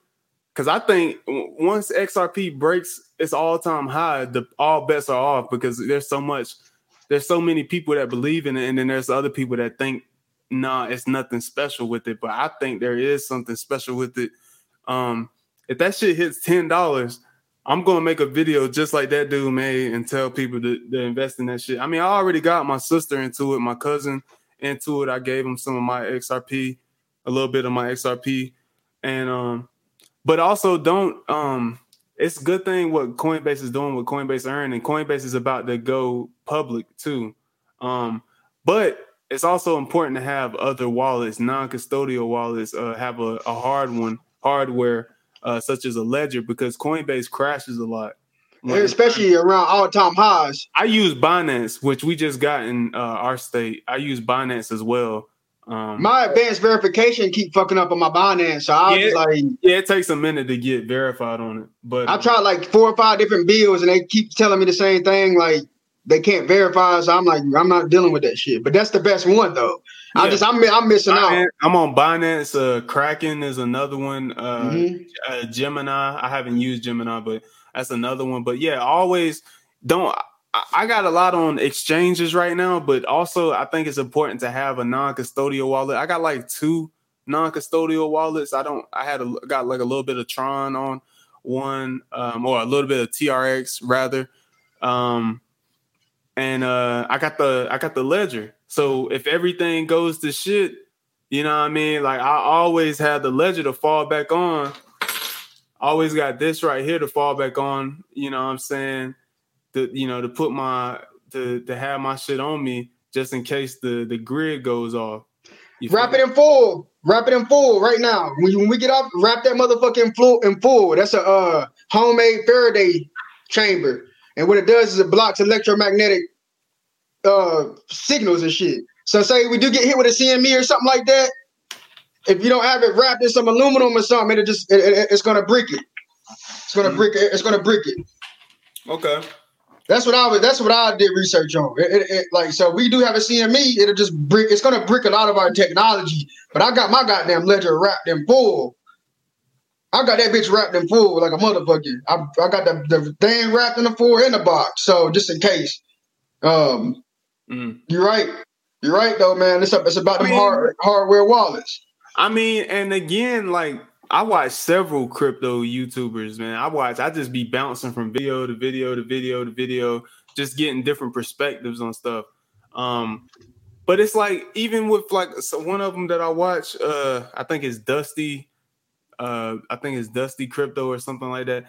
because I think once XRP breaks its all time high, the all bets are off because there's so much, there's so many people that believe in it, and then there's other people that think, nah, it's nothing special with it. But I think there is something special with it. Um, if that shit hits ten dollars, I'm gonna make a video just like that dude made and tell people to, to invest in that shit. I mean, I already got my sister into it, my cousin into it. I gave him some of my XRP, a little bit of my XRP, and um, but also don't um, it's a good thing what Coinbase is doing with Coinbase Earn, and Coinbase is about to go public too. Um, but it's also important to have other wallets, non-custodial wallets, uh, have a, a hard one, hardware uh, such as a ledger because Coinbase crashes a lot. especially around all time highs. I use Binance, which we just got in uh, our state. I use Binance as well. Um, my advanced verification keep fucking up on my Binance, so I yeah, was like, yeah, it takes a minute to get verified on it. But I tried like four or five different bills, and they keep telling me the same thing. Like they can't verify, so I'm like, I'm not dealing with that shit. But that's the best one though. I just I'm I'm missing Binance, out. I'm on Binance. Uh, Kraken is another one. Uh, mm-hmm. uh, Gemini. I haven't used Gemini, but that's another one. But yeah, always don't. I, I got a lot on exchanges right now, but also I think it's important to have a non-custodial wallet. I got like two non-custodial wallets. I don't. I had a got like a little bit of Tron on one, um, or a little bit of TRX rather. Um, and uh, I got the I got the ledger. So if everything goes to shit, you know what I mean? Like I always had the ledger to fall back on. Always got this right here to fall back on. You know what I'm saying? To you know to put my to to have my shit on me just in case the the grid goes off. You wrap it in full. Wrap it in full right now. When, when we get off, wrap that motherfucking full in full. That's a uh, homemade Faraday chamber. And what it does is it blocks electromagnetic uh, signals and shit. So say we do get hit with a CME or something like that, if you don't have it wrapped in some aluminum or something, it just it, it, it's gonna break it. It's gonna mm brick it. It's gonna break it. Okay. That's what I was. That's what I did research on. It, it, like so, we do have a CME. It'll just brick. It's gonna brick a lot of our technology. But I got my goddamn ledger wrapped in full. I got that bitch wrapped in full like a motherfucker. I, I got the, the thing wrapped in the full in the box. So just in case. Um, Mm. You're right. You're right though, man. It's it's about the hard, hardware wallets. I mean, and again, like I watch several crypto YouTubers, man. I watch. I just be bouncing from video to video to video to video, just getting different perspectives on stuff. Um, but it's like even with like so one of them that I watch, uh, I think it's Dusty. Uh, I think it's Dusty Crypto or something like that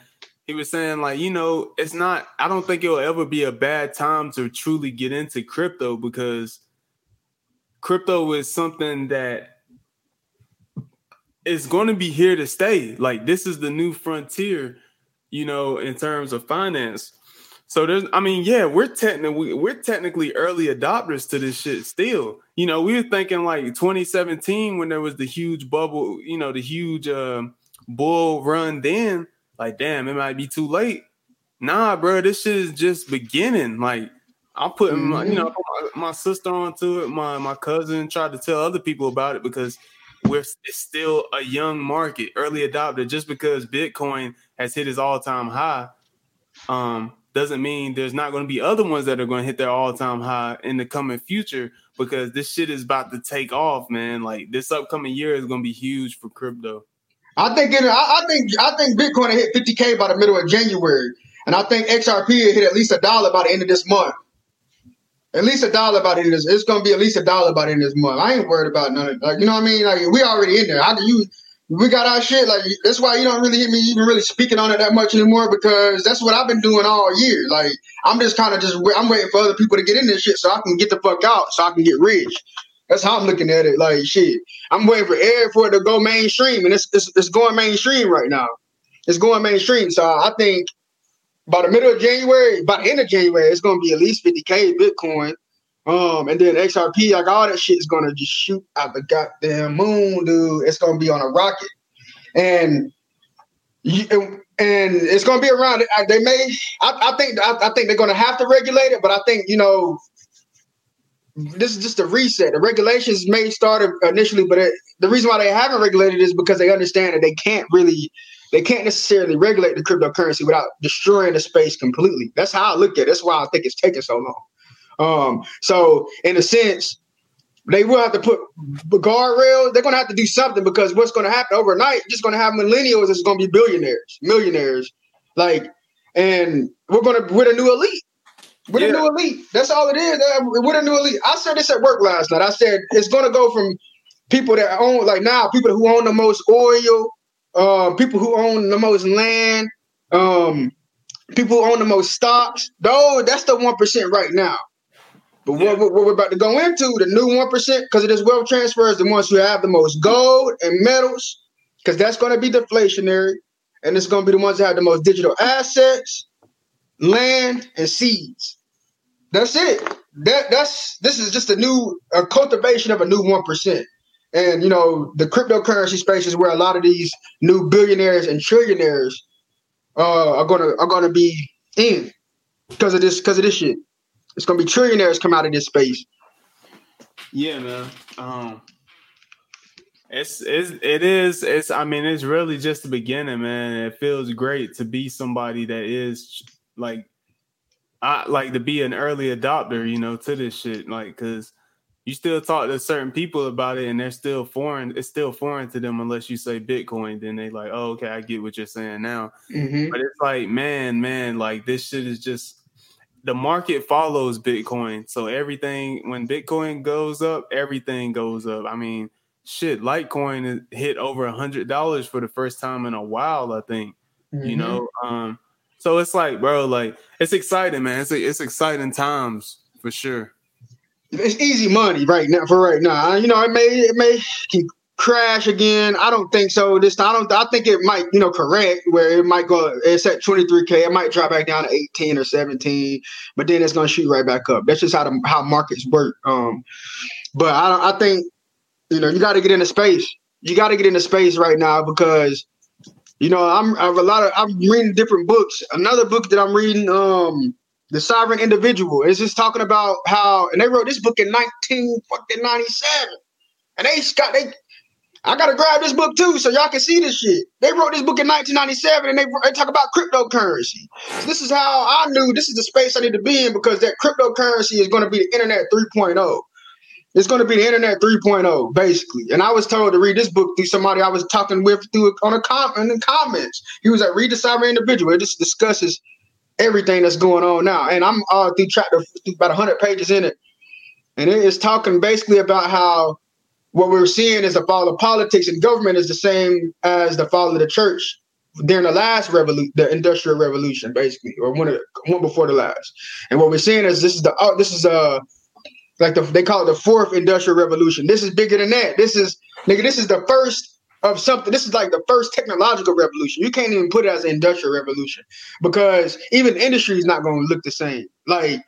he was saying like you know it's not i don't think it'll ever be a bad time to truly get into crypto because crypto is something that is going to be here to stay. Like this is the new frontier you know in terms of finance. So there's i mean yeah we're technically we're technically early adopters to this shit still. You know we were thinking like 2017 when there was the huge bubble you know the huge uh, bull run then like, damn, it might be too late. Nah, bro, this shit is just beginning. Like, I'm putting mm-hmm. my, you know, mm-hmm. my, my, sister onto it. My my cousin tried to tell other people about it because we're it's still a young market, early adopter. Just because Bitcoin has hit its all time high, um, doesn't mean there's not going to be other ones that are going to hit their all-time high in the coming future because this shit is about to take off, man. Like this upcoming year is going to be huge for crypto. I think it, I, I think I think Bitcoin hit 50k by the middle of January, and I think XRP hit at least a dollar by the end of this month. At least a dollar by the end of this. It's gonna be at least a dollar by the end of this month. I ain't worried about none like you know what I mean. Like we already in there. How do you? We got our shit. Like that's why you don't really hear me even really speaking on it that much anymore because that's what I've been doing all year. Like I'm just kind of just I'm waiting for other people to get in this shit so I can get the fuck out so I can get rich. That's how I'm looking at it. Like shit, I'm waiting for air for it to go mainstream, and it's, it's it's going mainstream right now. It's going mainstream. So I think by the middle of January, by the end of January, it's going to be at least 50k Bitcoin. Um, and then XRP, like all that shit is going to just shoot out the goddamn moon, dude. It's going to be on a rocket, and and it's going to be around. They may, I, I think, I, I think they're going to have to regulate it, but I think you know this is just a reset. The regulations may start initially, but it, the reason why they haven't regulated is because they understand that they can't really, they can't necessarily regulate the cryptocurrency without destroying the space completely. That's how I look at it. That's why I think it's taking so long. Um, so in a sense, they will have to put guardrails. They're going to have to do something because what's going to happen overnight? Just going to have millennials. It's going to be billionaires, millionaires, like, and we're going to with a new elite. With yeah. a new elite. That's all it is. With a new elite. I said this at work last night. I said it's going to go from people that own, like now, people who own the most oil, uh, people who own the most land, um, people who own the most stocks. Though that's the 1% right now. But yeah. what, what, we're about to go into, the new 1%, because of this wealth transfer, is the ones who have the most gold and metals, because that's going to be deflationary. And it's going to be the ones that have the most digital assets land, and seeds. That's it. That that's this is just a new a cultivation of a new one percent. And you know, the cryptocurrency space is where a lot of these new billionaires and trillionaires uh, are gonna are gonna be in because of this because of this shit. It's gonna be trillionaires come out of this space. Yeah, man. Um, it's, it's it is it's I mean it's really just the beginning, man. It feels great to be somebody that is like I like to be an early adopter, you know, to this shit, like because you still talk to certain people about it and they're still foreign. It's still foreign to them unless you say Bitcoin. Then they like, oh, okay, I get what you're saying now. Mm-hmm. But it's like, man, man, like this shit is just the market follows Bitcoin. So everything when Bitcoin goes up, everything goes up. I mean, shit, Litecoin hit over a hundred dollars for the first time in a while. I think. Mm-hmm. You know, um, so it's like, bro, like it's exciting, man. It's it's exciting times for sure. It's easy money right now for right now. You know, it may it may crash again. I don't think so this time. I don't. I think it might, you know, correct where it might go. It's at 23k. It might drop back down to 18 or 17, but then it's gonna shoot right back up. That's just how the how markets work. Um, but I I think you know you got to get into space. You got to get into space right now because you know, I'm I have a lot of I'm reading different books. Another book that I'm reading, um, The Sovereign Individual, is just talking about how and they wrote this book in 19 fucking 97. And they got they I gotta grab this book too so y'all can see this shit. They wrote this book in 1997 and they, they talk about cryptocurrency. So this is how I knew this is the space I need to be in because that cryptocurrency is going to be the internet 3.0. It's going to be the internet 3.0, basically. And I was told to read this book through somebody I was talking with through on a com- in the comments. He was like, read the sovereign individual. It just discusses everything that's going on now. And I'm uh, through chapter about 100 pages in it. And it is talking basically about how what we're seeing is the fall of politics and government is the same as the fall of the church during the last revolution, the industrial revolution, basically, or one, of, one before the last. And what we're seeing is this is the uh, this is a uh, like the, they call it the fourth industrial revolution. This is bigger than that. This is nigga. This is the first of something. This is like the first technological revolution. You can't even put it as an industrial revolution because even industry is not going to look the same. Like,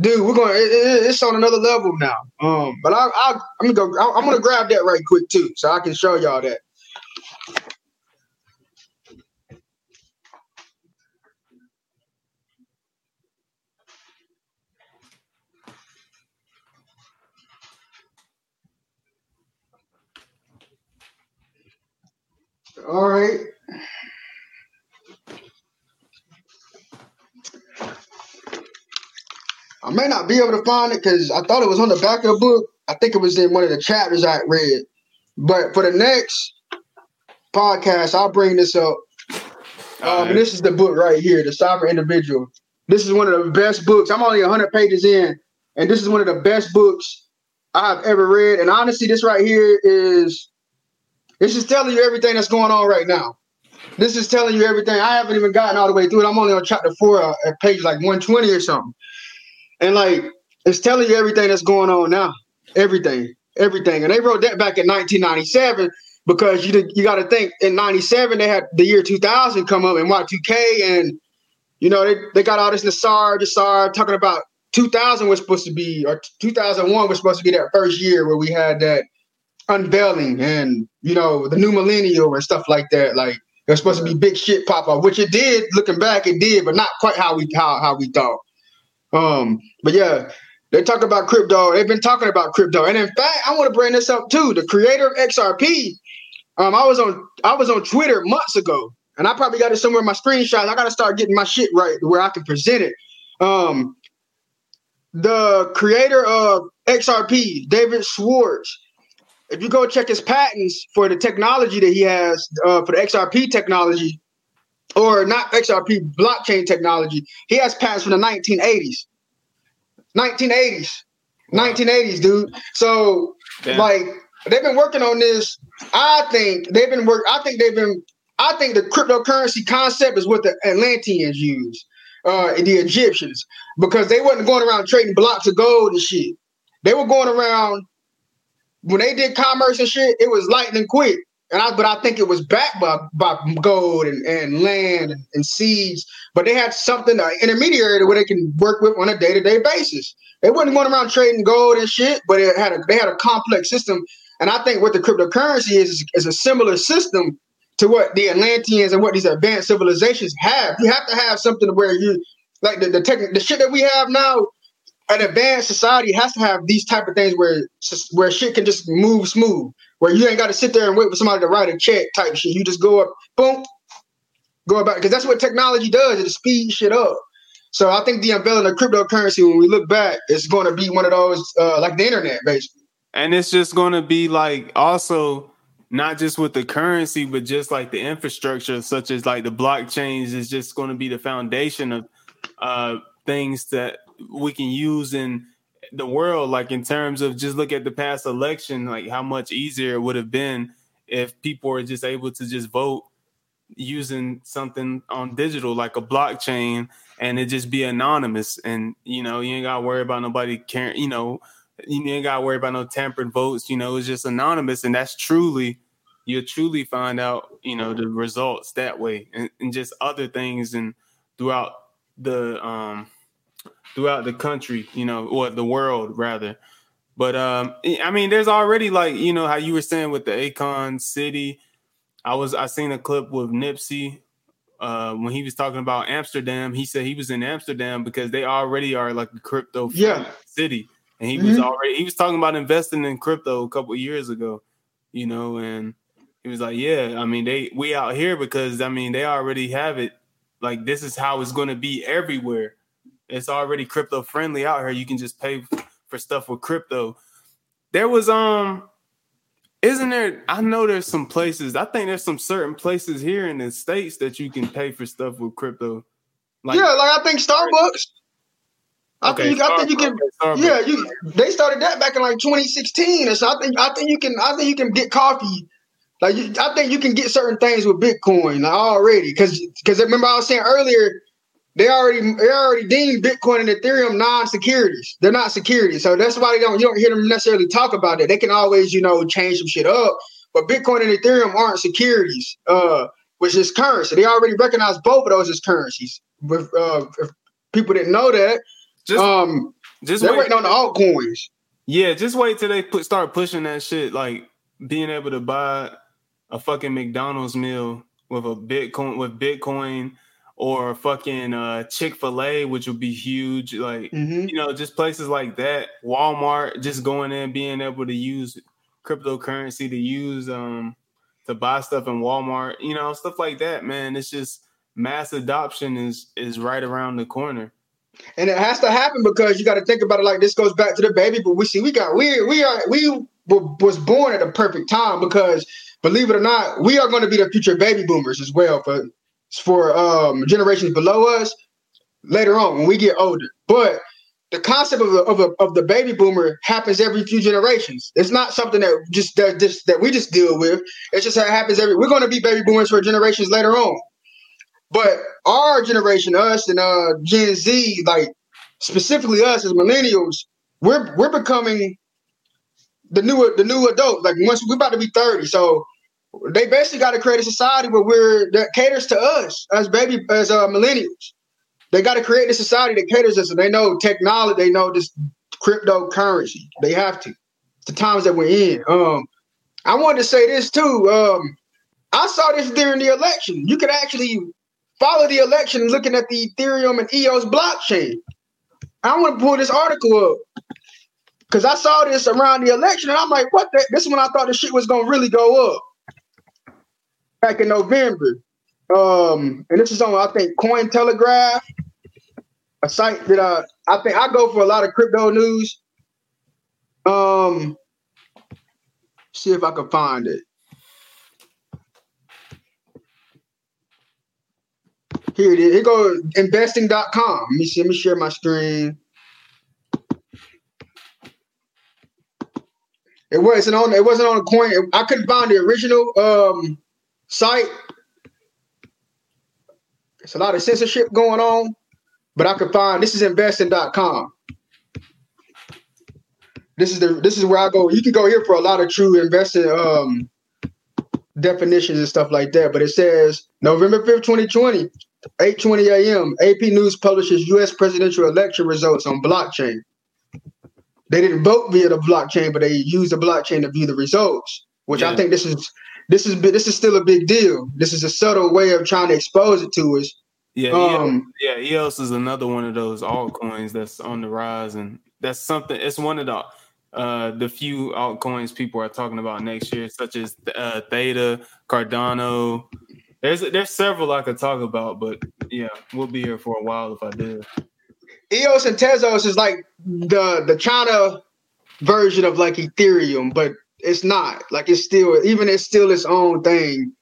dude, we're going. It, it's on another level now. Um, but I, I, I'm gonna go. I'm gonna grab that right quick too, so I can show y'all that. All right. I may not be able to find it because I thought it was on the back of the book. I think it was in one of the chapters I read. But for the next podcast, I'll bring this up. Um, this is the book right here, The Sovereign Individual. This is one of the best books. I'm only 100 pages in, and this is one of the best books I've ever read. And honestly, this right here is this is telling you everything that's going on right now. This is telling you everything. I haven't even gotten all the way through it. I'm only on chapter four uh, at page like 120 or something. And like it's telling you everything that's going on now. Everything. Everything. And they wrote that back in 1997 because you you got to think in 97 they had the year 2000 come up and Y2K and you know they, they got all this NASA, NASA talking about 2000 was supposed to be or 2001 was supposed to be that first year where we had that unveiling and you know the new millennial and stuff like that. Like it was supposed to be big shit pop up which it did. Looking back it did but not quite how we how, how we thought. Um but yeah they talk about crypto. They've been talking about crypto. And in fact i want to bring this up too the creator of xrp um i was on i was on twitter months ago and i probably got it somewhere in my screenshots. I gotta start getting my shit right where i can present it. Um the creator of xrp david schwartz if you go check his patents for the technology that he has uh, for the XRP technology, or not XRP blockchain technology, he has patents from the 1980s. 1980s. 1980s, dude. So Damn. like they've been working on this. I think they've been work. I think they've been. I think the cryptocurrency concept is what the Atlanteans used, uh, the Egyptians, because they wasn't going around trading blocks of gold and shit. They were going around when they did commerce and shit, it was lightning quick. And I, but I think it was backed by, by gold and, and land and, and seeds. But they had something, an intermediary where they can work with on a day to day basis. They wasn't going around trading gold and shit, but it had a, they had a complex system. And I think what the cryptocurrency is is a similar system to what the Atlanteans and what these advanced civilizations have. You have to have something where you like the the, tech, the shit that we have now an advanced society has to have these type of things where where shit can just move smooth, where you ain't got to sit there and wait for somebody to write a check type shit. You just go up, boom, go about because that's what technology does. It speeds shit up. So I think the unveiling of cryptocurrency, when we look back, is going to be one of those uh, like the internet, basically. And it's just going to be like also not just with the currency, but just like the infrastructure, such as like the blockchains, is just going to be the foundation of uh, things that we can use in the world like in terms of just look at the past election like how much easier it would have been if people were just able to just vote using something on digital like a blockchain and it just be anonymous. And you know you ain't got to worry about nobody caring you know you ain't got to worry about no tampered votes you know it's just anonymous and that's truly you'll truly find out you know the results that way and, and just other things and throughout the um throughout the country, you know, or the world rather. But um, I mean, there's already like you know how you were saying with the Akon City. I was I seen a clip with Nipsey uh, when he was talking about Amsterdam. He said he was in Amsterdam because they already are like a crypto yeah. city, and he mm-hmm. was already he was talking about investing in crypto a couple years ago, you know, and he was like, yeah, I mean they we out here because I mean they already have it. Like this is how it's going to be everywhere it's already crypto friendly out here. You can just pay for stuff with crypto. There was um isn't there I know there's some places. I think there's some certain places here in the states that you can pay for stuff with crypto. Like, yeah, like I think Starbucks. I okay, think you, I think you can. Okay, yeah, you. They started that back in like 2016, and so I think I think you can. I think you can get coffee. Like I think you can get certain things with Bitcoin already, because because remember I was saying earlier they already they already deemed Bitcoin and Ethereum non-securities. They're not securities, so that's why they don't you don't hear them necessarily talk about it. They can always you know change some shit up, but Bitcoin and Ethereum aren't securities, uh, which is currency. They already recognize both of those as currencies. With uh, if people didn't know that, just um, just they're wait. waiting on the altcoins. Yeah, just wait till they put start pushing that shit, like being able to buy a fucking McDonald's meal with a Bitcoin with Bitcoin or fucking uh, Chick Fil A, which would be huge. Like mm-hmm. you know, just places like that. Walmart, just going in, being able to use cryptocurrency to use um to buy stuff in Walmart. You know, stuff like that. Man, it's just mass adoption is is right around the corner. And it has to happen because you got to think about it like this goes back to the baby. But we see we got we we are we was born at a perfect time because believe it or not, we are going to be the future baby boomers as well for for um, generations below us later on when we get older. But the concept of, a, of, a, of the baby boomer happens every few generations. It's not something that just that just that we just deal with. It's just that it happens every. We're going to be baby boomers for generations later on. But our generation, us and uh, Gen Z, like specifically us as millennials, we're we're becoming the new the new adult. Like once we're about to be thirty, so they basically got to create a society where we're that caters to us as baby as uh, millennials. They got to create a society that caters us, and they know technology. They know this cryptocurrency. They have to. The times that we're in. Um, I wanted to say this too. Um, I saw this during the election. You could actually follow the election looking at the Ethereum and EOS blockchain. I want to pull this article up because I saw this around the election, and I'm like, "What? The? This is when I thought the shit was gonna really go up." Back in November, um, and this is on I think Cointelegraph, a site that uh, I think I go for a lot of crypto news. Um, see if I can find it. Here it is. Here goes investing.com. Let me see. Let me share my screen. It wasn't on. It wasn't on a coin. I couldn't find the original um, site. It's a lot of censorship going on, but I could find this is investing.com. This is the this is where I go. You can go here for a lot of true investing um, definitions and stuff like that. But it says November 5th, 2020, 8:20 a.m. AP News publishes U.S. presidential election results on blockchain. They didn't vote via the blockchain, but they used the blockchain to view the results. Which yeah. I think this is this is this is still a big deal. This is a subtle way of trying to expose it to us. Yeah, um, yeah, EOS is another one of those altcoins that's on the rise, and that's something. It's one of the uh, the few altcoins people are talking about next year, such as uh, Theta, Cardano. There's there's several I could talk about, but yeah, we'll be here for a while if I did. EOS and Tezos is like the the China version of like Ethereum, but it's not. Like it's still even it's still its own thing.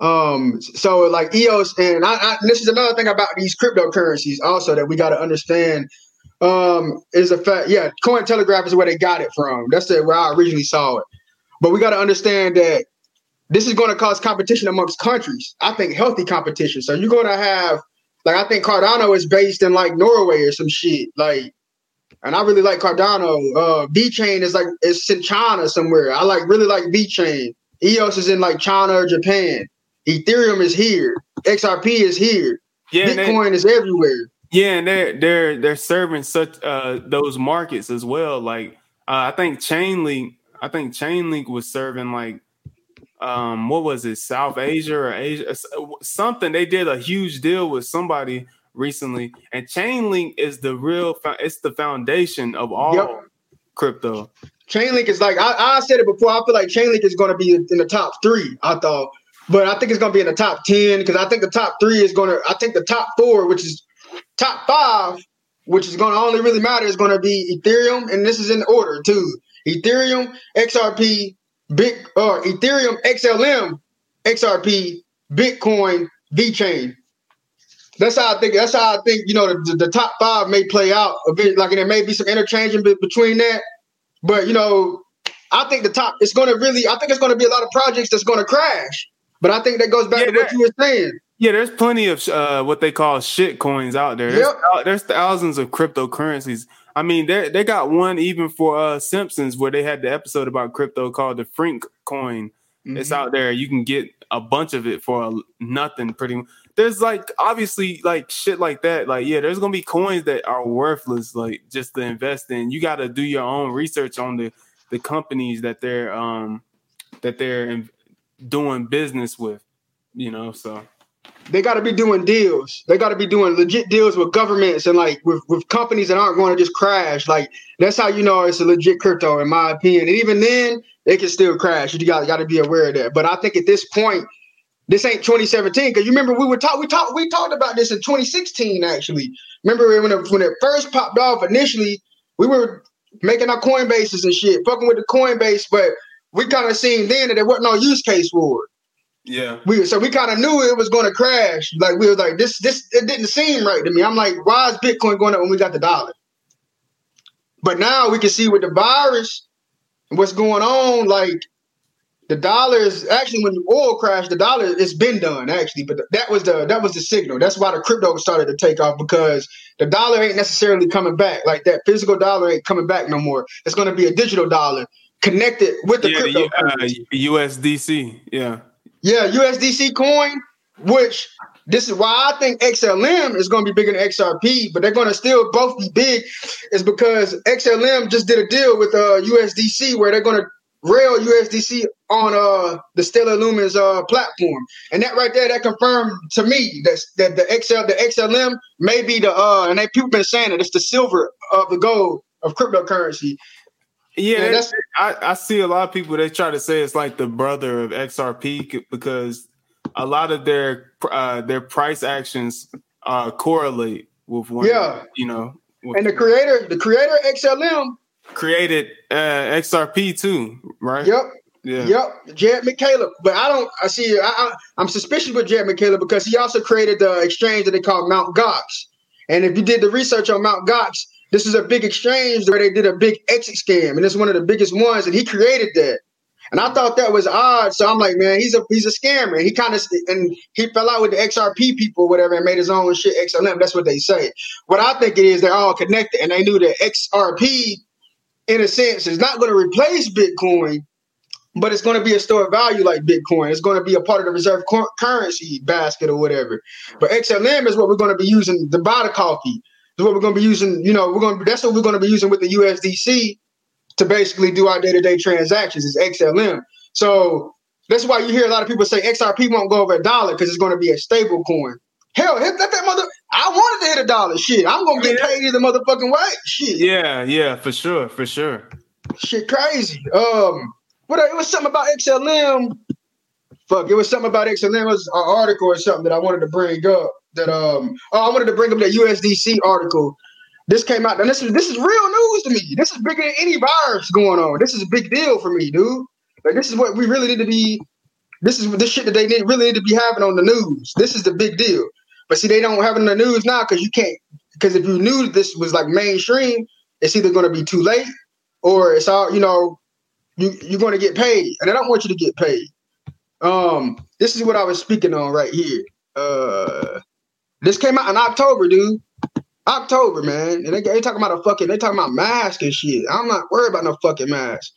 Um, so like EOS and I, I this is another thing about these cryptocurrencies also that we got to understand. Um, is a fact. Yeah, Cointelegraph is where they got it from. That's the, where I originally saw it. But we got to understand that this is going to cause competition amongst countries. I think healthy competition. So you're going to have like I think Cardano is based in like Norway or some shit. Like, and I really like Cardano. Uh, VeChain is like it's in China somewhere. I like really like VeChain. EOS is in like China or Japan. Ethereum is here. XRP is here. Yeah, Bitcoin they, is everywhere. Yeah, and they're they're they're serving such uh those markets as well. Like uh, I think Chainlink, I think Chainlink was serving like um what was it south asia or asia something they did a huge deal with somebody recently and chainlink is the real it's the foundation of all yep. crypto chainlink is like I, I said it before i feel like chainlink is going to be in the top three i thought but i think it's going to be in the top 10 because i think the top three is going to i think the top four which is top five which is going to only really matter is going to be ethereum and this is in order too ethereum xrp Big uh, Ethereum, XLM, XRP, Bitcoin, VeChain. That's how I think. That's how I think. You know, the, the top five may play out a bit. Like, and there may be some interchanging between that. But you know, I think the top. It's going to really. I think it's going to be a lot of projects that's going to crash. But I think that goes back yeah, to what you were saying. Yeah, there's plenty of uh, what they call shit coins out there. There's, yep. there's thousands of cryptocurrencies I mean, they they got one even for uh Simpsons where they had the episode about crypto called the Frink coin. Mm-hmm. It's out there. You can get a bunch of it for nothing. Pretty. There's like obviously like shit like that. Like yeah, there's gonna be coins that are worthless. Like just to invest in. You got to do your own research on the the companies that they're um that they're doing business with. You know, so they got to be doing deals. They got to be doing legit deals with governments and like with, with companies that aren't going to just crash. Like that's how you know it's a legit crypto, in my opinion. And even then, it can still crash. You got got to be aware of that. But I think at this point, this ain't 2017 because you remember we were talk we talked we talked about this in 2016 actually. Remember when it, when it first popped off initially, we were making our Coinbases and shit, fucking with the Coinbase, but we kind of seen then that there wasn't no use case for it. Yeah. We so we kind of knew it was going to crash. Like we were like this this it didn't seem right to me. I'm like, why is Bitcoin going up when we got the dollar? But now we can see with the virus and what's going on. Like the dollar is actually when the oil crashed, the dollar it's been done actually. But that was the that was the signal. That's why the crypto started to take off because the dollar ain't necessarily coming back. Like that physical dollar ain't coming back no more. It's going to be a digital dollar connected with the yeah, crypto. The, uh, USDC. Yeah. Yeah, USDC coin, which this is why I think XLM is going to be bigger than XRP, but they're going to still both be big, is because XLM just did a deal with uh, USDC where they're going to rail USDC on uh, the Stellar Lumens uh, platform, and that right there that confirmed to me that that the XL the XLM may be the uh, and they people been saying that it's the silver of the gold of cryptocurrency. Yeah, I, I see a lot of people they try to say it's like the brother of XRP because a lot of their uh, their price actions uh, correlate with one. Yeah, you know. And the creator, the creator XLM created uh, XRP too, right? Yep. Yeah. Yep, Jared McCaleb. But I don't. I see. I, I, am suspicious with Jared McCaleb because he also created the exchange that they call Mount Gox. And if you did the research on Mount Gox, this is a big exchange where they did a big exit scam, and it's one of the biggest ones, and he created that. And I thought that was odd, so I'm like, man, he's a he's a scammer. He kind of and he fell out with the XRP people, whatever, and made his own shit XLM. That's what they say. What I think it is, they're all connected, and they knew that XRP, in a sense, is not going to replace Bitcoin, but it's going to be a store of value like Bitcoin. It's going to be a part of the reserve currency basket or whatever. But XLM is what we're going to be using the coffee is what we're going to be using. You know, we're going to that's what we're going to be using with the USDC to basically do our day to day transactions. Is XLM. So that's why you hear a lot of people say XRP won't go over a dollar because it's going to be a stable coin. Hell, hit that, that mother. I wanted to hit a dollar. Shit, I'm gonna get paid either motherfucking way. Shit. Yeah, yeah, for sure, for sure. Shit, crazy. Um, what it was something about XLM. Fuck, it was something about XLM. It was an article or something that I wanted to bring up that um oh I wanted to bring up that USDC article. This came out, and this is this is real news to me. This is bigger than any virus going on. This is a big deal for me, dude. Like this is what we really need to be. This is this shit that they need, really need to be having on the news. This is the big deal. But see, they don't have it on the news now because you can't. Because if you knew this was like mainstream, it's either going to be too late or it's all you know. You you're going to get paid, and I don't want you to get paid. Um, this is what I was speaking on right here. Uh, this came out in October, dude. October, man. And they, they talking about a fucking, they talking about mask and shit. I'm not worried about no fucking mask.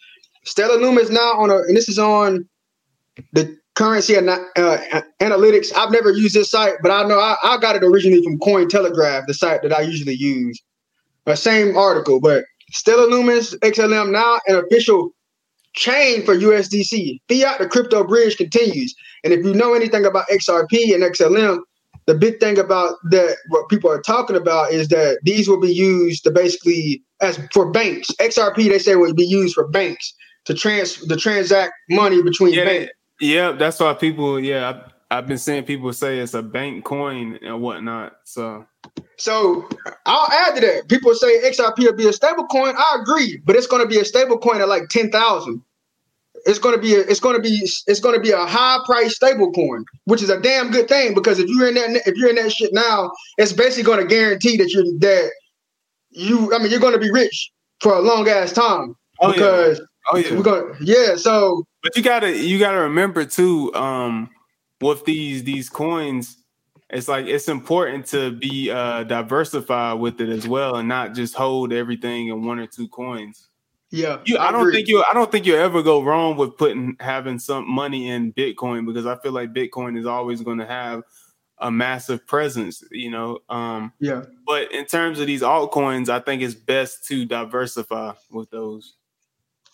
Stellar Lumen is now on a, and this is on the currency and uh, analytics. I've never used this site, but I know I, I got it originally from Cointelegraph, the site that I usually use. The same article, but Stellar Lumens XLM now an official chain for USDC. Fiat, the crypto bridge continues. And if you know anything about XRP and XLM, the big thing about that what people are talking about is that these will be used to basically as for banks. XRP they say will be used for banks to trans to transact money between yeah, banks. Yeah, that's why people. Yeah, I've, I've been seeing people say it's a bank coin and whatnot. So, so I'll add to that. People say XRP will be a stable coin. I agree, but it's going to be a stable coin at like ten thousand it's going to be a, it's going to be it's going to be a high price stable coin, which is a damn good thing because if you're in that if you're in that shit now, it's basically going to guarantee that you're that you I mean you're going to be rich for a long ass time oh, because yeah. oh yeah we're going yeah so but you gotta you gotta remember too um with these these coins it's like it's important to be uh diversified with it as well and not just hold everything in one or two coins yeah, you, I, I don't think you. I don't think you ever go wrong with putting having some money in Bitcoin because I feel like Bitcoin is always going to have a massive presence. You know. Um, yeah. But in terms of these altcoins, I think it's best to diversify with those.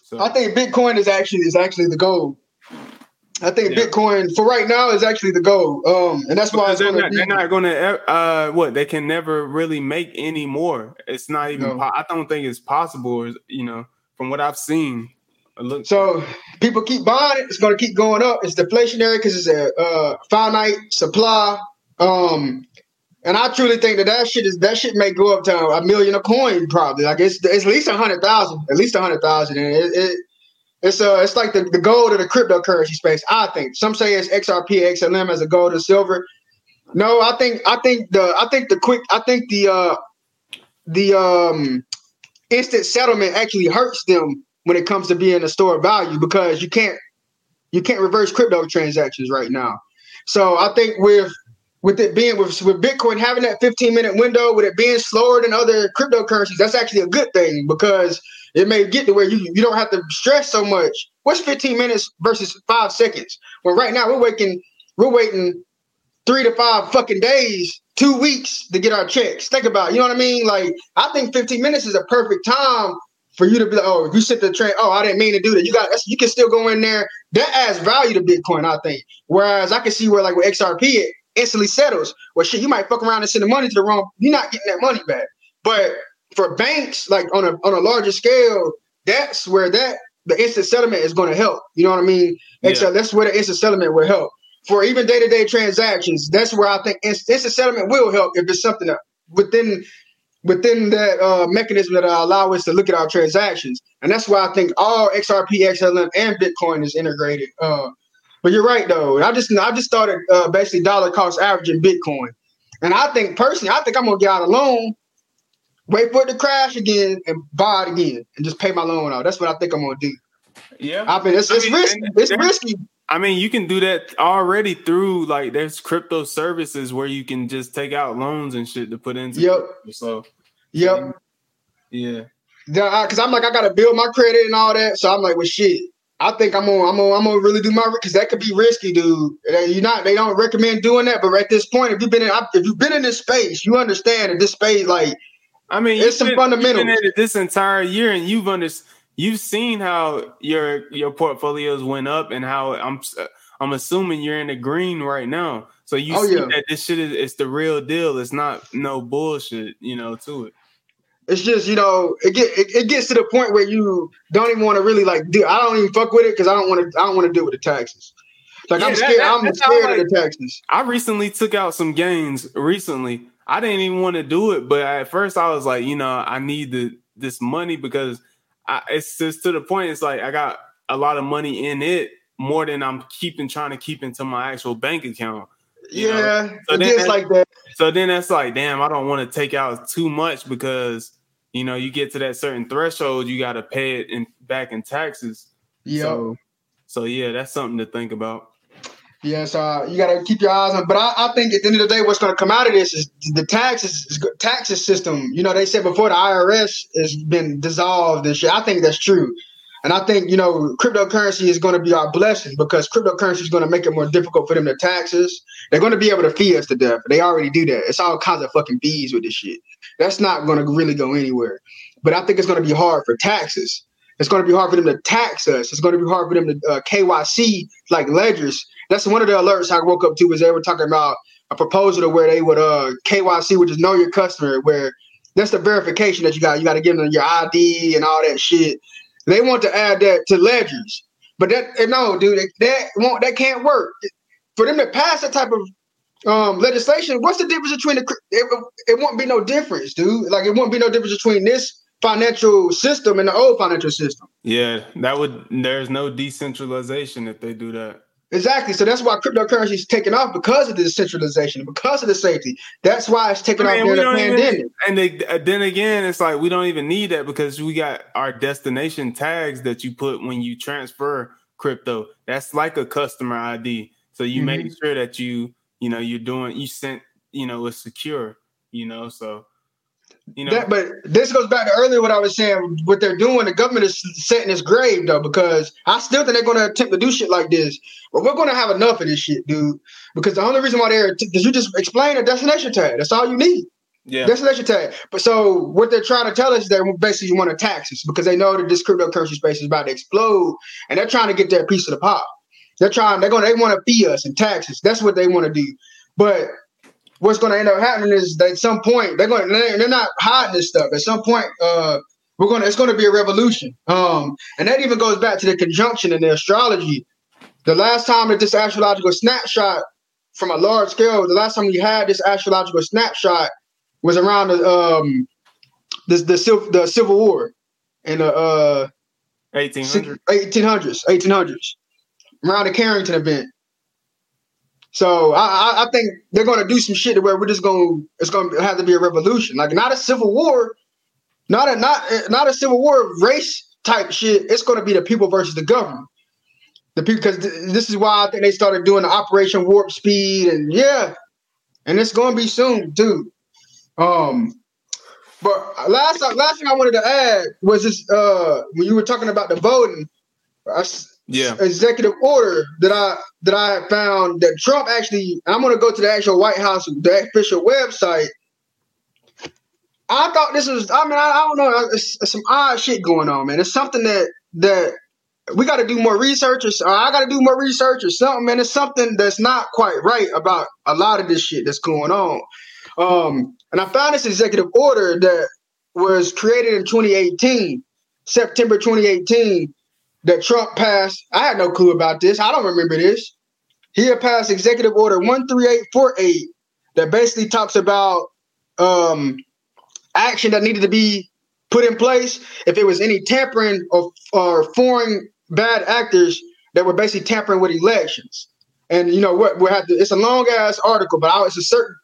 So I think Bitcoin is actually is actually the goal. I think yeah. Bitcoin for right now is actually the goal, um, and that's why they're not, they're not, going to. Uh, what they can never really make any more. It's not even. No. Po- I don't think it's possible. You know, from what I've seen. Look- so people keep buying it. It's going to keep going up. It's deflationary because it's a uh, finite supply. Um, And I truly think that that shit is that shit may go up to a million a coin probably. Like it's it's at least a hundred thousand, at least a hundred thousand. And it, it it's uh it's like the, the gold of the cryptocurrency space. I think some say it's XRP, XLM as a gold or silver. No, I think I think the I think the quick I think the uh the um instant settlement actually hurts them when it comes to being a store of value because you can't you can't reverse crypto transactions right now. So I think with with it being with, with Bitcoin having that 15 minute window, with it being slower than other cryptocurrencies, that's actually a good thing because it may get to where you you don't have to stress so much. What's 15 minutes versus five seconds? Well, right now we're waiting we're waiting three to five fucking days, two weeks to get our checks. Think about, it, you know what I mean? Like I think 15 minutes is a perfect time for you to be like, oh, you sit the train. Oh, I didn't mean to do that. You got you can still go in there. That adds value to Bitcoin, I think. Whereas I can see where like with XRP, it instantly settles. Well, shit, you might fuck around and send the money to the wrong. You're not getting that money back. But for banks, like on a on a larger scale, that's where that the instant settlement is going to help. You know what I mean? Yeah. Except that's where the instant settlement will help. For even day to day transactions, that's where I think instant settlement will help if it's something that within within that uh, mechanism that allow us to look at our transactions. And that's why I think all XRP, XLM, and Bitcoin is integrated. Uh, but you're right though. I just I just started uh, basically dollar cost averaging Bitcoin, and I think personally, I think I'm gonna get out a loan, wait for it to crash again, and buy it again, and just pay my loan off. That's what I think I'm gonna do. Yeah, I mean it's, it's I mean, risky. It's risky. I mean, you can do that already through like there's crypto services where you can just take out loans and shit to put into. Yep. Crypto. So. Yep. Yeah. Because I'm like I gotta build my credit and all that, so I'm like, well, shit. I think I'm gonna I'm gonna I'm gonna really do my because that could be risky, dude. You're not they don't recommend doing that, but at this point, if you've been in if you've been in this space, you understand that this space like I mean, it's some been, fundamentals. You've been this entire year, and you've under, you've seen how your your portfolios went up, and how I'm I'm assuming you're in the green right now. So you oh, see yeah. that this shit is it's the real deal. It's not no bullshit, you know, to it. It's just you know it get it, it gets to the point where you don't even want to really like do. I don't even fuck with it because I don't want to. I don't want to deal with the taxes. Like yeah, I'm scared. That, that, I'm scared like, of the taxes. I recently took out some gains. Recently, I didn't even want to do it, but at first I was like, you know, I need the this money because I, it's just to the point. It's like I got a lot of money in it more than I'm keeping trying to keep into my actual bank account. Yeah, so it is like that. So then that's like, damn, I don't want to take out too much because you know, you get to that certain threshold, you got to pay it in back in taxes. Yeah. So, so, yeah, that's something to think about. Yes, uh, you got to keep your eyes on. But I, I, think at the end of the day, what's going to come out of this is the taxes taxes system. You know, they said before the IRS has been dissolved and shit. I think that's true. And I think, you know, cryptocurrency is going to be our blessing because cryptocurrency is going to make it more difficult for them to tax us. They're going to be able to fee us to death. They already do that. It's all kinds of fucking fees with this shit. That's not going to really go anywhere. But I think it's going to be hard for taxes. It's going to be hard for them to tax us. It's going to be hard for them to uh, KYC like ledgers. That's one of the alerts I woke up to was they were talking about a proposal to where they would uh, KYC, which is know your customer, where that's the verification that you got. You got to give them your ID and all that shit. They want to add that to ledgers, but that no, dude, that won't that can't work. For them to pass that type of um, legislation, what's the difference between the? It, it won't be no difference, dude. Like it won't be no difference between this financial system and the old financial system. Yeah, that would. There's no decentralization if they do that. Exactly. So that's why cryptocurrency is taking off because of the decentralization, because of the safety. That's why it's taking I mean, off during the pandemic. Even, and they, uh, then again, it's like we don't even need that because we got our destination tags that you put when you transfer crypto. That's like a customer ID. So you mm-hmm. make sure that you, you know, you're doing, you sent, you know, it's secure. You know, so you know, that, but this goes back to earlier what I was saying. What they're doing, the government is setting its grave though, because I still think they're going to attempt to do shit like this. But we're going to have enough of this shit, dude. Because the only reason why they're because you just explain a destination tag. That's all you need. Yeah. Destination tag. But so what they're trying to tell us is they basically want to tax us because they know that this cryptocurrency space is about to explode, and they're trying to get their piece of the pie. They're trying. They're going. They want to fee us and taxes. That's what they want to do. But what's going to end up happening is that at some point they're going they're not hiding this stuff. At some point, uh, we're going to it's going to be a revolution. Um, and that even goes back to the conjunction in the astrology. The last time that this astrological snapshot from a large scale. The last time we had this astrological snapshot was around the um the the, the Civil War in the uh 1800s 1800s 1800s around the Carrington event. So I, I think they're going to do some shit where we're just going. It's going to have to be a revolution, like not a civil war, not a not not a civil war race type shit. It's going to be the people versus the government. The people because th- this is why I think they started doing the Operation Warp Speed, and yeah, and it's going to be soon dude. Um, but last last thing I wanted to add was this: uh, when you were talking about the voting, I, yeah executive order that I that I found that Trump actually I'm gonna go to the actual White House the official website. I thought this was I mean I, I don't know it's, it's, some odd shit going on man. It's something that that we got to do more research or, or I got to do more research or something man. It's something that's not quite right about a lot of this shit that's going on. Um, and I found this executive order that was created in 2018, September 2018 that Trump passed. I had no clue about this. I don't remember this. He had passed Executive Order 13848 that basically talks about um, action that needed to be put in place if it was any tampering of or foreign bad actors that were basically tampering with elections. And you know what? We have to. It's a long ass article, but I, it's a certain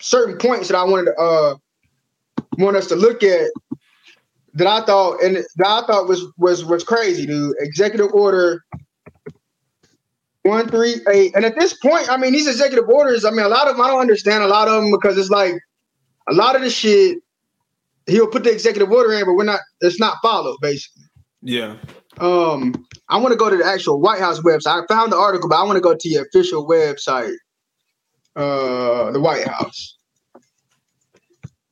certain points that I wanted to uh, want us to look at that I thought and that I thought was was was crazy, dude. Executive order one three eight, and at this point, I mean, these executive orders. I mean, a lot of them I don't understand a lot of them because it's like a lot of the shit he'll put the executive order in, but we're not. It's not followed, basically. Yeah. Um, I want to go to the actual White House website. I found the article, but I want to go to the official website, uh, the White House.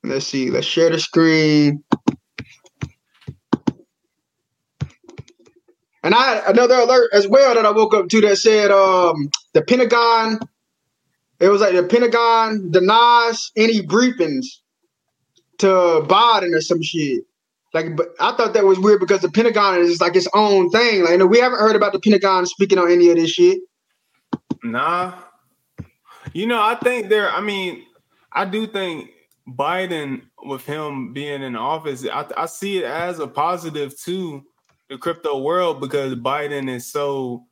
Let's see. Let's share the screen. And I another alert as well that I woke up to that said um, the Pentagon. It was like the Pentagon denies any briefings to Biden or some shit. Like, but I thought that was weird because the Pentagon is like its own thing. Like, you know, we haven't heard about the Pentagon speaking on any of this shit. Nah. You know, I think there. I mean, I do think Biden, with him being in office, I, I see it as a positive too the crypto world because Biden is so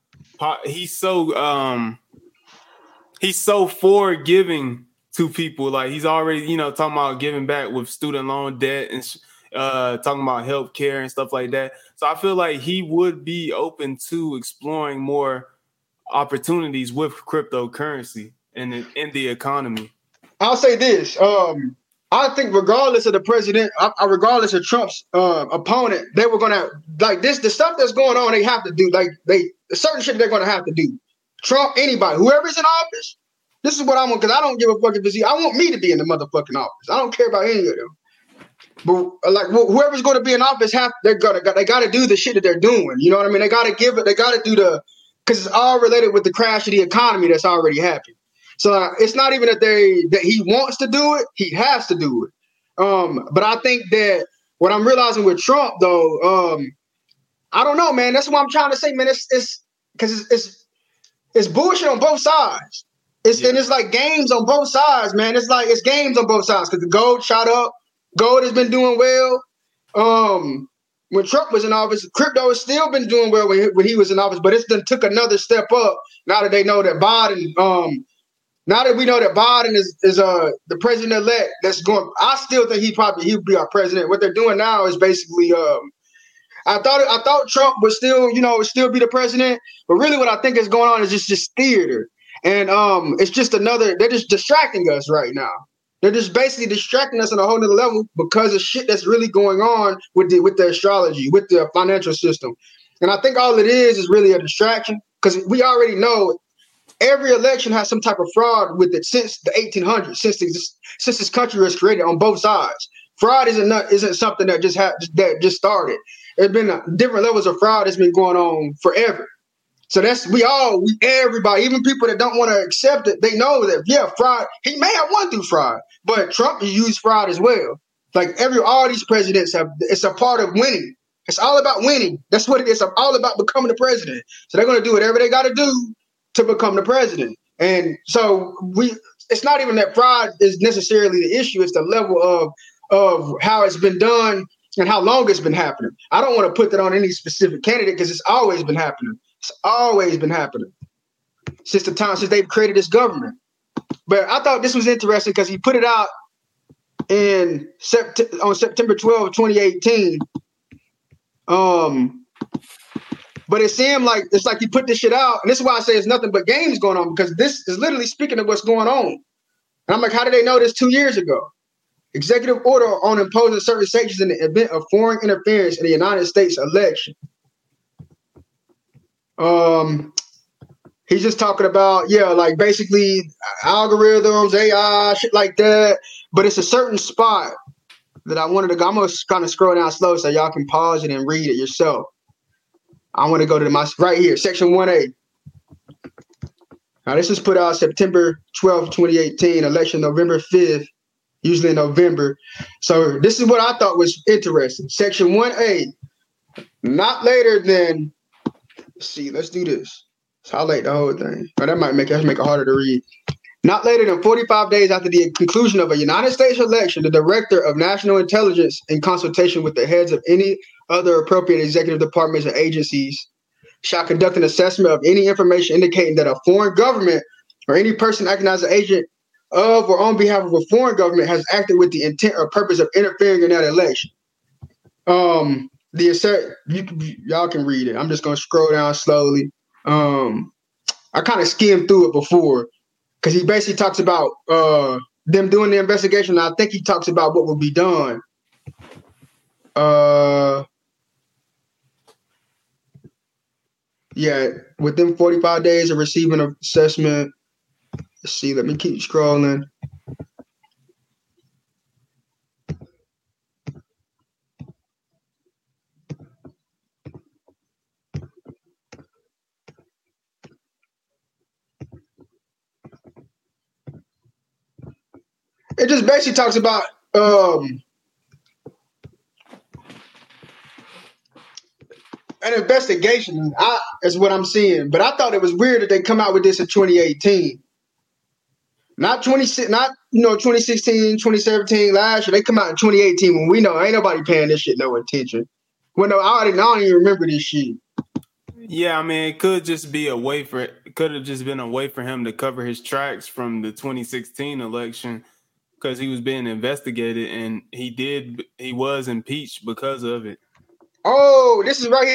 he's so um he's so forgiving to people. Like he's already, you know, talking about giving back with student loan debt and uh talking about health care and stuff like that. So I feel like he would be open to exploring more opportunities with cryptocurrency and in, the economy. I'll say this. Um I think regardless of the president, uh, uh, regardless of Trump's uh, opponent, they were gonna like this. The stuff that's going on, they have to do. Like they certain shit they're gonna have to do. Trump, anybody, whoever's in office, this is what I want because I don't give a fuck if it's. I want me to be in the motherfucking office. I don't care about any of them. But uh, like whoever's going to be in office, have they're gonna they got to do the shit that they're doing. You know what I mean? They got to give it. They got to do the because it's all related with the crash of the economy that's already happened. So it's not even that they that he wants to do it; he has to do it. Um, but I think that what I'm realizing with Trump, though, um, I don't know, man. That's what I'm trying to say, man. It's it's because it's, it's it's bullshit on both sides. It's yeah. and it's like games on both sides, man. It's like it's games on both sides because the gold shot up. Gold has been doing well. Um, when Trump was in office, crypto has still been doing well when he, when he was in office, but it's then took another step up now that they know that Biden um now that we know that Biden is is uh the president elect that's going, I still think he probably he would be our president. What they're doing now is basically um I thought I thought Trump would still, you know, still be the president, but really what I think is going on is just just theater. And um it's just another they're just distracting us right now. They're just basically distracting us on a whole nother level because of shit that's really going on with the with the astrology, with the financial system. And I think all it is is really a distraction because we already know every election has some type of fraud with it since the 1800s, since this, since this country was created on both sides. Fraud isn't not, isn't something that just had that just started. There's been different levels of fraud that's been going on forever. So that's we all we everybody, even people that don't want to accept it, they know that yeah, fraud. He may have won through fraud, but Trump used fraud as well. Like every all these presidents have, it's a part of winning. It's all about winning. That's what it is. All about becoming the president. So they're going to do whatever they got to do to become the president. And so we it's not even that fraud is necessarily the issue, it's the level of of how it's been done and how long it's been happening. I don't want to put that on any specific candidate because it's always been happening. It's always been happening since the time since they've created this government. But I thought this was interesting because he put it out in sept- on September 12, 2018. Um, but it seemed like it's like he put this shit out, and this is why I say it's nothing but games going on because this is literally speaking of what's going on. And I'm like, how did they know this two years ago? Executive order on imposing certain sanctions in the event of foreign interference in the United States election. Um, he's just talking about yeah, like basically algorithms, AI, shit like that. But it's a certain spot that I wanted to go. I'm gonna kind of scroll down slow so y'all can pause it and read it yourself. I want to go to my right here, section 1A. Now, this is put out September 12, 2018, election November 5th, usually in November. So, this is what I thought was interesting. Section 1A, not later than, let's see, let's do this. Highlight the whole thing. But that might make it, make it harder to read. Not later than 45 days after the conclusion of a United States election, the Director of National Intelligence, in consultation with the heads of any other appropriate executive departments and agencies, shall conduct an assessment of any information indicating that a foreign government or any person acting as an agent of or on behalf of a foreign government has acted with the intent or purpose of interfering in that election. Um, the assert you, y'all can read it. I'm just gonna scroll down slowly. Um, I kind of skimmed through it before because he basically talks about uh, them doing the investigation. I think he talks about what will be done. Uh, yeah, within 45 days of receiving assessment. Let's see, let me keep scrolling. It just basically talks about um, an investigation. I, is what I'm seeing, but I thought it was weird that they come out with this in 2018, not 20, not you know 2016, 2017. Last year they come out in 2018 when we know ain't nobody paying this shit no attention. When no, I already I don't even remember this shit. Yeah, I mean, it could just be a way for it could have just been a way for him to cover his tracks from the 2016 election because he was being investigated and he did he was impeached because of it. Oh, this is right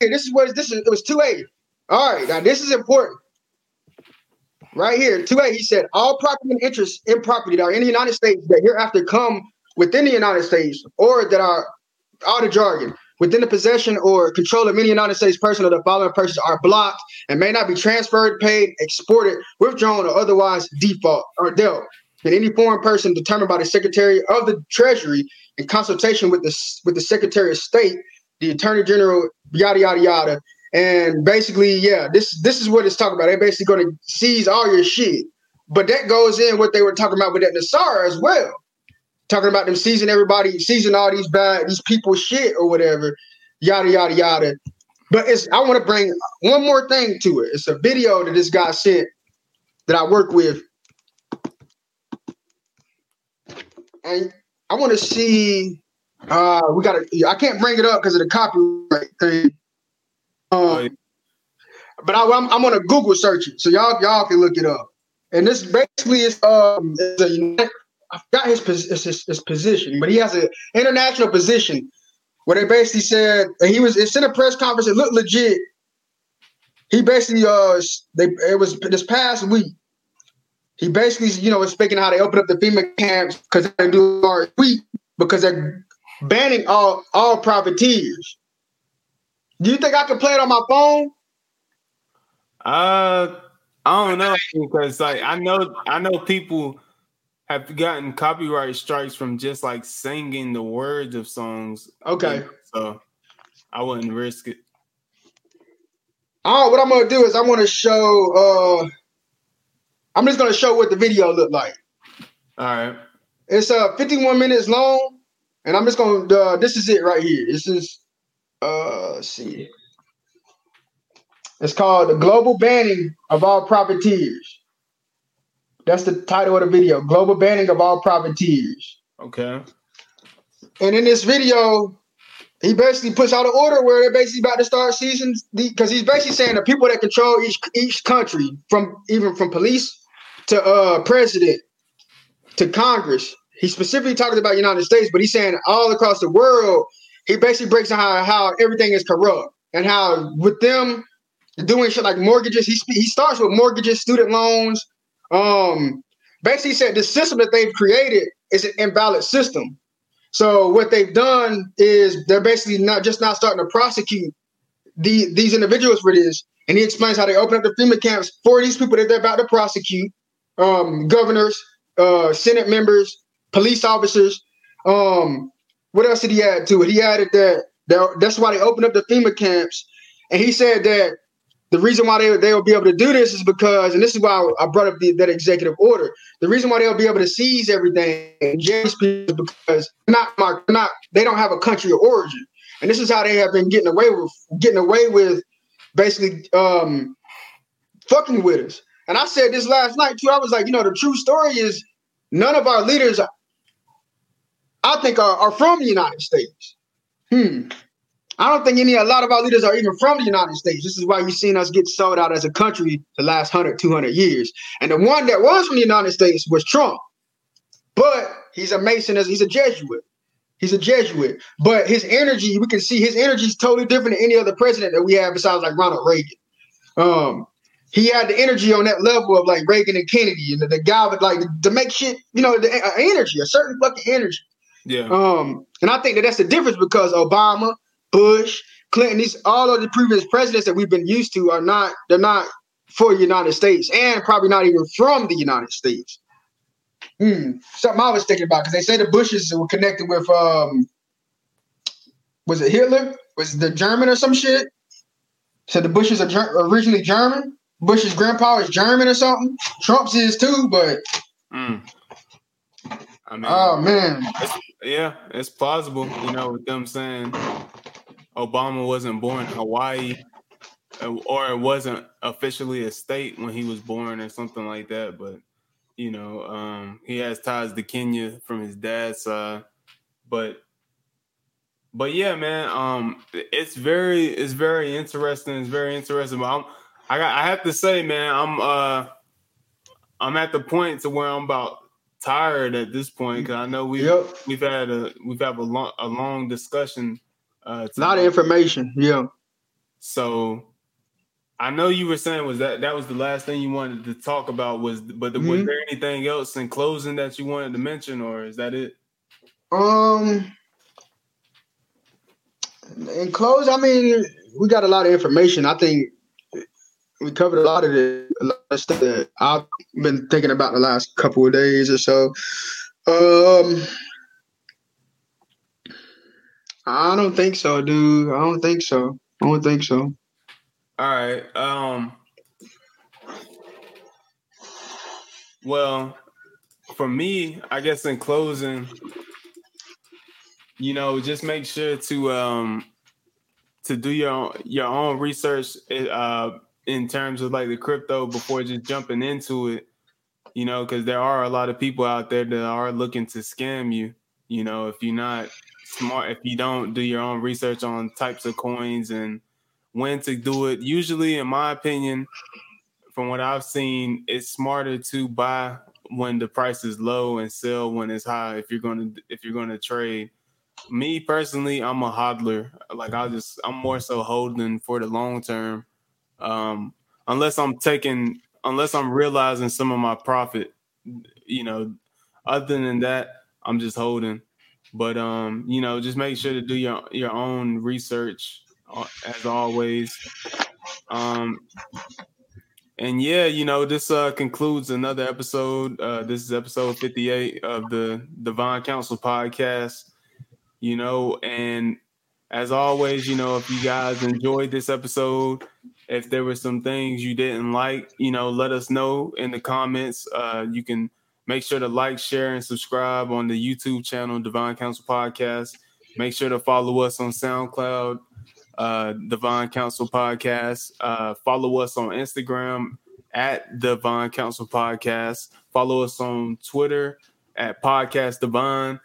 here. This is what this is. It was two A. All right, now this is important. Right here, two A. He said all property and interests in property that are in the United States that hereafter come within the United States or that are all the jargon within the possession or control of any United States person or the following persons are blocked and may not be transferred, paid, exported, withdrawn, or otherwise default or dealt. And any foreign person determined by the Secretary of the Treasury in consultation with the with the Secretary of State, the Attorney General, yada yada yada. And basically, yeah, this this is what it's talking about. They're basically going to seize all your shit. But that goes in what they were talking about with that NESARA as well talking about them seizing everybody, seizing all these bad these people shit or whatever, yada yada yada. But it's I want to bring one more thing to it. It's a video that this guy sent that I work with. And I want to see uh we gotta I can't bring it up because of the copyright thing. Um, but I, am I'm, I'm gonna Google search it so y'all y'all can look it up. And this basically is um is a I forgot his, his, his position, but he has an international position where they basically said he was it's in a press conference. It looked legit. He basically uh they it was this past week. He basically you know was speaking how they open up the FEMA camps because they do our week because they're banning all all privateers. Do you think I could play it on my phone? Uh, I don't know because like I know I know people have gotten copyright strikes from just like singing the words of songs. Okay. So I wouldn't risk it. Oh, what I'm gonna do is I want to show. uh I'm just gonna show what the video looked like. All right. It's uh 51 minutes long, and I'm just gonna. Uh, this is it right here. This is. Uh, let's see. It's called The Global Banning of All Profiteers. That's the title of the video Global Banning of All Profiteers. Okay. And in this video, he basically puts out an order where they're basically about to start seizing because he's basically saying the people that control each each country, from even from police to uh president to Congress. He specifically talking about United States, but he's saying all across the world. He basically breaks down how, how everything is corrupt and how with them doing shit like mortgages. He he starts with mortgages, student loans. Um, basically said the system that they've created is an invalid system. So what they've done is they're basically not just not starting to prosecute the these individuals for this. And he explains how they open up the FEMA camps for these people that they're about to prosecute, um, governors, uh, Senate members, police officers. Um, what else did he add to it? He added that, that that's why they opened up the FEMA camps. And he said that the reason why they, they will be able to do this is because, and this is why I brought up the, that executive order. The reason why they'll be able to seize everything is because not not they don't have a country of origin, and this is how they have been getting away with getting away with basically um, fucking with us. And I said this last night too. I was like, you know, the true story is none of our leaders, I think, are, are from the United States. Hmm. I don't think any a lot of our leaders are even from the United States. This is why you've seen us get sold out as a country the last 100, 200 years. And the one that was from the United States was Trump. But he's a Mason, he's a Jesuit. He's a Jesuit. But his energy, we can see his energy is totally different than any other president that we have besides like Ronald Reagan. Um, he had the energy on that level of like Reagan and Kennedy and the, the guy with like to make shit, you know, the uh, energy, a certain fucking energy. Yeah. Um, and I think that that's the difference because Obama, Bush, Clinton, these all of the previous presidents that we've been used to are not they're not for the United States and probably not even from the United States. Hmm. Something I was thinking about because they say the Bushes were connected with um was it Hitler? Was it the German or some shit? So the Bushes are ger- originally German. Bush's grandpa is German or something. Trump's is too, but mm. I mean, oh man, it's, yeah, it's plausible. You know, with them saying Obama wasn't born in Hawaii, uh, or it wasn't officially a state when he was born, or something like that. But you know, um, he has ties to Kenya from his dad's side. But but yeah, man, um, it's very it's very interesting. It's very interesting. But I'm, I got I have to say, man, I'm uh I'm at the point to where I'm about tired at this point because I know we yep. we've had a we've had a long a long discussion uh, a lot of information. Yeah. So I know you were saying was that that was the last thing you wanted to talk about was but mm-hmm. was there anything else in closing that you wanted to mention or is that it? Um in close, I mean, we got a lot of information. I think we covered a lot of the a lot of stuff that I've been thinking about the last couple of days or so. Um I don't think so, dude. I don't think so. I don't think so. All right. Um. Well, for me, I guess in closing, you know, just make sure to um to do your own, your own research uh in terms of like the crypto before just jumping into it. You know, because there are a lot of people out there that are looking to scam you. You know, if you're not smart if you don't do your own research on types of coins and when to do it. Usually, in my opinion, from what I've seen, it's smarter to buy when the price is low and sell when it's high. If you're gonna if you're gonna trade. Me personally, I'm a hodler. Like I just I'm more so holding for the long term. Um, unless I'm taking unless I'm realizing some of my profit, you know. Other than that, I'm just holding. But um, you know, just make sure to do your your own research uh, as always. Um, and yeah, you know, this uh, concludes another episode. Uh, this is episode 58 of the Divine Council podcast. You know, and as always, you know, if you guys enjoyed this episode, if there were some things you didn't like, you know, let us know in the comments. Uh, you can Make sure to like, share, and subscribe on the YouTube channel, Divine Council Podcast. Make sure to follow us on SoundCloud, uh, Divine Council Podcast. Uh, follow us on Instagram at Divine Council Podcast. Follow us on Twitter at Podcast Divine.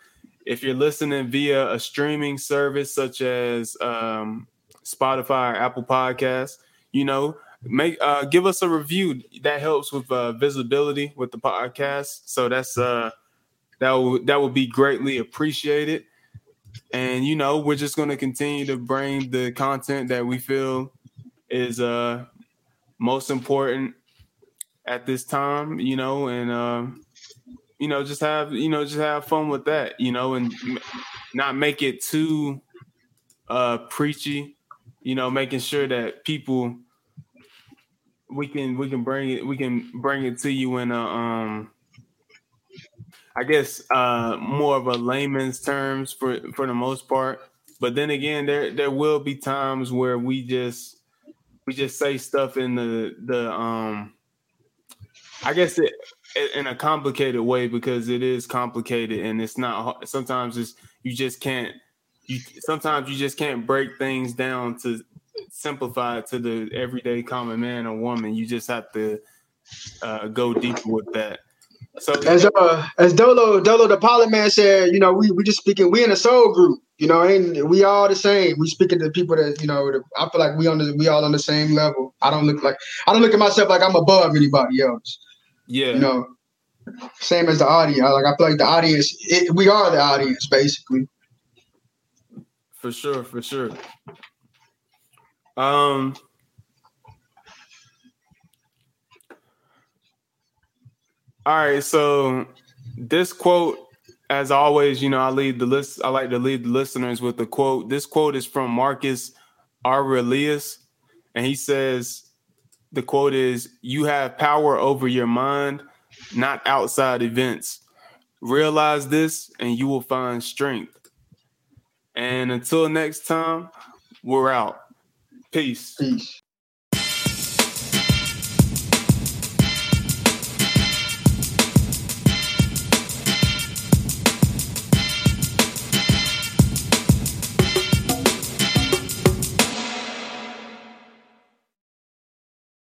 If you're listening via a streaming service such as um, Spotify or Apple Podcasts, you know, make uh, give us a review. That helps with uh, visibility with the podcast. So that's uh, that will that will be greatly appreciated. And you know, we're just going to continue to bring the content that we feel is uh most important at this time. You know, and um, you know, just have you know, just have fun with that. You know, and not make it too uh preachy. You know, making sure that people we can we can bring it we can bring it to you in a um I guess uh more of a layman's terms for for the most part. But then again, there there will be times where we just we just say stuff in the the um I guess it in a complicated way because it is complicated and it's not sometimes it's you just can't you sometimes you just can't break things down to simplify it to the everyday common man or woman. You just have to uh, go deeper with that. So as uh as Dolo Dolo the Pilot Man said, you know, we we just speaking. We in a soul group, you know, and we all the same. We speaking to people that you know. I feel like we on the we all on the same level. I don't look like I don't look at myself like I'm above anybody else. Yeah, you know, same as the audience. Like I feel like the audience, it, we are the audience basically. For sure, for sure. Um, all right, so this quote, as always, you know, I lead the list. I like to lead the listeners with the quote. This quote is from Marcus Aurelius, and he says, "The quote is: You have power over your mind, not outside events. Realize this, and you will find strength." And until next time, we're out. Peace. Peace.